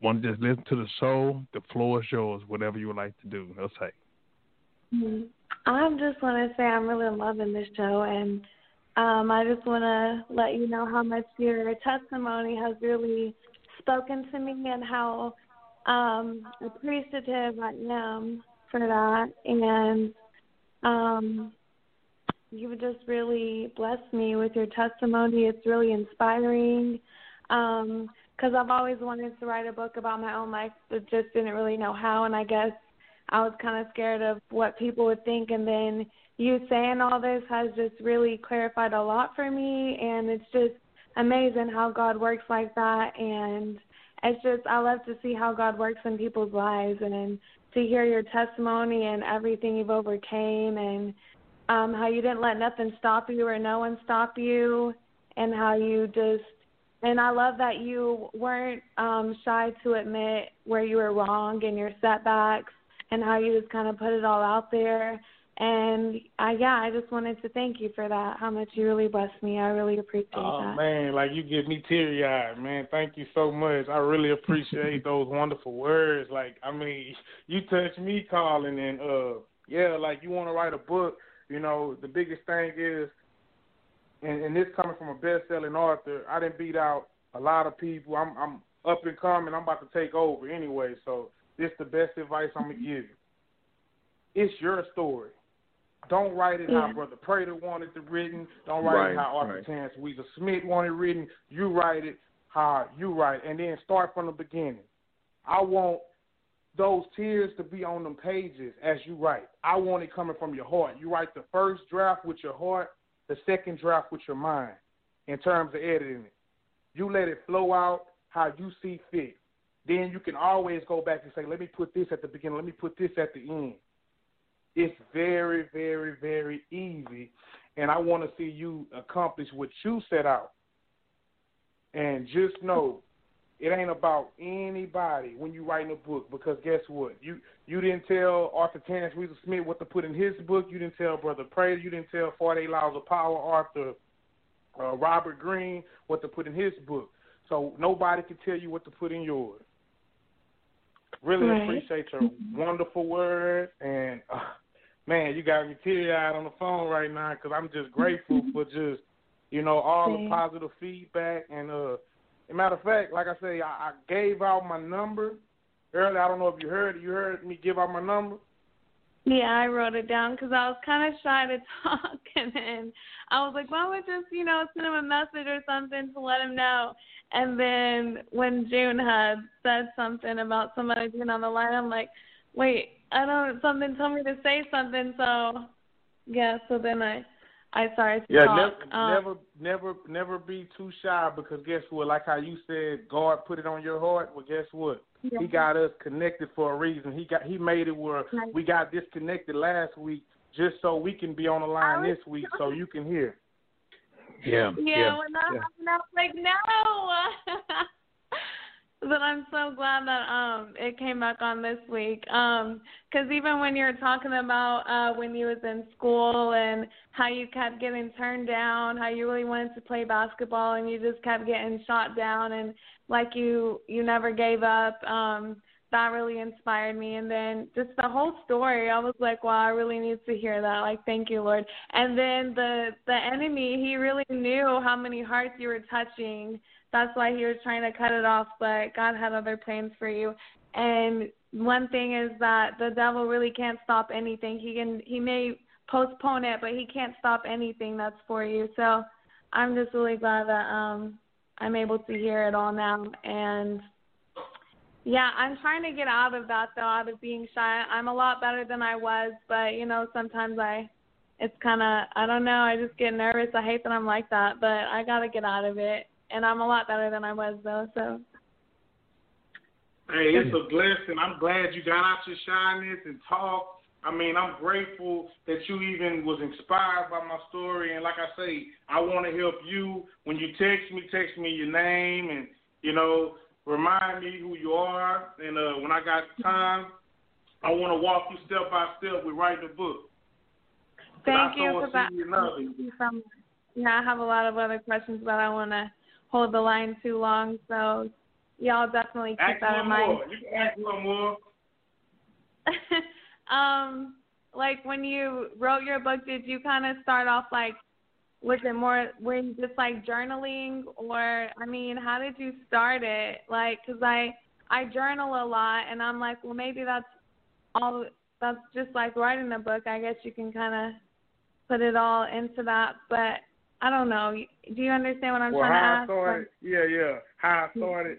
[SPEAKER 1] want to just listen to the show, the floor is yours. Whatever you would like to do, let's say.
[SPEAKER 5] Mhm. I just want to say I'm really loving this show, and um, I just want to let you know how much your testimony has really spoken to me and how um, appreciative I am for that. And um, you've just really blessed me with your testimony. It's really inspiring because I've always wanted to write a book about my own life, but just didn't really know how. And I guess I was kind of scared of what people would think. And then you saying all this has just really clarified a lot for me. And it's just amazing how God works like that. And it's just, I love to see how God works in people's lives and to hear your testimony and everything you've overcame and um, how you didn't let nothing stop you or no one stop you and how you just and I love that you weren't um shy to admit where you were wrong and your setbacks and how you just kind of put it all out there and I yeah, I just wanted to thank you for that. How much you really blessed me. I really appreciate it.
[SPEAKER 2] Oh
[SPEAKER 5] that.
[SPEAKER 2] man, like you get me teary eyed, man. Thank you so much. I really appreciate those wonderful words. Like, I mean, you touch me calling and uh yeah, like you wanna write a book, you know, the biggest thing is and, and this coming from a best selling author, I didn't beat out a lot of people. I'm I'm up and coming, I'm about to take over anyway, so this the best advice I'm gonna give you. It's your story. Don't write it how Brother Prater wanted it written. Don't write
[SPEAKER 6] Right,
[SPEAKER 2] it how Author
[SPEAKER 6] right.
[SPEAKER 2] Terrence Weasel Smith wanted it written. You write it how you write, it. and then start from the beginning. I want those tears to be on them pages as you write. I want it coming from your heart. You write the first draft with your heart, the second draft with your mind in terms of editing it. You let it flow out how you see fit. Then you can always go back and say, let me put this at the beginning, let me put this at the end. It's very, very, very easy. And I want to see you accomplish what you set out. And just know it ain't about anybody when you writing a book because guess what? You you didn't tell Author Terrence Weasel Smith what to put in his book. You didn't tell Brother Prater. You didn't tell Forty Eight Laws of Power Author uh, Robert Greene what to put in his book. So nobody can tell you what to put in yours. Really
[SPEAKER 5] Right.
[SPEAKER 2] appreciate your wonderful words and uh, man, you got me teary eyed on the phone right now because I'm just grateful for just you know all the positive feedback and uh. As a matter of fact, like I say, I, I gave out my number earlier. I don't know if you heard it. You heard me give out my number.
[SPEAKER 5] Yeah, I wrote it down because I was kind of shy to talk, and then I was like, "Why don't we just, you know, send him a message or something to let him know?" And then when June had said something about somebody being on the line, I'm like, "Wait, I don't. Something told me to say something." So, yeah. So then I, I started to
[SPEAKER 2] yeah,
[SPEAKER 5] talk.
[SPEAKER 2] never,
[SPEAKER 5] um,
[SPEAKER 2] never, never, never be too shy because guess what? Like how you said, God put it on your heart. Well, guess what?
[SPEAKER 5] yeah.
[SPEAKER 2] He got us connected for a reason. He got he made it where
[SPEAKER 5] Right.
[SPEAKER 2] we got disconnected last week just so we can be on the line
[SPEAKER 5] was
[SPEAKER 2] this week so you can hear.
[SPEAKER 1] Yeah.
[SPEAKER 5] Yeah, when I,
[SPEAKER 1] yeah.
[SPEAKER 5] when I was like, no. but I'm so glad that um it came back on this week. Um, 'cause even when you were talking about uh when you was in school and how you kept getting turned down, how you really wanted to play basketball and you just kept getting shot down and like you you never gave up. Um, that really inspired me and then just the whole story i was like wow i really need to hear that like thank you lord and then the the enemy he really knew how many hearts you were touching that's why he was trying to cut it off but god had other plans for you and one thing is that the devil really can't stop anything he can he may postpone it but he can't stop anything that's for you so i'm just really glad that um i'm able to hear it all now and yeah, I'm trying to get out of that though, out of being shy. I'm a lot better than I was, but you know, sometimes I it's kind of I don't know, I just get nervous. I hate that I'm like that, but I got to get out of it. And I'm a lot better than I was though, so
[SPEAKER 2] Hey, it's a blessing. I'm glad you got out your shyness and talked. I mean, I'm grateful that you even was inspired by my story. And like I say, I want to help you. When you text me, text me your name and you know, remind me who you are. And uh, when I got time, I want to walk you step by step with writing a book.
[SPEAKER 5] thank you for that. Thank you so much. Yeah, I have a lot of other questions, but I want to hold the line too long, so y'all definitely keep
[SPEAKER 2] Ask
[SPEAKER 5] that in mind.
[SPEAKER 2] more. You can ask one more.
[SPEAKER 5] um, like when you wrote your book, did you kind of start off like, was it more when just like journaling, or I mean, how did you start it? Like, cause I I journal a lot, and I'm like, well, maybe that's all. That's just like writing a book. I guess you can kind of put it all into that, but I don't know. Do you understand what I'm
[SPEAKER 2] well,
[SPEAKER 5] trying to ask?
[SPEAKER 2] started, yeah, yeah. How I started,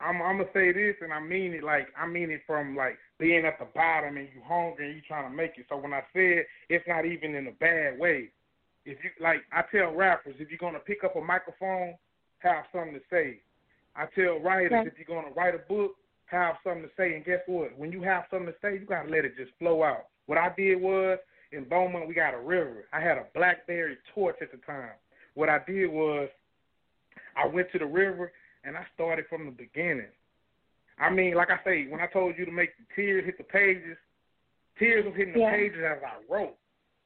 [SPEAKER 2] I'm, I'm gonna say this, and I mean it. Like I mean it from like being at the bottom and you hungry and you trying to make it. So when I say it, it's not even in a bad way. If you like, I tell rappers if you're gonna pick up a microphone, have something to say. I tell writers
[SPEAKER 5] Right.
[SPEAKER 2] if you're gonna write a book, have something to say. And guess what? When you have something to say, you gotta let it just flow out. What I did was in Beaumont we got a river. I had a BlackBerry torch at the time. What I did was I went to the river and I started from the beginning. I mean, like I say, when I told you to make the tears hit the pages, tears was hitting the
[SPEAKER 5] Yeah.
[SPEAKER 2] pages as I wrote.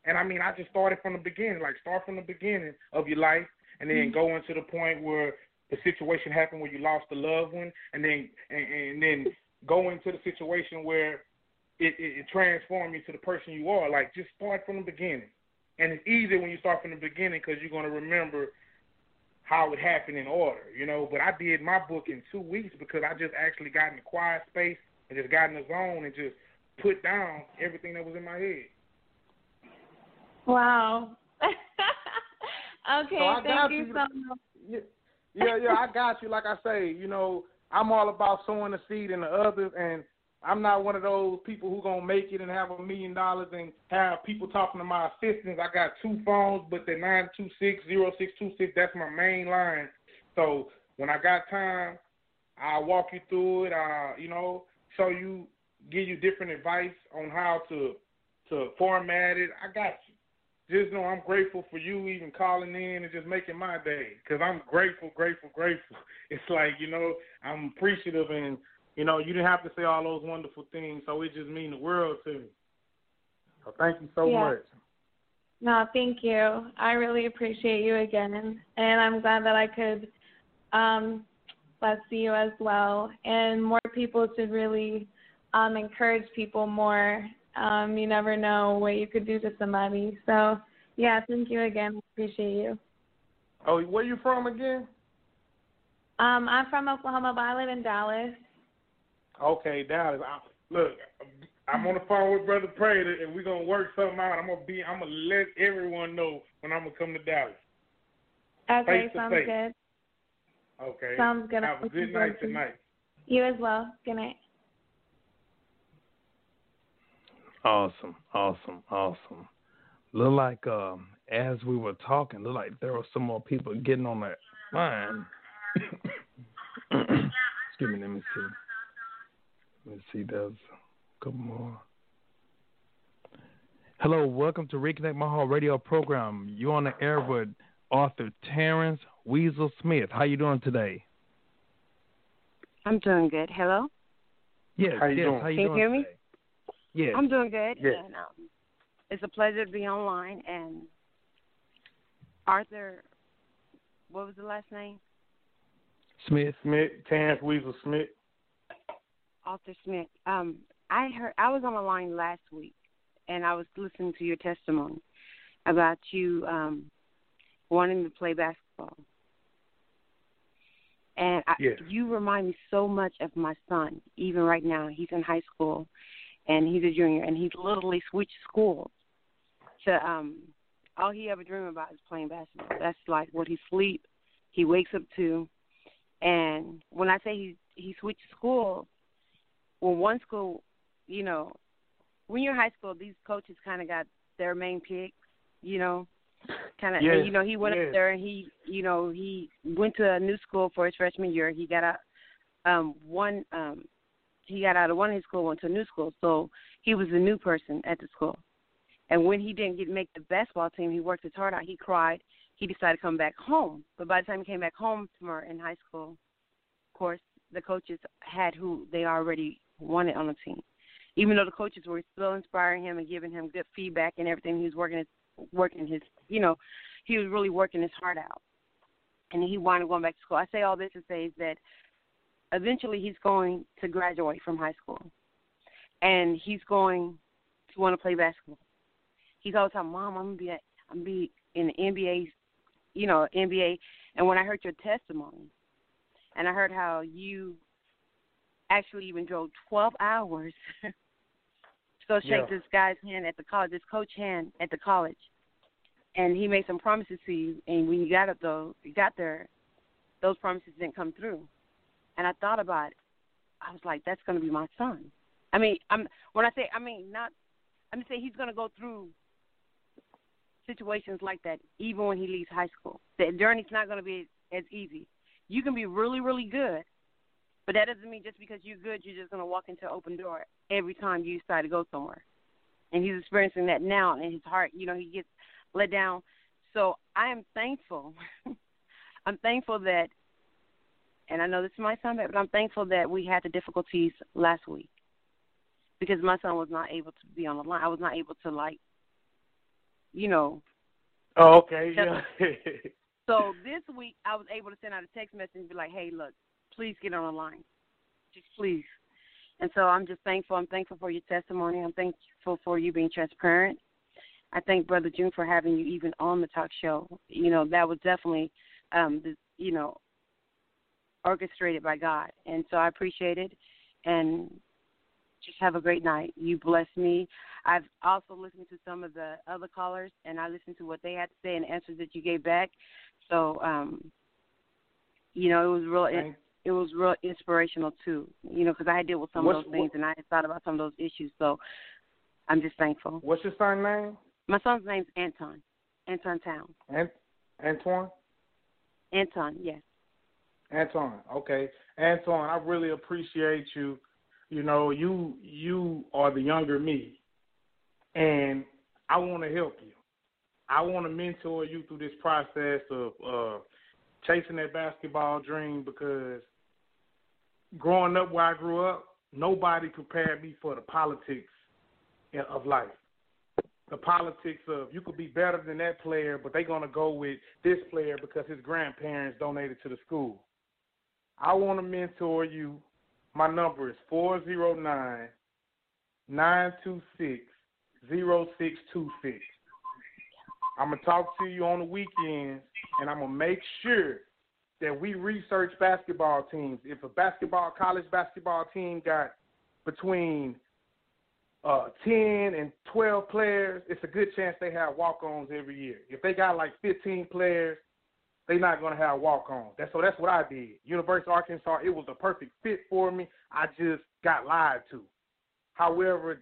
[SPEAKER 2] And I mean, I just started from the beginning, like start from the beginning of your life, and then mm-hmm. go into the point where the situation happened where you lost a loved one, and then and, and then go into the situation where it, it, it transformed you to the person you are. Like just start from the beginning, and it's easier when you start from the beginning because you're gonna remember how it happened in order, you know. But I did my book in two weeks because I just actually got in a quiet space and just got in the zone and just put down everything that was in my head.
[SPEAKER 5] Wow. okay,
[SPEAKER 2] So I
[SPEAKER 5] thank
[SPEAKER 2] got
[SPEAKER 5] you
[SPEAKER 2] you.
[SPEAKER 5] so much.
[SPEAKER 2] Yeah, yeah, yeah, I got you. Like I say, you know, I'm all about sowing the seed in the others, and I'm not one of those people who gonna make it and have a million dollars and have people talking to my assistants. I got two phones, but they're nine two six zero six two six. That's my main line. So when I got time, I'll walk you through it. I, you know, show you, give you different advice on how to to format it. I got you. Just know I'm grateful for you even calling in and just making my day. Cause I'm grateful, grateful, grateful. It's like you know I'm appreciative and you know, you didn't have to say all those wonderful things, so it just mean the world to me. So thank you so
[SPEAKER 5] Yeah.
[SPEAKER 2] much.
[SPEAKER 5] No, thank you. I really appreciate you again, and I'm glad that I could um, bless you as well. And more people should really um, encourage people more. Um, you never know what you could do to somebody. So, yeah, thank you again. Appreciate you.
[SPEAKER 2] Oh, where you from again?
[SPEAKER 5] Um, I'm from Oklahoma, but I live in Dallas.
[SPEAKER 2] Okay, Dallas. I, look, I'm on the phone with Brother Prater, and we're gonna work something out. I'm gonna be. I'm gonna let everyone know when I'm gonna come to Dallas.
[SPEAKER 5] Okay,
[SPEAKER 2] Face
[SPEAKER 5] sounds
[SPEAKER 2] face.
[SPEAKER 5] good.
[SPEAKER 2] Okay.
[SPEAKER 5] Sounds good.
[SPEAKER 2] Have a good night tonight.
[SPEAKER 5] You as well. Good night.
[SPEAKER 1] Awesome, awesome, awesome. Look like um, as we were talking, look like there were some more people getting on that line. Excuse me, let me see. Let me see, there's a couple more. Hello, welcome to Reconnect My Heart radio program. You're on the air with author Terrence Weasel Smith. How you doing today?
[SPEAKER 6] I'm doing good. Hello?
[SPEAKER 1] Yes,
[SPEAKER 2] How you
[SPEAKER 1] yes.
[SPEAKER 2] doing?
[SPEAKER 1] How you
[SPEAKER 6] Can you
[SPEAKER 1] doing
[SPEAKER 6] hear me?
[SPEAKER 1] today? Yes.
[SPEAKER 6] I'm doing good.
[SPEAKER 2] Yes.
[SPEAKER 6] And, um, it's a pleasure to be online. And Arthur, what was the last name?
[SPEAKER 1] Smith.
[SPEAKER 2] Smith, Terrence Weasel Smith.
[SPEAKER 6] Arthur Smith. Um, I heard I was on the line last week, and I was listening to your testimony about you um, wanting to play basketball. And I,
[SPEAKER 2] Yes.
[SPEAKER 6] you remind me so much of my son. Even right now, he's in high school, and he's a junior, and he's literally switched schools to um. All he ever dreamed about is playing basketball. That's like what he sleep, he wakes up to, and when I say he he switched schools, well, one school, you know, when you're in high school, these coaches kind of got their main picks, you know, kind of.
[SPEAKER 2] Yes,
[SPEAKER 6] You know, he went
[SPEAKER 2] yes.
[SPEAKER 6] up there and he, you know, he went to a new school for his freshman year. He got out um one um he got out of one of his school, went to a new school, so he was a new person at the school. And when he didn't get make the basketball team, he worked his heart out. He cried. He decided to come back home. But by the time he came back home from in high school, of course, the coaches had who they already wanted on the team. Even though the coaches were still inspiring him and giving him good feedback and everything, he was working his working his you know, he was really working his heart out. And he wanted going back to school. I say all this to say is that eventually he's going to graduate from high school. And he's going to want to play basketball. He's always telling Mom, I'm gonna be at, I'm gonna be in the NBA you know, NBA and when I heard your testimony and I heard how you actually even drove 12 hours to go shake
[SPEAKER 2] Yeah.
[SPEAKER 6] this guy's hand at the college, this coach hand at the college, and he made some promises to you, and when you got up though, you got there, those promises didn't come through, and I thought about it. I was like, that's going to be my son. I mean, I'm when I say, I mean not, I'm just saying he's going to go through situations like that even when he leaves high school. The journey's not going to be as easy. You can be really, really good, but that doesn't mean just because you're good, you're just going to walk into an open door every time you decide to go somewhere. And he's experiencing that now in his heart. You know, he gets let down. So I am thankful. I'm thankful that, and I know this might sound bad, but I'm thankful that we had the difficulties last week because my son was not able to be on the line. I was not able to like, you know,
[SPEAKER 2] Oh, okay. Yeah.
[SPEAKER 6] so this week, I was able to send out a text message and be like, "Hey, look, please get on the line, just please." And so I'm just thankful. I'm thankful for your testimony. I'm thankful for you being transparent. I thank Brother June for having you even on the talk show. You know that was definitely, um, you know, orchestrated by God, and so I appreciate it. And just have a great night. You bless me. I've also listened to some of the other callers, and I listened to what they had to say and answers that you gave back. So, um, you know, it was real. It, it was real inspirational too. You know, because I had dealt with some
[SPEAKER 2] What's-
[SPEAKER 6] of those things, and I had thought about some of those issues. So, I'm just thankful.
[SPEAKER 2] What's your son's name?
[SPEAKER 6] My son's name's Anton. Anton Town.
[SPEAKER 2] Ant- Antoine.
[SPEAKER 6] Anton, yes.
[SPEAKER 2] Anton, Okay, Anton, I really appreciate you. You know, you you are the younger me, and I want to help you. I want to mentor you through this process of uh, chasing that basketball dream because growing up where I grew up, nobody prepared me for the politics of life. The politics of you could be better than that player, but they're gonna go with this player because his grandparents donated to the school. I want to mentor you. My number is four zero nine nine two six zero six two six. I'm gonna talk to you on the weekends, and I'm gonna make sure that we research basketball teams. If a basketball college basketball team got between uh, 10 and 12 players, it's a good chance they have walk-ons every year. If they got like 15 players, they're not going to have walk-ons. That's so that's what I did. University of Arkansas, it was a perfect fit for me. I just got lied to. However,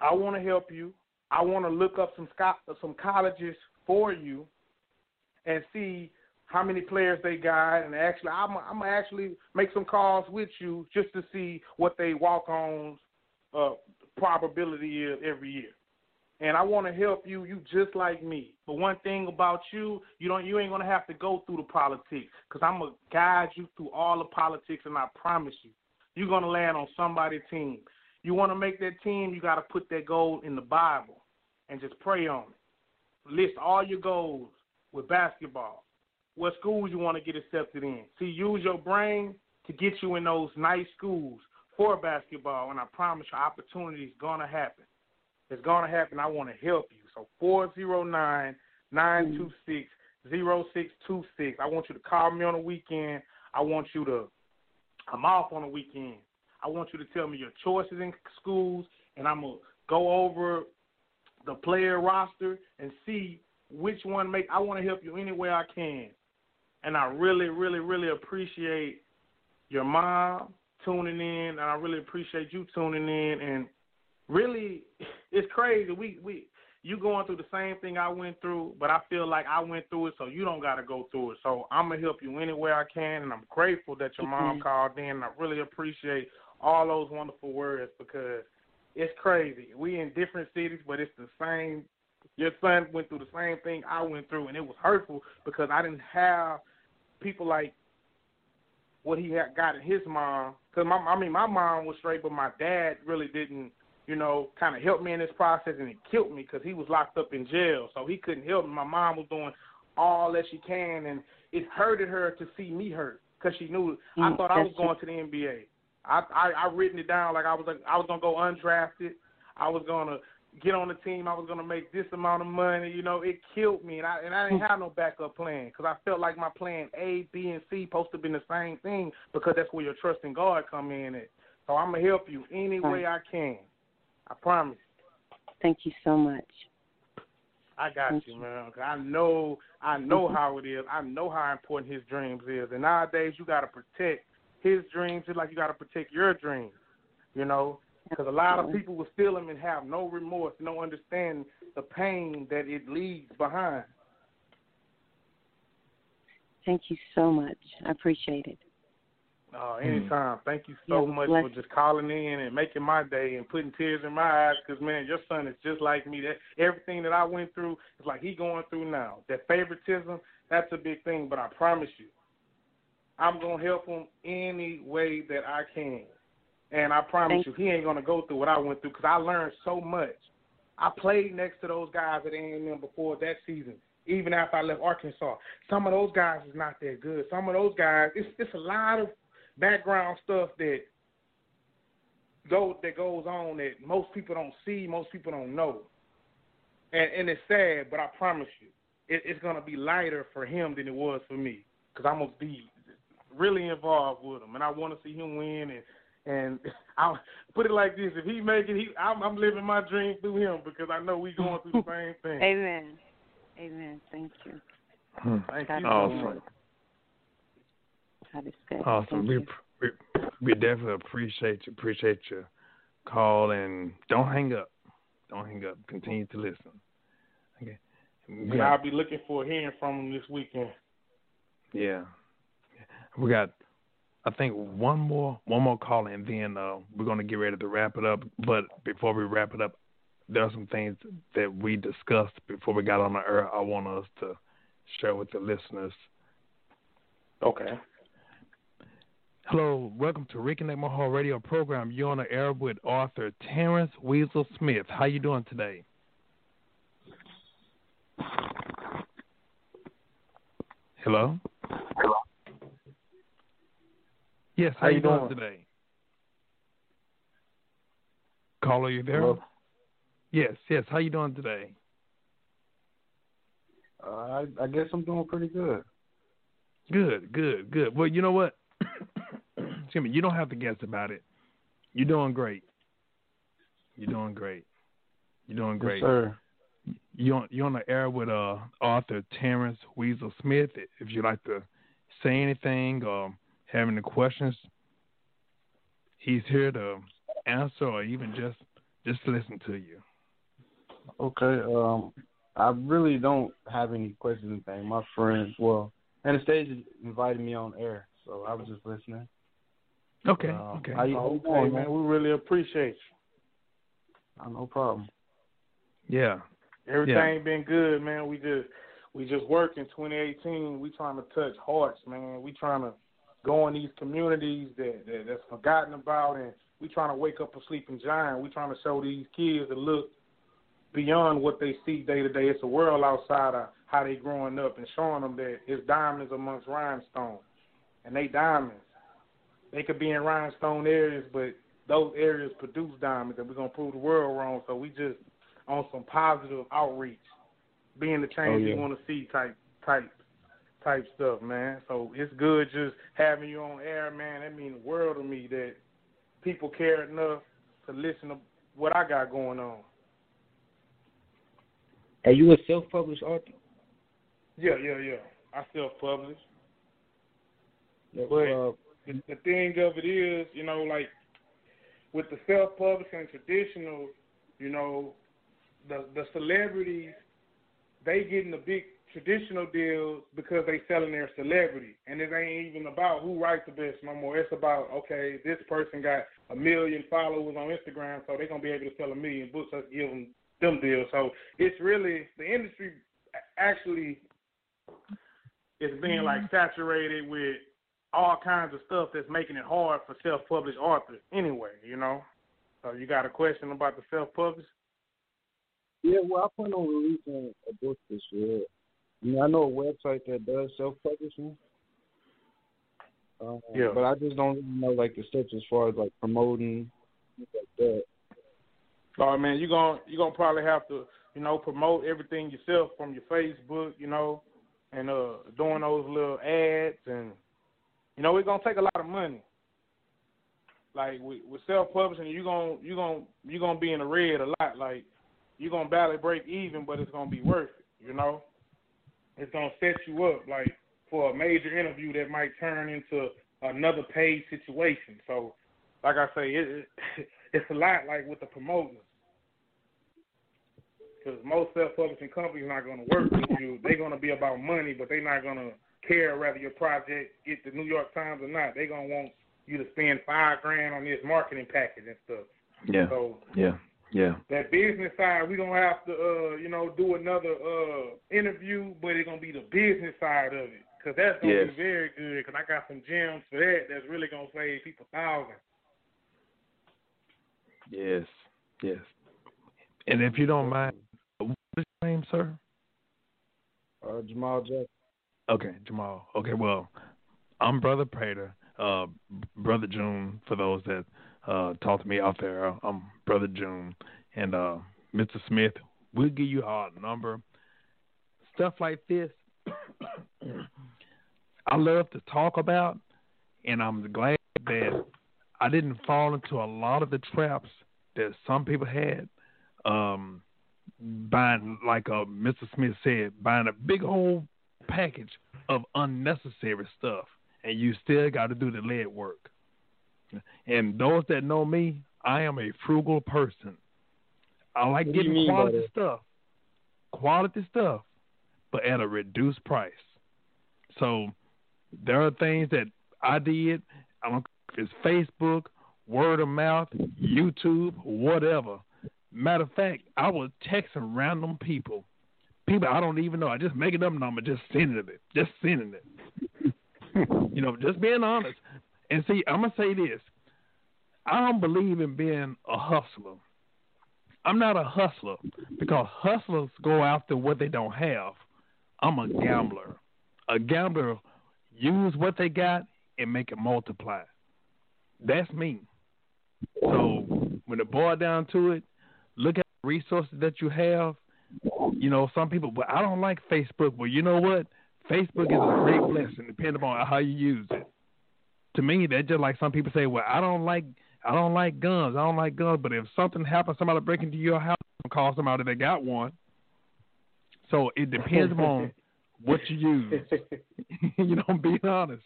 [SPEAKER 2] I want to help you. I want to look up some some colleges for you and see how many players they got, and actually, I'm, I'm gonna actually make some calls with you just to see what they walk-ons uh, probability is every year. And I want to help you. You just like me. But one thing about you, you don't, you ain't gonna have to go through the politics, cause I'm gonna guide you through all the politics, and I promise you, you're gonna land on somebody's team. You want to make that team, you got to put that goal in the Bible and just pray on it. List all your goals with basketball. What schools you want to get accepted in. See, use your brain to get you in those nice schools for basketball, and I promise you, opportunity is to happen. It's to happen. I want to help you. So 409 926 0626. I want you to call me on the weekend. I want you to, I'm off on the weekend. I want you to tell me your choices in schools, and I'm to go over the player roster and see which one make. I want to help you any way I can. And I really, really, really appreciate your mom tuning in, and I really appreciate you tuning in. And really, it's crazy. We we you going through the same thing I went through, but I feel like I went through it, so you don't got to go through it. So I'm gonna help you any way I can, and I'm grateful that your mom mm-hmm. called in. And I really appreciate all those wonderful words because it's crazy. We in different cities, but it's the same. Your son went through the same thing I went through, and it was hurtful because I didn't have people like what he had got in his mom. Because my, I mean, my mom was straight, but my dad really didn't, you know, kind of help me in this process, and it killed me because he was locked up in jail, so he couldn't help me. My mom was doing all that she can, and it hurted her to see me hurt because she knew. Mm, I thought I was going to the NBA. I, I I written it down like I was like I was gonna go undrafted. I was gonna get on the team. I was gonna make this amount of money. You know, it killed me, and I and I didn't hmm. have no backup plan because I felt like my plan A, B, and C supposed to be the same thing because that's where your trust in God come in at. So I'm gonna help you any hmm. way I can. I promise.
[SPEAKER 6] Thank you so much.
[SPEAKER 2] I got Thank you, man. I know, I know mm-hmm. how it is. I know how important his dreams is, and nowadays you got to protect his dreams just like you got to protect your dreams. You know, because a lot of people will steal them and have no remorse, no understand the pain that it leaves behind.
[SPEAKER 6] Thank you so much. I appreciate it.
[SPEAKER 2] Oh, anytime. Thank you so much for just calling in and making my day and putting tears in my eyes. Because man, your son is just like me. That everything that I went through is like he going through now. That favoritism, that's a big thing. But I promise you, I'm gonna help him any way that I can. And I promise Thank you, he ain't gonna go through what I went through because I learned so much. I played next to those guys at A&M before that season, even after I left Arkansas. Some of those guys is not that good. Some of those guys, it's it's a lot of background stuff that go that goes on that most people don't see, most people don't know. And and it's sad, but I promise you, it, it's gonna be lighter for him than it was for me because I'm gonna be really involved with him, and I want to see him win and and I'll put it like this: if he make it, he I'm, I'm living my dream through him because I know we going through the same thing.
[SPEAKER 6] Amen. Amen. Thank you.
[SPEAKER 2] Hmm. Thank you.
[SPEAKER 1] Awesome.
[SPEAKER 6] Awesome.
[SPEAKER 1] we, we we definitely appreciate you. Appreciate your call and don't hang up. Don't hang up. Continue to listen. Okay.
[SPEAKER 2] And I'll be looking for hearing from him this weekend.
[SPEAKER 1] Yeah. We got I think one more one more call and then uh, we're gonna get ready to wrap it up. But before we wrap it up, there are some things that we discussed before we got on the air. I want us to share with the listeners.
[SPEAKER 2] Okay.
[SPEAKER 1] Hello, welcome to and Mahal Radio program. You're on the air with author Terrence Weasel Smith. How you doing today? Hello.
[SPEAKER 2] Hello.
[SPEAKER 1] Yes, how, how you doing, doing today? Caller, you there?
[SPEAKER 2] Hello?
[SPEAKER 1] Yes, yes. How you doing today?
[SPEAKER 2] Uh, I, I guess I'm doing pretty good.
[SPEAKER 1] Good, good, good. Well, you know what? Excuse me. You don't have to guess about it. You're doing great. You're doing great. You're doing great.
[SPEAKER 2] Yes, sir.
[SPEAKER 1] You on you on the air with uh author Terrence Weasel Smith. If you'd like to say anything or have any questions, he's here to answer or even just just listen to you.
[SPEAKER 7] Okay. Um, I really don't have any questions. Anything. My friend, well, Anastasia invited me on air, so I was just listening.
[SPEAKER 1] Okay.
[SPEAKER 7] Um,
[SPEAKER 1] okay.
[SPEAKER 7] How you,
[SPEAKER 2] Okay,
[SPEAKER 7] doing,
[SPEAKER 2] man. We really appreciate you.
[SPEAKER 7] Uh, no problem.
[SPEAKER 1] Yeah.
[SPEAKER 2] Everything been good, man. We just we just working 2018. We trying to touch hearts, man. We trying to go in these communities that, that that's forgotten about, and we trying to wake up a sleeping giant. We trying to show these kids that look beyond what they see day to day. It's a world outside of how they growing up, and showing them that it's diamonds amongst rhinestones, and they diamonds. They could be in rhinestone areas, but those areas produce diamonds, and we're gonna prove the world wrong. So we just on some positive outreach, being the oh, change
[SPEAKER 7] Oh, yeah.
[SPEAKER 2] you want to see type type type stuff, man. So it's good just having you on air, man. That means the world to me that people care enough to listen to what I got going on.
[SPEAKER 7] Are you a self-published author?
[SPEAKER 2] Yeah, yeah, yeah. I self publish.
[SPEAKER 7] But- uh,
[SPEAKER 2] the, the thing of it is, you know, like with the self publishing traditional, you know, the the celebrities they getting the big traditional deals because they selling their celebrity, and it ain't even about who writes the best no more. It's about okay, this person got a million followers on Instagram, so they're gonna be able to sell a million books. Let's give them them deals. So it's really the industry actually is being like mm-hmm. saturated with all kinds of stuff that's making it hard for self-published authors anyway, you know. So you got a question about the self-published?
[SPEAKER 7] yeah, well, I plan on releasing a book this year. I mean, I know a website that does self-publishing. Uh,
[SPEAKER 2] Yeah.
[SPEAKER 7] But I just don't really know like the steps as far as like promoting like that.
[SPEAKER 2] So man, you're gonna you're gonna probably have to, you know, promote everything yourself from your Facebook, you know, and uh doing those little ads and you know, it's gonna take a lot of money. Like with, with self publishing you're gonna you gonna you're gonna be in the red a lot. Like you're gonna barely break even but it's gonna be worth it, you know? It's gonna set you up like for a major interview that might turn into another paid situation. So like I say, it, it it's a lot like with the promoting. Because most self-publishing companies are not going to work with you. They're going to be about money, but they're not going to care whether your project get the New York Times or not. They're going to want you to spend five grand on this marketing package and stuff.
[SPEAKER 1] Yeah.
[SPEAKER 2] So
[SPEAKER 1] Yeah. Yeah.
[SPEAKER 2] that business side, we don't have to, uh, you know, do another uh, interview, but it's gonna be the business side of it, cause that's gonna
[SPEAKER 1] Yes.
[SPEAKER 2] be very good. Cause I got some gems for that. That's really gonna save people thousands.
[SPEAKER 1] Yes. Yes. And if you don't mind, what's your name, sir?
[SPEAKER 7] Uh, Jamal Jackson.
[SPEAKER 1] Okay, Jamal. Okay, well, I'm Brother Prater, uh, Brother June, for those that uh, talk to me out there. I'm Brother June. And uh, Mr. Smith, we'll give you our number. Stuff like this, I love to talk about, and I'm glad that I didn't fall into a lot of the traps that some people had. Um, buying, like uh, Mr. Smith said, buying a big old package of unnecessary stuff, and you still got to do the lead work. And those that know me, I am a frugal person. I like
[SPEAKER 7] What
[SPEAKER 1] getting quality stuff, quality stuff, but at a reduced price. So there are things that I did. I don't it's Facebook, word of mouth, YouTube, whatever. Matter of fact, I was texting random people, people I don't even know. I just making up number, just sending it, just sending it. you know, just being honest. And see, I'm gonna say this: I don't believe in being a hustler. I'm not a hustler because hustlers go after what they don't have. I'm a gambler. A gambler use what they got and make it multiply. That's me. So when it boils down to it, look at the resources that you have. You know, some people, well, I don't like Facebook. But you know what? Facebook is a great blessing, depending on how you use it. To me, that's just like some people say, well, I don't like, I don't like guns. I don't like guns. But if something happens, somebody break into your house, call somebody that got one. So it depends on what you use. you know, being honest.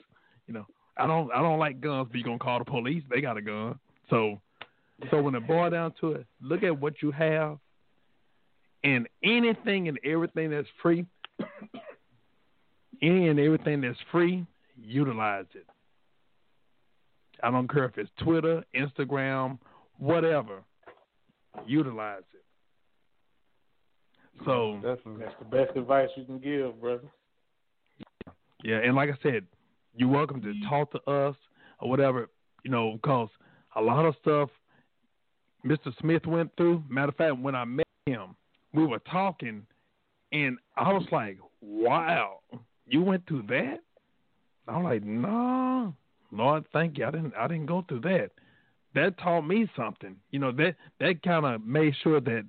[SPEAKER 1] You know, I don't I don't like guns, but you gonna call the police. They got a gun. So so when it boils down to it, look at what you have, and anything and everything that's free, any and everything that's free, utilize it. I don't care if it's Twitter, Instagram, whatever. Utilize it. So
[SPEAKER 2] Definitely. that's the best advice you can give, brother.
[SPEAKER 1] Yeah, and like I said, you're welcome to talk to us or whatever, you know, because a lot of stuff Mr. Smith went through. Matter of fact, when I met him, we were talking, and I was like, "Wow, you went through that?" I'm like, "No, Lord, thank you. I didn't. I didn't go through that. That taught me something. You know that that kind of made sure that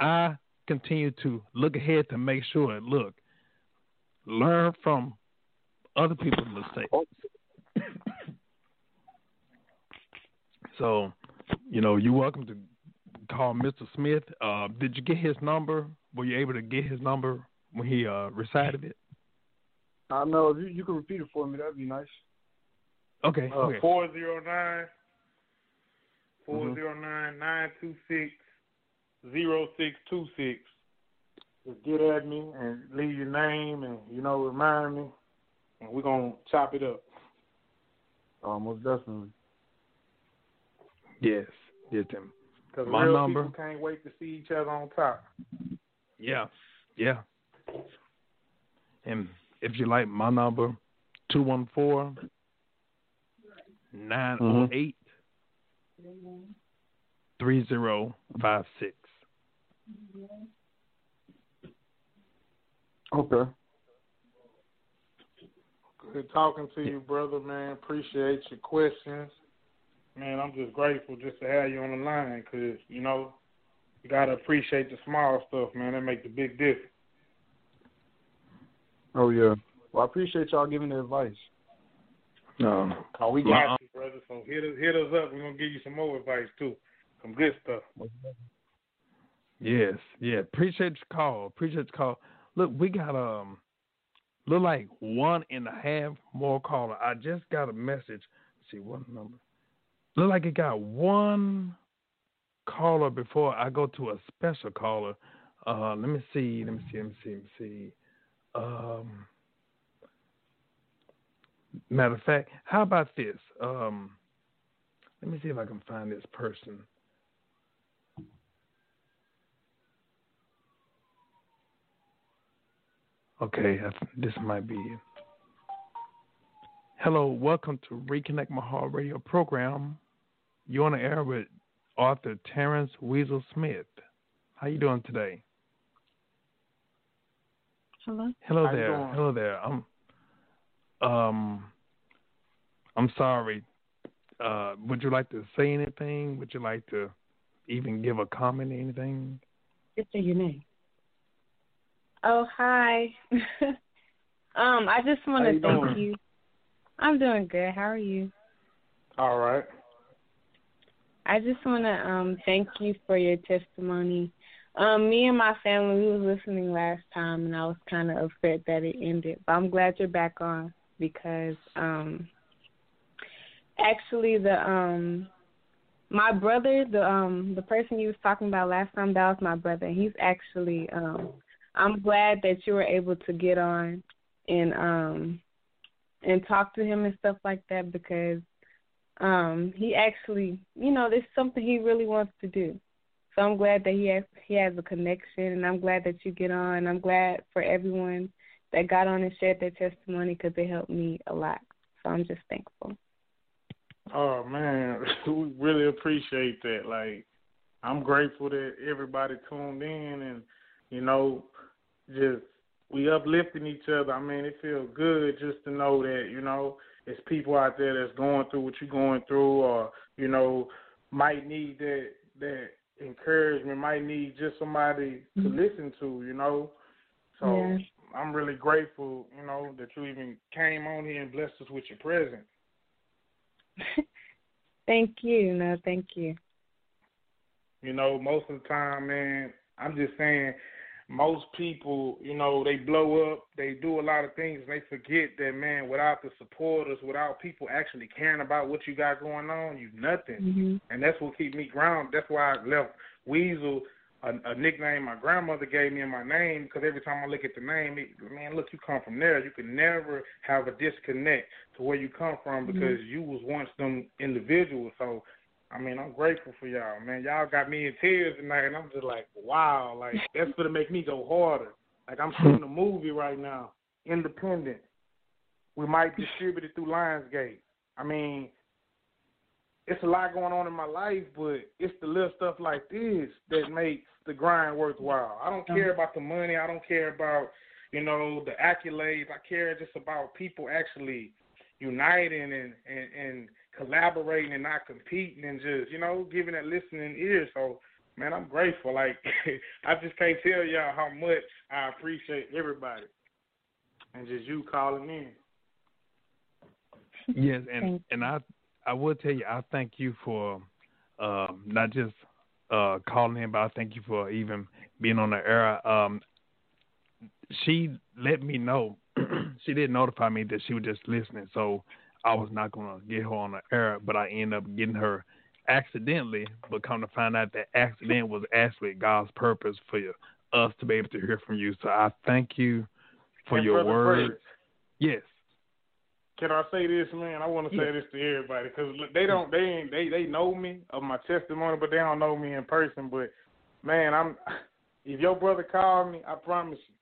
[SPEAKER 1] I continue to look ahead to make sure. And look, learn from other people's mistakes. so you know, you're welcome to call Mr. Smith. Uh, did you get his number? Were you able to get his number when he uh, recited it?
[SPEAKER 7] I know. If you, you can repeat it for me, that'd be nice.
[SPEAKER 1] Okay.
[SPEAKER 2] Uh,
[SPEAKER 1] okay.
[SPEAKER 2] 409 409 926 0626. Just get at me and leave your name and, you know, remind me, and we're going to chop it up.
[SPEAKER 7] Almost definitely.
[SPEAKER 1] Yes, yes, Tim.
[SPEAKER 2] Because
[SPEAKER 1] My
[SPEAKER 2] real
[SPEAKER 1] number.
[SPEAKER 2] people can't wait to see each other on top.
[SPEAKER 1] Yeah, yeah. And if you like my number, two one four nine zero eight mm-hmm. three zero five six.
[SPEAKER 7] Okay.
[SPEAKER 2] Good talking to you, brother, man. Appreciate your questions. Man, I'm just grateful just to have you on the line because, you know, you got to appreciate the small stuff, man. That make the big difference.
[SPEAKER 7] Oh yeah. Well, I appreciate y'all giving the advice.
[SPEAKER 1] No.
[SPEAKER 2] Cause we got
[SPEAKER 1] Well,
[SPEAKER 2] you, brother. So hit us, hit us up. We're gonna give you some more advice too, some good stuff.
[SPEAKER 1] Yes, yeah. Appreciate your call. Appreciate your call. Look, we got um look like one and a half more caller. I just got a message. Let's see what number. Look like it got one caller before I go to a special caller. Uh let me see, let me see, let me see, let me see. Um matter of fact, how about this? Um let me see if I can find this person. Okay, this might be it. Hello, welcome to Reconnect My Heart Radio program. You're on the air with author Terrence Weasel Smith. How you doing today?
[SPEAKER 5] Hello.
[SPEAKER 1] Hello there. Hello there. I'm um I'm sorry. Uh would you like to say anything? Would you like to even give a comment or anything?
[SPEAKER 6] Just say your name.
[SPEAKER 8] Oh, hi. um, I just want to thank
[SPEAKER 2] doing?
[SPEAKER 8] you. I'm doing good. How are you?
[SPEAKER 2] All right.
[SPEAKER 8] I just want to um thank you for your testimony. Um, me and my family, we was listening last time, and I was kind of upset that it ended. But I'm glad you're back on because um, actually the um, my brother, the um, the person you was talking about last time, that was my brother. He's actually um, I'm glad that you were able to get on and um, and talk to him and stuff like that because um he actually you know there's something he really wants to do so i'm glad that he has he has a connection and i'm glad that you get on i'm glad for everyone that got on and shared their testimony because it helped me a lot so i'm just thankful
[SPEAKER 2] Oh man, we really appreciate that. Like, I'm grateful that everybody tuned in, and you know, just we uplifting each other. I mean, it feels good just to know that you know, it's people out there that's going through what you're going through, or you know, might need that that encouragement, might need just somebody to mm-hmm. listen to. You know, so
[SPEAKER 8] Yeah.
[SPEAKER 2] I'm really grateful. You know, that you even came on here and blessed us with your presence.
[SPEAKER 8] Thank you. No, thank you.
[SPEAKER 2] You know, most of the time, man, I'm just saying most people, you know, they blow up, they do a lot of things, and they forget that, man, without the supporters, without people actually caring about what you got going on, you nothing.
[SPEAKER 8] Mm-hmm.
[SPEAKER 2] And that's what keep me grounded. That's why I left Weasel a, a nickname my grandmother gave me in my name because every time I look at the name, it, man, look, you come from there. You can never have a disconnect to where you come from because
[SPEAKER 8] mm-hmm.
[SPEAKER 2] you was once them individuals. So I mean, I'm grateful for y'all, man. Y'all got me in tears tonight, and I'm just like, wow, like that's gonna make me go harder. Like I'm shooting a movie right now, independent. We might distribute it through Lionsgate. I mean, it's a lot going on in my life, but it's the little stuff like this that makes the grind worthwhile. I don't care about the money. I don't care about you know the accolades. I care just about people actually uniting and and, and collaborating and not competing and just, you know, giving that listening ear. So, man, I'm grateful. Like, I just can't tell y'all how much I appreciate everybody and just you calling in.
[SPEAKER 1] Yes, and and I I will tell you I thank you for um, not just uh, calling in, but I thank you for even being on the air. Um, she let me know. she didn't notify me that she was just listening, so I was not going to get her on the air, but I ended up getting her accidentally. But come to find out that accident was actually God's purpose for you, us to be able to hear from you. So I thank you for
[SPEAKER 2] and
[SPEAKER 1] your words. Yes.
[SPEAKER 2] Can I say this, man? I want to say this to everybody because they don't, they ain't, they they know me of my testimony, but they don't know me in person. But man, I'm if your brother called me, I promise you,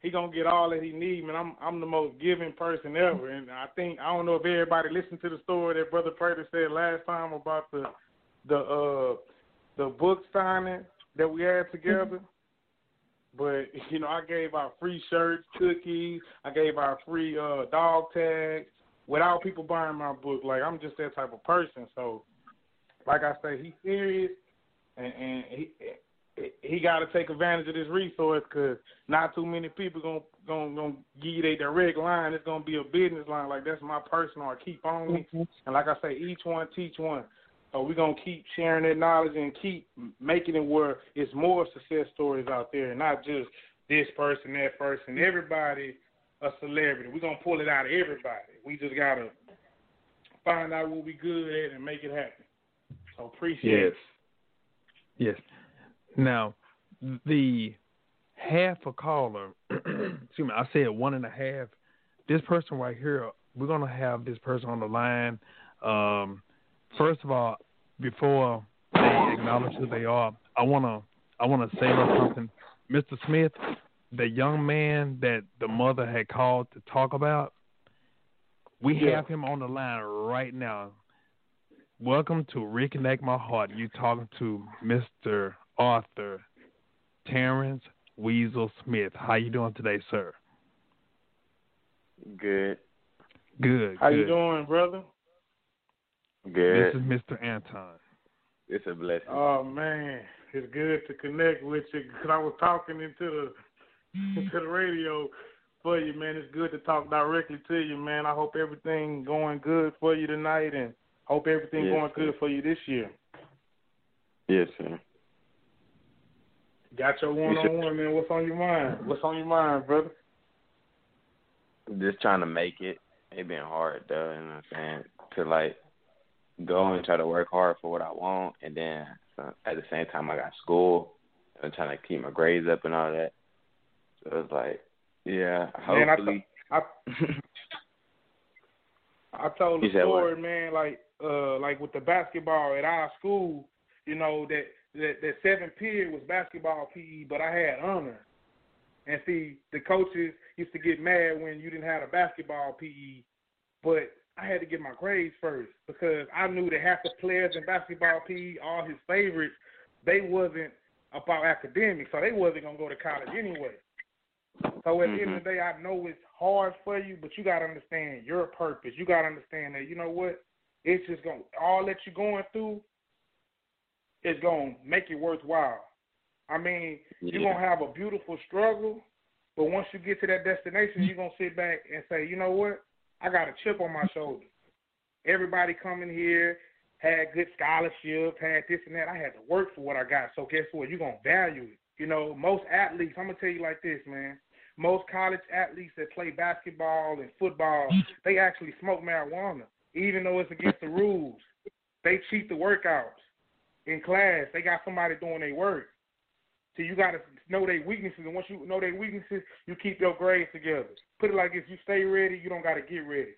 [SPEAKER 2] he gonna get all that he need, man. I'm I'm the most giving person ever, and I think I don't know if everybody listened to the story that Brother Prater said last time about the the uh the book signing that we had together. But you know, I gave out free shirts, cookies. I gave out free uh dog tags without people buying my book. Like I'm just that type of person. So, like I say, he's serious, and and he he got to take advantage of this resource because not too many people gonna gonna gonna give you their direct line. It's gonna be a business line. Like that's my personal. I keep on me,
[SPEAKER 8] mm-hmm.
[SPEAKER 2] and like I say, each one teach one. So we're gonna keep sharing that knowledge and keep making it where it's more success stories out there, and not just this person, that person. Everybody a celebrity. We're gonna pull it out of everybody. We just gotta find out what we good at and make it happen. So appreciate it.
[SPEAKER 1] yes.
[SPEAKER 2] it.
[SPEAKER 1] Yes. Now, the half a caller, excuse me, I said one and a half. This person right here, we're gonna have this person on the line. Um, first of all, before they acknowledge who they are, I wanna I wanna say something, Mr. Smith. The young man that the mother had called to talk about, we
[SPEAKER 2] yeah.
[SPEAKER 1] have him on the line right now. Welcome to Reconnect My Heart. You talking to Mr Arthur Terrence Weasel Smith. How you doing today, sir?
[SPEAKER 9] Good.
[SPEAKER 1] Good.
[SPEAKER 2] How
[SPEAKER 1] good.
[SPEAKER 2] you doing, brother?
[SPEAKER 9] Good.
[SPEAKER 1] This is Mr. Anton.
[SPEAKER 9] It's a blessing.
[SPEAKER 2] Oh man, it's good to connect with you because I was talking into the into the radio for you, man. It's good to talk directly to you, man. I hope everything going good for you tonight, and hope everything
[SPEAKER 9] yes,
[SPEAKER 2] going
[SPEAKER 9] sir.
[SPEAKER 2] good for you this year.
[SPEAKER 9] Yes, sir.
[SPEAKER 2] Got your one on one, man. What's on your mind? What's on your mind, brother?
[SPEAKER 9] Just trying to make it. It been hard though, you know what I'm saying? To like go and try to work hard for what I want, and then so at the same time I got school. I'm trying to keep my grades up and all that. So it's like, yeah,
[SPEAKER 2] man,
[SPEAKER 9] hopefully.
[SPEAKER 2] I, th- I, I told the story,
[SPEAKER 9] what?
[SPEAKER 2] man. Like, uh, like with the basketball at our school, you know that that that seventh period was basketball PE, but I had honor. And see, the coaches used to get mad when you didn't have a basketball PE, but I had to get my grades first because I knew that half the players in basketball PE, all his favorites, they wasn't about academics, so they wasn't gonna go to college anyway. So at the end of the mm-hmm. day, I know it's hard for you, but you gotta understand your purpose. You gotta understand that you know what, it's just gonna all that you're going through is gonna make it worthwhile. I mean, you're gonna have a beautiful struggle, but once you get to that destination, you're gonna sit back and say, you know what, I got a chip on my shoulder. Everybody coming here, had good scholarships, had this and that. I had to work for what I got. So guess what? You're gonna value it. You know, most athletes. I'm gonna tell you like this, man. Most college athletes that play basketball and football, they actually smoke marijuana, even though it's against the rules. They cheat the workouts in class. They got somebody doing their work. So you got to know their weaknesses, and once you know their weaknesses, you keep your grades together. Put it like this: you stay ready, you don't got to get ready.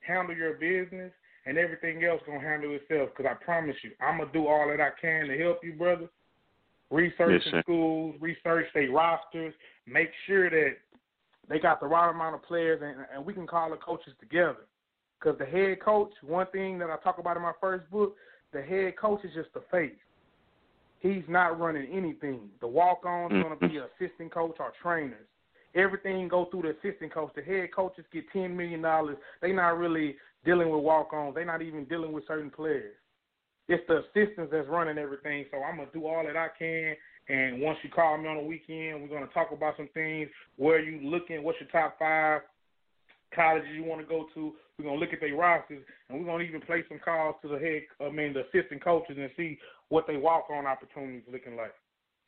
[SPEAKER 2] Handle your business, and everything else gonna handle itself. Because I promise you, I'm gonna do all that I can to help you, brother. Research
[SPEAKER 9] Yes, sir.
[SPEAKER 2] schools, research their rosters, make sure that they got the right amount of players, and, and we can call the coaches together. Because the head coach, one thing that I talk about in my first book, the head coach is just the face. He's not running anything. The walk-ons
[SPEAKER 9] Mhm.
[SPEAKER 2] going to be assistant coach or trainers. Everything go through the assistant coach. The head coaches get ten million dollars. They not really dealing with walk-ons. They not even dealing with certain players. It's the assistants that's running everything. So I'm gonna do all that I can. And once you call me on the weekend, we're gonna talk about some things. Where you looking? What's your top five colleges you want to go to? We're gonna look at their rosters, and we're gonna even play some calls to the head. I mean, the assistant coaches, and see what they walk-on opportunities looking like.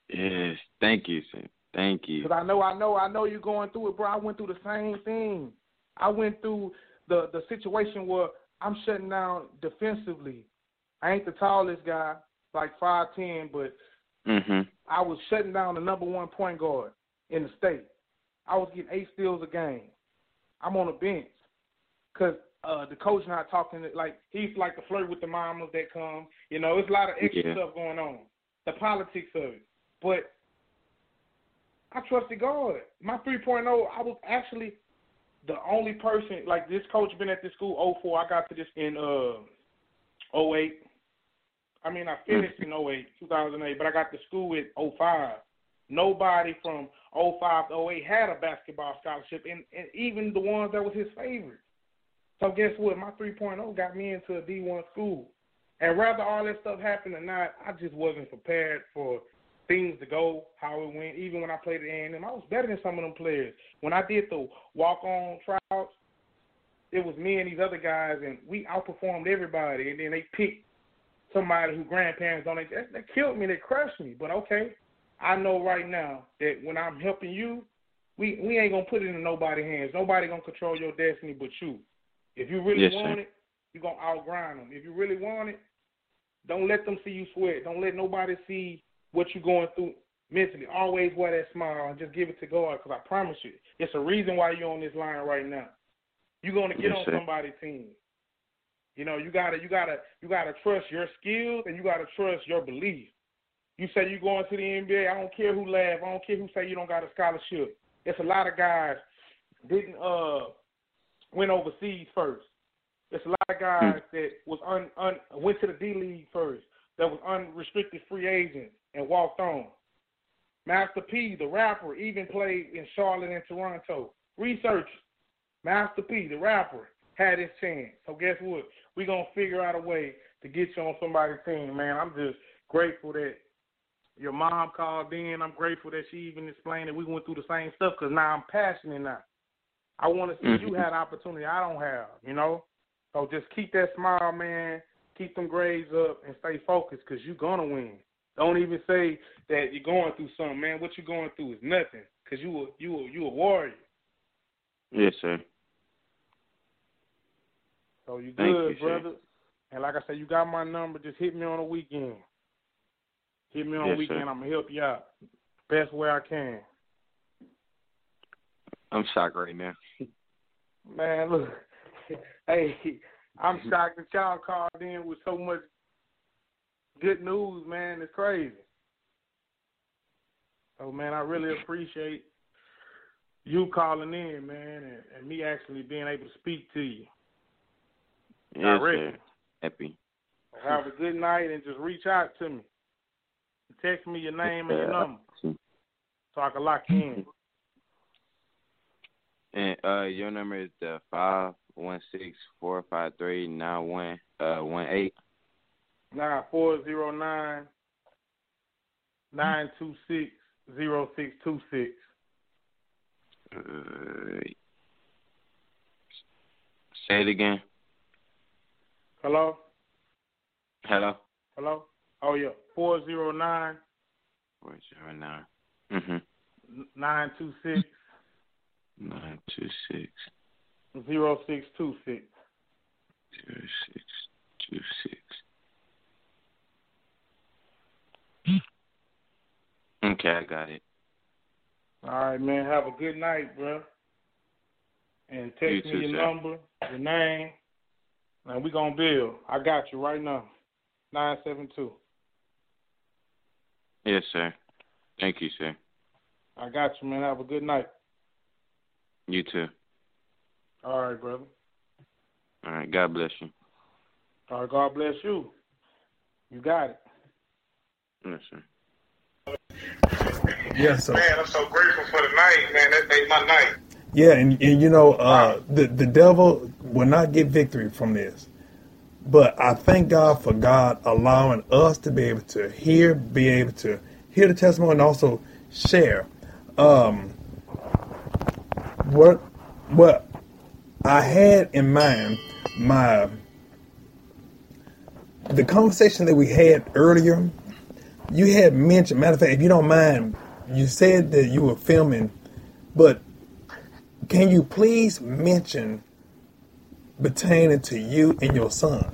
[SPEAKER 9] Yes, thank you, sir. Thank you.
[SPEAKER 2] Because I know, I know, I know you're going through it, bro. I went through the same thing. I went through the the situation where I'm shutting down defensively. I ain't the tallest guy, like five ten, but
[SPEAKER 9] Mhm.
[SPEAKER 2] I was shutting down the number one point guard in the state. I was getting eight steals a game. I'm on the bench because uh, the coach not talking like he's like the flirt with the mamas that come. You know, it's a lot of extra
[SPEAKER 9] Yeah.
[SPEAKER 2] stuff going on. The politics of it, but I trusted God. My 3.0, I was actually the only person like this coach been at this school 04. I got to this in uh 08. I mean, I finished in 08, 2008, but I got to school in 05. Nobody from 05 to 08 had a basketball scholarship, and, and even the ones that was his favorite. So guess what? My 3.0 got me into a D1 school. And rather all that stuff happened or not, I just wasn't prepared for things to go how it went. Even when I played at A&M, I was better than some of them players. When I did the walk-on tryouts, it was me and these other guys, and we outperformed everybody. And then they picked somebody who grandparents don't. That, that killed me. That crushed me. But okay, I know right now that when I'm helping you, we we ain't gonna put it in nobody's hands. Nobody gonna control your destiny but you. If you really
[SPEAKER 9] Yes, sir.
[SPEAKER 2] want it, you're gonna outgrind them. If you really want it, don't let them see you sweat. Don't let nobody see what you're going through mentally. Always wear that smile and just give it to God. Because I promise you, it's a reason why you're on this line right now. You're gonna get
[SPEAKER 9] Yes,
[SPEAKER 2] on
[SPEAKER 9] sir.
[SPEAKER 2] somebody's team. You know, you gotta, you gotta, you gotta trust your skills and you gotta trust your belief. You say you're going to the NBA. I don't care who laugh. I don't care who say you don't got a scholarship. It's a lot of guys didn't uh went overseas first. It's a lot of guys hmm. that was un, un went to the D League first. That was unrestricted free agents and walked on. Master P, the rapper, even played in Charlotte and Toronto. Research. Master P, the rapper, had his chance. So guess what? We're gonna figure out a way to get you on somebody's team, man. I'm just grateful that your mom called in. I'm grateful that she even explained that we went through the same stuff because now I'm passionate now. I want to see you
[SPEAKER 9] Mhm.
[SPEAKER 2] had opportunity I don't have, you know? So just keep that smile, man. Keep them grades up and stay focused because you're going to win. Don't even say that you're going through something, man. What you're going through is nothing because you a, you, a, you a warrior.
[SPEAKER 9] Yes, sir.
[SPEAKER 2] So you good,
[SPEAKER 9] you, sir.
[SPEAKER 2] brother. And like I said, you got my number. Just hit me on the weekend. Hit me on
[SPEAKER 9] Yes,
[SPEAKER 2] the weekend.
[SPEAKER 9] sir.
[SPEAKER 2] I'm gonna help you out best way I can.
[SPEAKER 9] I'm shocked right now.
[SPEAKER 2] Man, look, hey, I'm shocked that y'all called in with so much good news, man. It's crazy. Oh man, I really appreciate you calling in, man, and, and me actually being able to speak to you.
[SPEAKER 9] Yes, sir. Happy.
[SPEAKER 2] Have a good night and just reach out to me. Text me your name and your number so I can lock you in.
[SPEAKER 9] And uh, your number is the five one six four five three nine one uh one eight.
[SPEAKER 2] Nine four zero nine nine two six zero six two six.
[SPEAKER 9] Uh, say it again.
[SPEAKER 2] Hello?
[SPEAKER 9] Hello.
[SPEAKER 10] Hello. Oh yeah, four zero nine.
[SPEAKER 9] Four zero nine. Mhm.
[SPEAKER 10] Nine two six.
[SPEAKER 9] Nine two six.
[SPEAKER 10] Zero six two six.
[SPEAKER 9] Zero six two six. Okay, I got it.
[SPEAKER 10] All right, man. Have a good night, bro. And text
[SPEAKER 9] You
[SPEAKER 10] me
[SPEAKER 9] too,
[SPEAKER 10] your
[SPEAKER 9] sir.
[SPEAKER 10] number, your name, and we gonna build. I got you right now. Nine seven two.
[SPEAKER 9] Yes, sir. Thank you, sir.
[SPEAKER 10] I got you, man. Have a good night.
[SPEAKER 9] You too.
[SPEAKER 10] All right, brother.
[SPEAKER 9] All right. God bless you.
[SPEAKER 10] All right, God bless you. You got it.
[SPEAKER 9] Yes, sir.
[SPEAKER 1] Yes, sir.
[SPEAKER 2] Man, I'm so grateful for the night, man. That made my night.
[SPEAKER 1] yeah, and, and you know, uh, the the devil will not get victory from this. But I thank God for God allowing us to be able to hear, be able to hear the testimony, and also share. Um, what what I had in mind, my the conversation that we had earlier. You had mentioned, matter of fact, if you don't mind, you said that you were filming, but can you please mention pertaining to you and your son?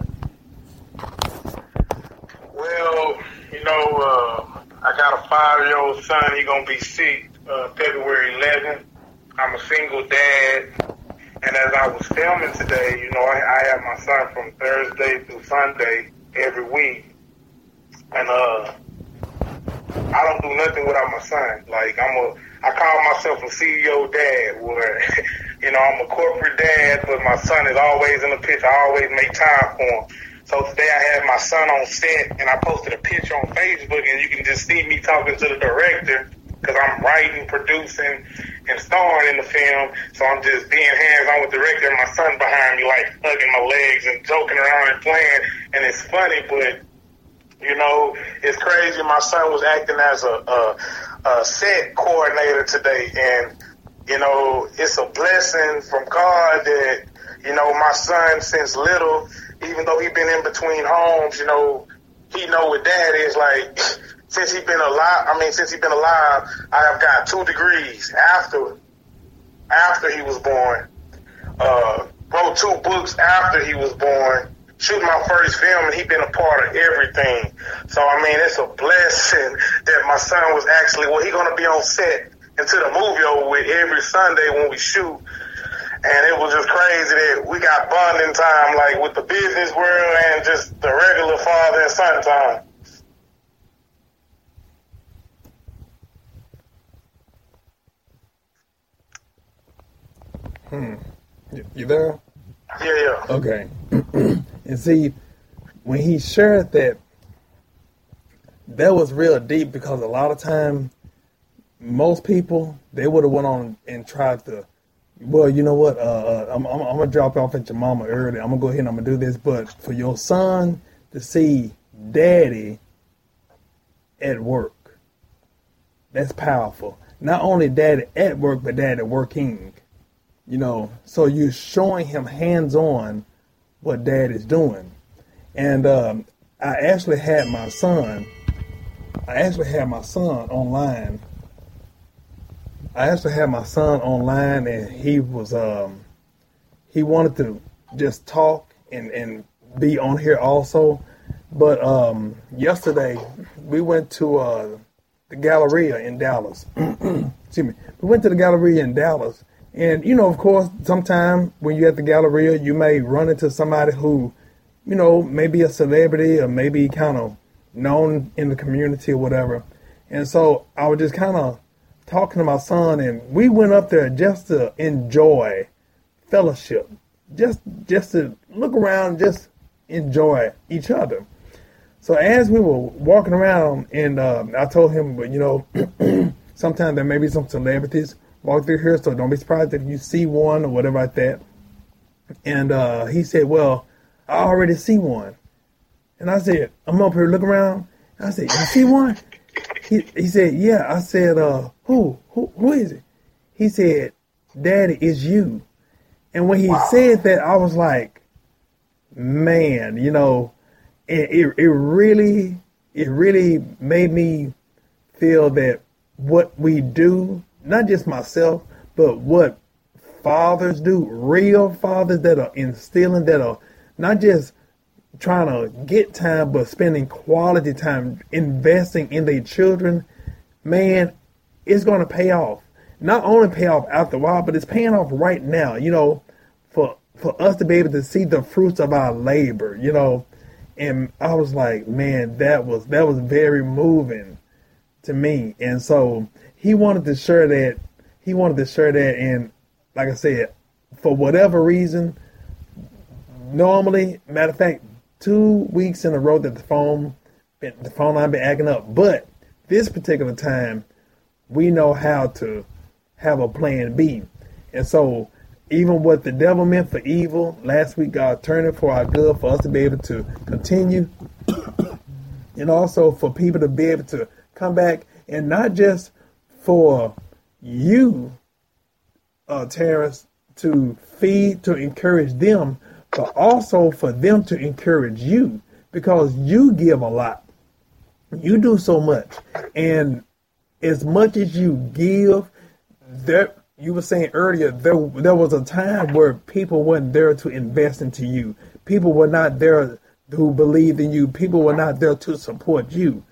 [SPEAKER 2] Well, you know, uh, I got a five-year-old son. He gonna be sick uh, February 11th. I'm a single dad, and as I was filming today, you know, I, I have my son from Thursday through Sunday every week, and uh, I don't do nothing without my son. Like I'm a, I call myself a CEO dad, where you know I'm a corporate dad, but my son is always in the picture. I always make time for him. So today I had my son on set, and I posted a picture on Facebook, and you can just see me talking to the director because I'm writing, producing, and starring in the film. So I'm just being hands-on with the director, and my son behind me, like hugging my legs and joking around and playing. And it's funny, but you know, it's crazy. My son was acting as a, a, a set coordinator today, and you know, it's a blessing from God that you know my son since little, even though he been in between homes, you know, he know what dad is like. Since he been alive, I mean, since he been alive, I have got two degrees after after he was born. Uh, wrote two books after he was born. Shoot my first film, and he been a part of everything. So I mean, it's a blessing that my son was actually well. He gonna be on set until the movie over with every Sunday when we shoot. And it was just crazy that we got bonding time, like with the business world and just the regular father and son time.
[SPEAKER 1] Hmm. You, you there?
[SPEAKER 2] Yeah, yeah.
[SPEAKER 1] Okay. and see, when he shared that, that was real deep because a lot of time, most people they would have went on and tried to. Well, you know what? Uh, uh, I'm, I'm, I'm gonna drop off at your mama early. I'm gonna go ahead and I'm gonna do this. But for your son to see daddy at work, that's powerful. Not only daddy at work, but daddy working. You know, so you're showing him hands on what dad is doing. And um, I actually had my son, I actually had my son online. I actually had my son online and he was, um, he wanted to just talk and, and be on here also. But um, yesterday we went to uh, the Galleria in Dallas. Excuse me. We went to the Galleria in Dallas and you know, of course, sometime when you're at the Galleria, you may run into somebody who, you know, maybe a celebrity or maybe kind of known in the community or whatever. And so I was just kind of talking to my son, and we went up there just to enjoy fellowship, just just to look around, just enjoy each other. So as we were walking around, and uh, I told him, you know, sometimes there may be some celebrities walk through here, so don't be surprised if you see one or whatever like that. And uh, he said, Well, I already see one. And I said, I'm up here looking around. I said, You see one? He, he said, Yeah. I said, uh, who? who? Who is it? He said, Daddy, it's you. And when he said that, I was like, Man, you know, and it it really it really made me feel that what we do, not just myself, but what fathers do, real fathers that are instilling, that are not just trying to get time, but spending quality time investing in their children, man, it's going to pay off. Not only pay off after a while, but it's paying off right now. You know, for for us to be able to see the fruits of our labor. You know, and I was like, man, that was that was very moving to me. And so he wanted to share that. He wanted to share that, and like I said, for whatever reason, normally, matter of fact, two weeks in a row that the phone the phone line been acting up. But this particular time, we know how to have a plan B. And so even what the devil meant for evil, last week God turned it for our good for us to be able to continue. and also for people to be able to come back and not just for you, uh, Terrence, to feed, to encourage them, but also for them to encourage you because you give a lot. You do so much. And as much as you give, there you were saying earlier there there was a time where people weren't there to invest into you. People were not there who believed in you. People were not there to support you.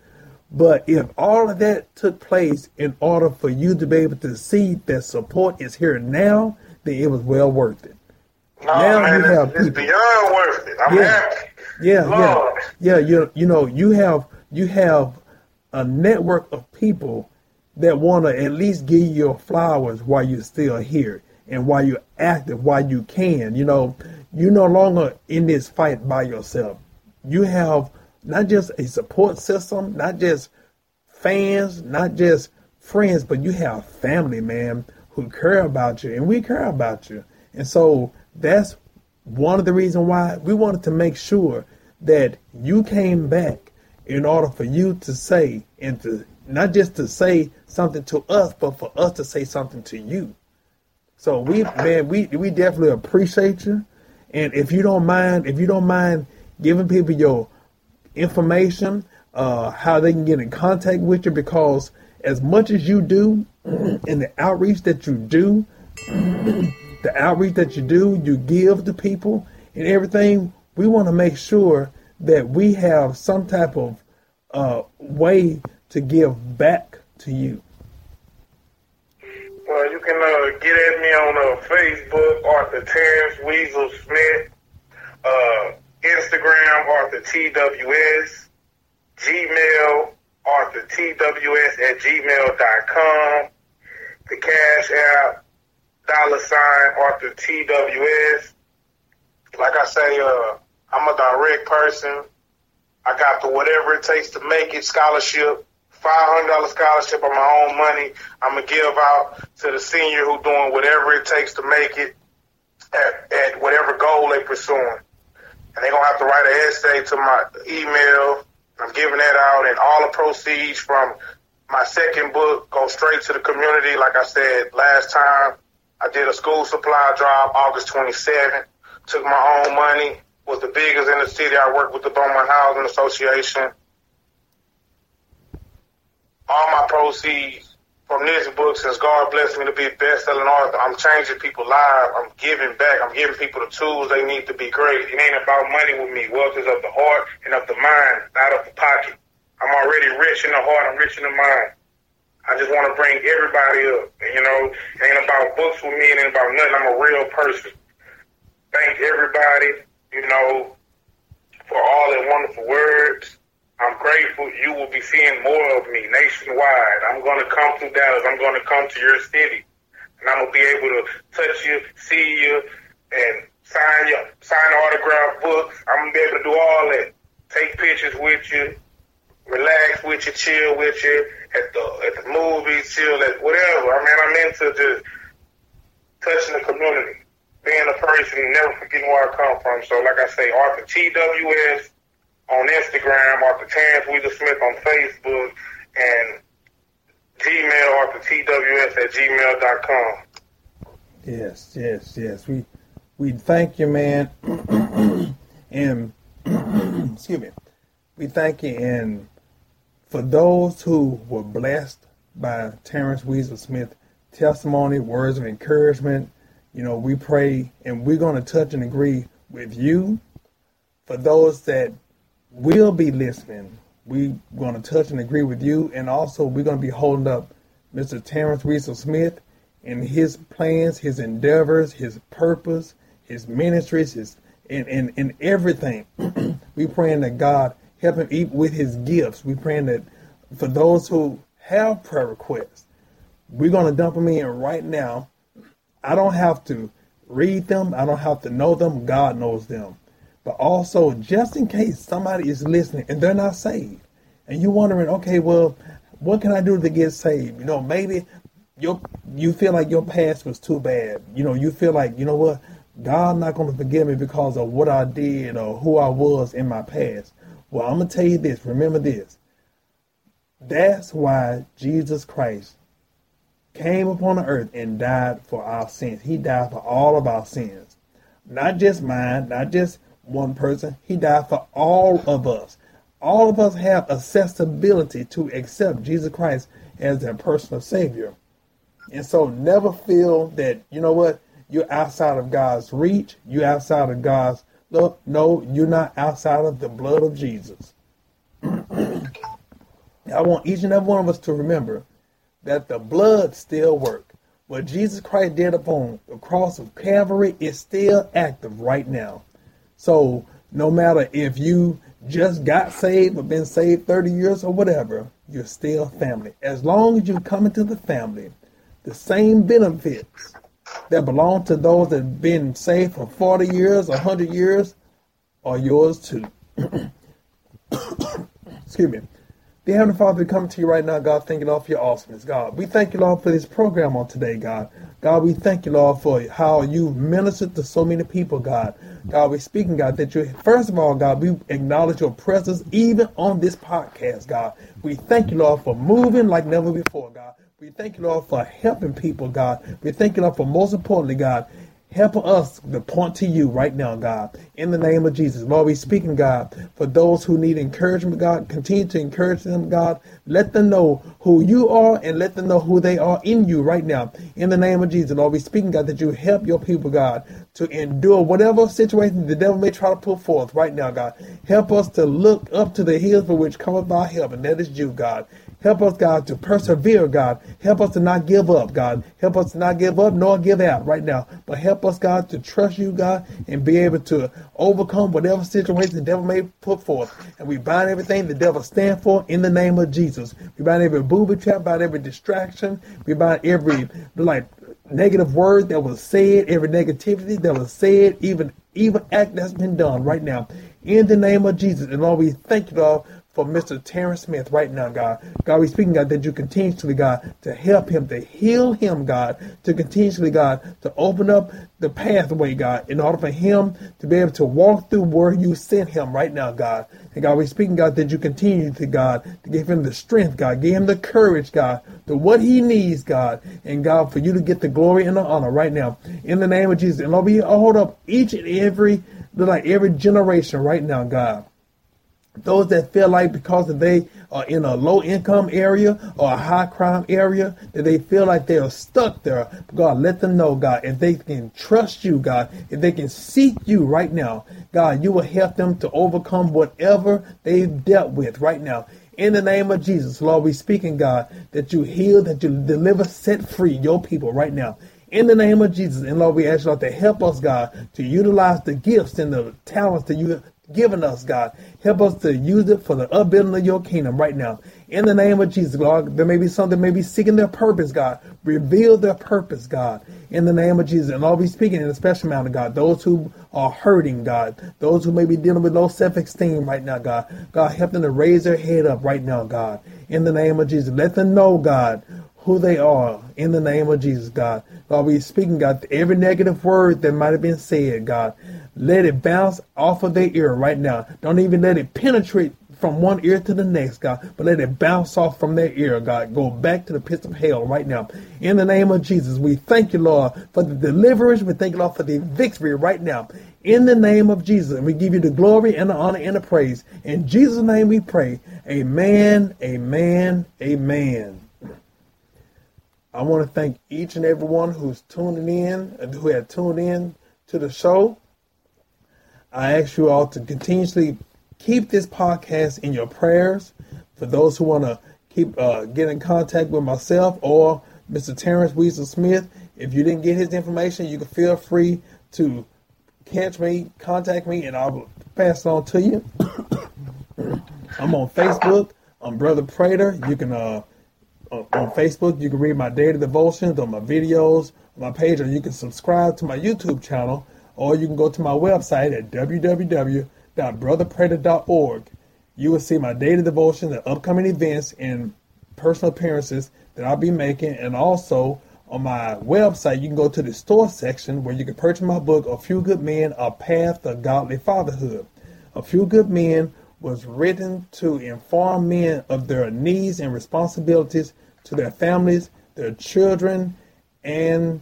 [SPEAKER 1] But if all of that took place in order for you to be able to see that support is here now, then it was well worth it.
[SPEAKER 2] No, now man, you have it's, it's beyond worth it. I'm
[SPEAKER 1] yeah.
[SPEAKER 2] happy.
[SPEAKER 1] Yeah, Lord. yeah, yeah. You you know you have you have a network of people that want to at least give you your flowers while you're still here and while you're active, while you can. You know, you're no longer in this fight by yourself. You have not just a support system, not just fans, not just friends, but you have family, man, who care about you, and we care about you. And so that's one of the reasons why we wanted to make sure that you came back in order for you to say and to not just to say something to us, but for us to say something to you. So we man, we we definitely appreciate you. And if you don't mind, if you don't mind giving people your information, uh, how they can get in contact with you, because as much as you do in the outreach that you do, the outreach that you do, you give to people and everything, we want to make sure that we have some type of uh, way to give back to you?
[SPEAKER 2] Well, you can uh, get at me on uh, Facebook, Author Terrence Weasel Smith, uh, Instagram, Author TWS, Gmail, Author TWS at gmail.com, the Cash App, dollar sign, Author TWS. Like I say, uh, I'm a direct person. I got the whatever it takes to make it scholarship $500 scholarship on my own money. I'm going to give out to the senior who doing whatever it takes to make it at, at whatever goal they pursuing. And they're to have to write an essay to my email. I'm giving that out and all the proceeds from my second book go straight to the community. Like I said last time, I did a school supply drive August 27th. Took my own money. Was the biggest in the city. I worked with the Beaumont Housing Association all my proceeds from this book, since God blessed me to be a best-selling author, I'm changing people's lives. I'm giving back. I'm giving people the tools they need to be great. It ain't about money with me. Wealth is of the heart and of the mind, not of the pocket. I'm already rich in the heart. I'm rich in the mind. I just want to bring everybody up. And, you know, it ain't about books with me. It ain't about nothing. I'm a real person. Thank everybody, you know, for all their wonderful words. I'm grateful you will be seeing more of me nationwide. I'm going to come to Dallas. I'm going to come to your city. And I'm going to be able to touch you, see you, and sign you, sign autograph books. I'm going to be able to do all that. Take pictures with you, relax with you, chill with you at the at the movies, chill at whatever. I mean, I'm into just touching the community, being a person, never forgetting where I come from. So, like I say, Author TWS on Instagram, Author Terrence Weasel Smith on Facebook, and Gmail, Author TWS at gmail.com.
[SPEAKER 1] Yes, yes, yes. We we thank you, man. and excuse me. We thank you. And for those who were blessed by Terrence Weasel Smith testimony, words of encouragement, you know, we pray and we're going to touch and agree with you. For those that will be listening, we're going to touch and agree with you. And also, we're going to be holding up Mr. Terrence Weasel Smith and his plans, his endeavors, his purpose, his ministries, his and, and, and everything. we praying that God help him eat with his gifts. We praying that for those who have prayer requests, we're going to dump them in right now. I don't have to read them. I don't have to know them. God knows them. But also, just in case somebody is listening and they're not saved, and you're wondering, okay, well, what can I do to get saved? You know, maybe you you feel like your past was too bad. You know, you feel like, you know what, God not going to forgive me because of what I did or who I was in my past. Well, I'm going to tell you this. Remember this. That's why Jesus Christ came upon the earth and died for our sins. He died for all of our sins. Not just mine, not just one person. He died for all of us. All of us have accessibility to accept Jesus Christ as their personal Savior. And so never feel that, you know what, you're outside of God's reach, you're outside of God's look. No, you're not outside of the blood of Jesus. I want each and every one of us to remember that the blood still works. What Jesus Christ did upon the cross of Calvary is still active right now. So no matter if you just got saved or been saved 30 years or whatever, you're still family. As long as you come into the family, the same benefits that belong to those that have been saved for 40 years, 100 years, are yours too. Excuse me. Dear Heavenly Father, we come to you right now, God, thanking Lord for your awesomeness, God. We thank you, Lord, for this program on today, God. God, we thank you, Lord, for how you ministered to so many people, God. God, we're speaking, God, that you, first of all, God, we acknowledge your presence even on this podcast, God. We thank you, Lord, for moving like never before, God. We thank you, Lord, for helping people, God. We thank you, Lord, for most importantly, God, Help us to point to you right now, God, in the name of Jesus. Lord, we speaking, God, for those who need encouragement, God, continue to encourage them, God. Let them know who you are and let them know who they are in you right now, in the name of Jesus. Lord, we speaking, God, that you help your people, God, to endure whatever situation the devil may try to put forth right now, God. Help us to look up to the hills for which cometh our help, and that is you, God. Help us, God, to persevere, God. Help us to not give up, God. Help us to not give up nor give out right now. But help us, God, to trust you, God, and be able to overcome whatever situation the devil may put forth. And we bind everything the devil stand for in the name of Jesus. We bind every booby trap, bind every distraction. We bind every, like, negative word that was said, every negativity that was said, even evil act that's been done right now. In the name of Jesus. And Lord, we thank you, Lord, for Mr. Terrence Smith right now, God. God, we speaking, God, that you continuously, God, to help him, to heal him, God, to continuously, God, to open up the pathway, God, in order for him to be able to walk through where you sent him right now, God. And God, we speaking, God, that you continue to, God, to give him the strength, God, give him the courage, God, to what he needs, God, and God, for you to get the glory and the honor right now. In the name of Jesus. And Lord, we hold up each and every, like every generation right now, God those that feel like because they are in a low income area or a high crime area, that they feel like they are stuck there. God, let them know, God, if they can trust you, God, if they can seek you right now, God, you will help them to overcome whatever they've dealt with right now. In the name of Jesus, Lord, we speaking, God, that you heal, that you deliver, set free your people right now in the name of Jesus. And Lord, we ask you, Lord, to help us, God, to utilize the gifts and the talents that you given us, God. Help us to use it for the upbuilding of your kingdom right now. In the name of Jesus, God, there may be some that may be seeking their purpose, God. Reveal their purpose, God. In the name of Jesus. And I'll be speaking in a special of God. Those who are hurting, God. Those who may be dealing with low self-esteem right now, God. God, help them to raise their head up right now, God. In the name of Jesus. Let them know, God, who they are in the name of Jesus, God. God, we speaking, God, every negative word that might have been said, God. Let it bounce off of their ear right now. Don't even let it penetrate from one ear to the next, God, but let it bounce off from their ear, God. Go back to the pits of hell right now. In the name of Jesus, we thank you, Lord, for the deliverance. We thank you, Lord, for the victory right now. In the name of Jesus, we give you the glory and the honor and the praise. In Jesus' name we pray. Amen, amen, amen. I want to thank each and every one who's tuning in who had tuned in to the show. I ask you all to continuously keep this podcast in your prayers. For those who want to keep uh, get in contact with myself or Mr. Terrence Weasel Smith, if you didn't get his information, you can feel free to catch me, contact me, and I'll pass it on to you. I'm on Facebook. I'm Brother Prater. You can uh, Uh, on Facebook. You can read my daily devotions on my videos on my page, or you can subscribe to my YouTube channel, or you can go to my website at www.brotherprater.org. You will see my daily devotions and upcoming events and personal appearances that I'll be making, and also on my website, you can go to the store section where you can purchase my book, A Few Good Men, A Path to Godly Fatherhood. A Few Good Men was written to inform men of their needs and responsibilities to their families, their children, and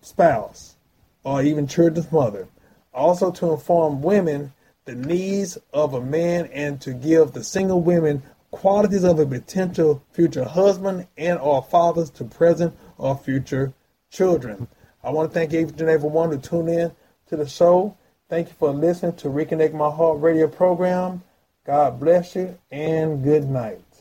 [SPEAKER 1] spouse, or even children's mother. Also, to inform women the needs of a man and to give the single women qualities of a potential future husband and or fathers to present or future children. I want to thank each and every one who tuned in to the show. Thank you for listening to Reconnect My Heart radio program. God bless you and good night.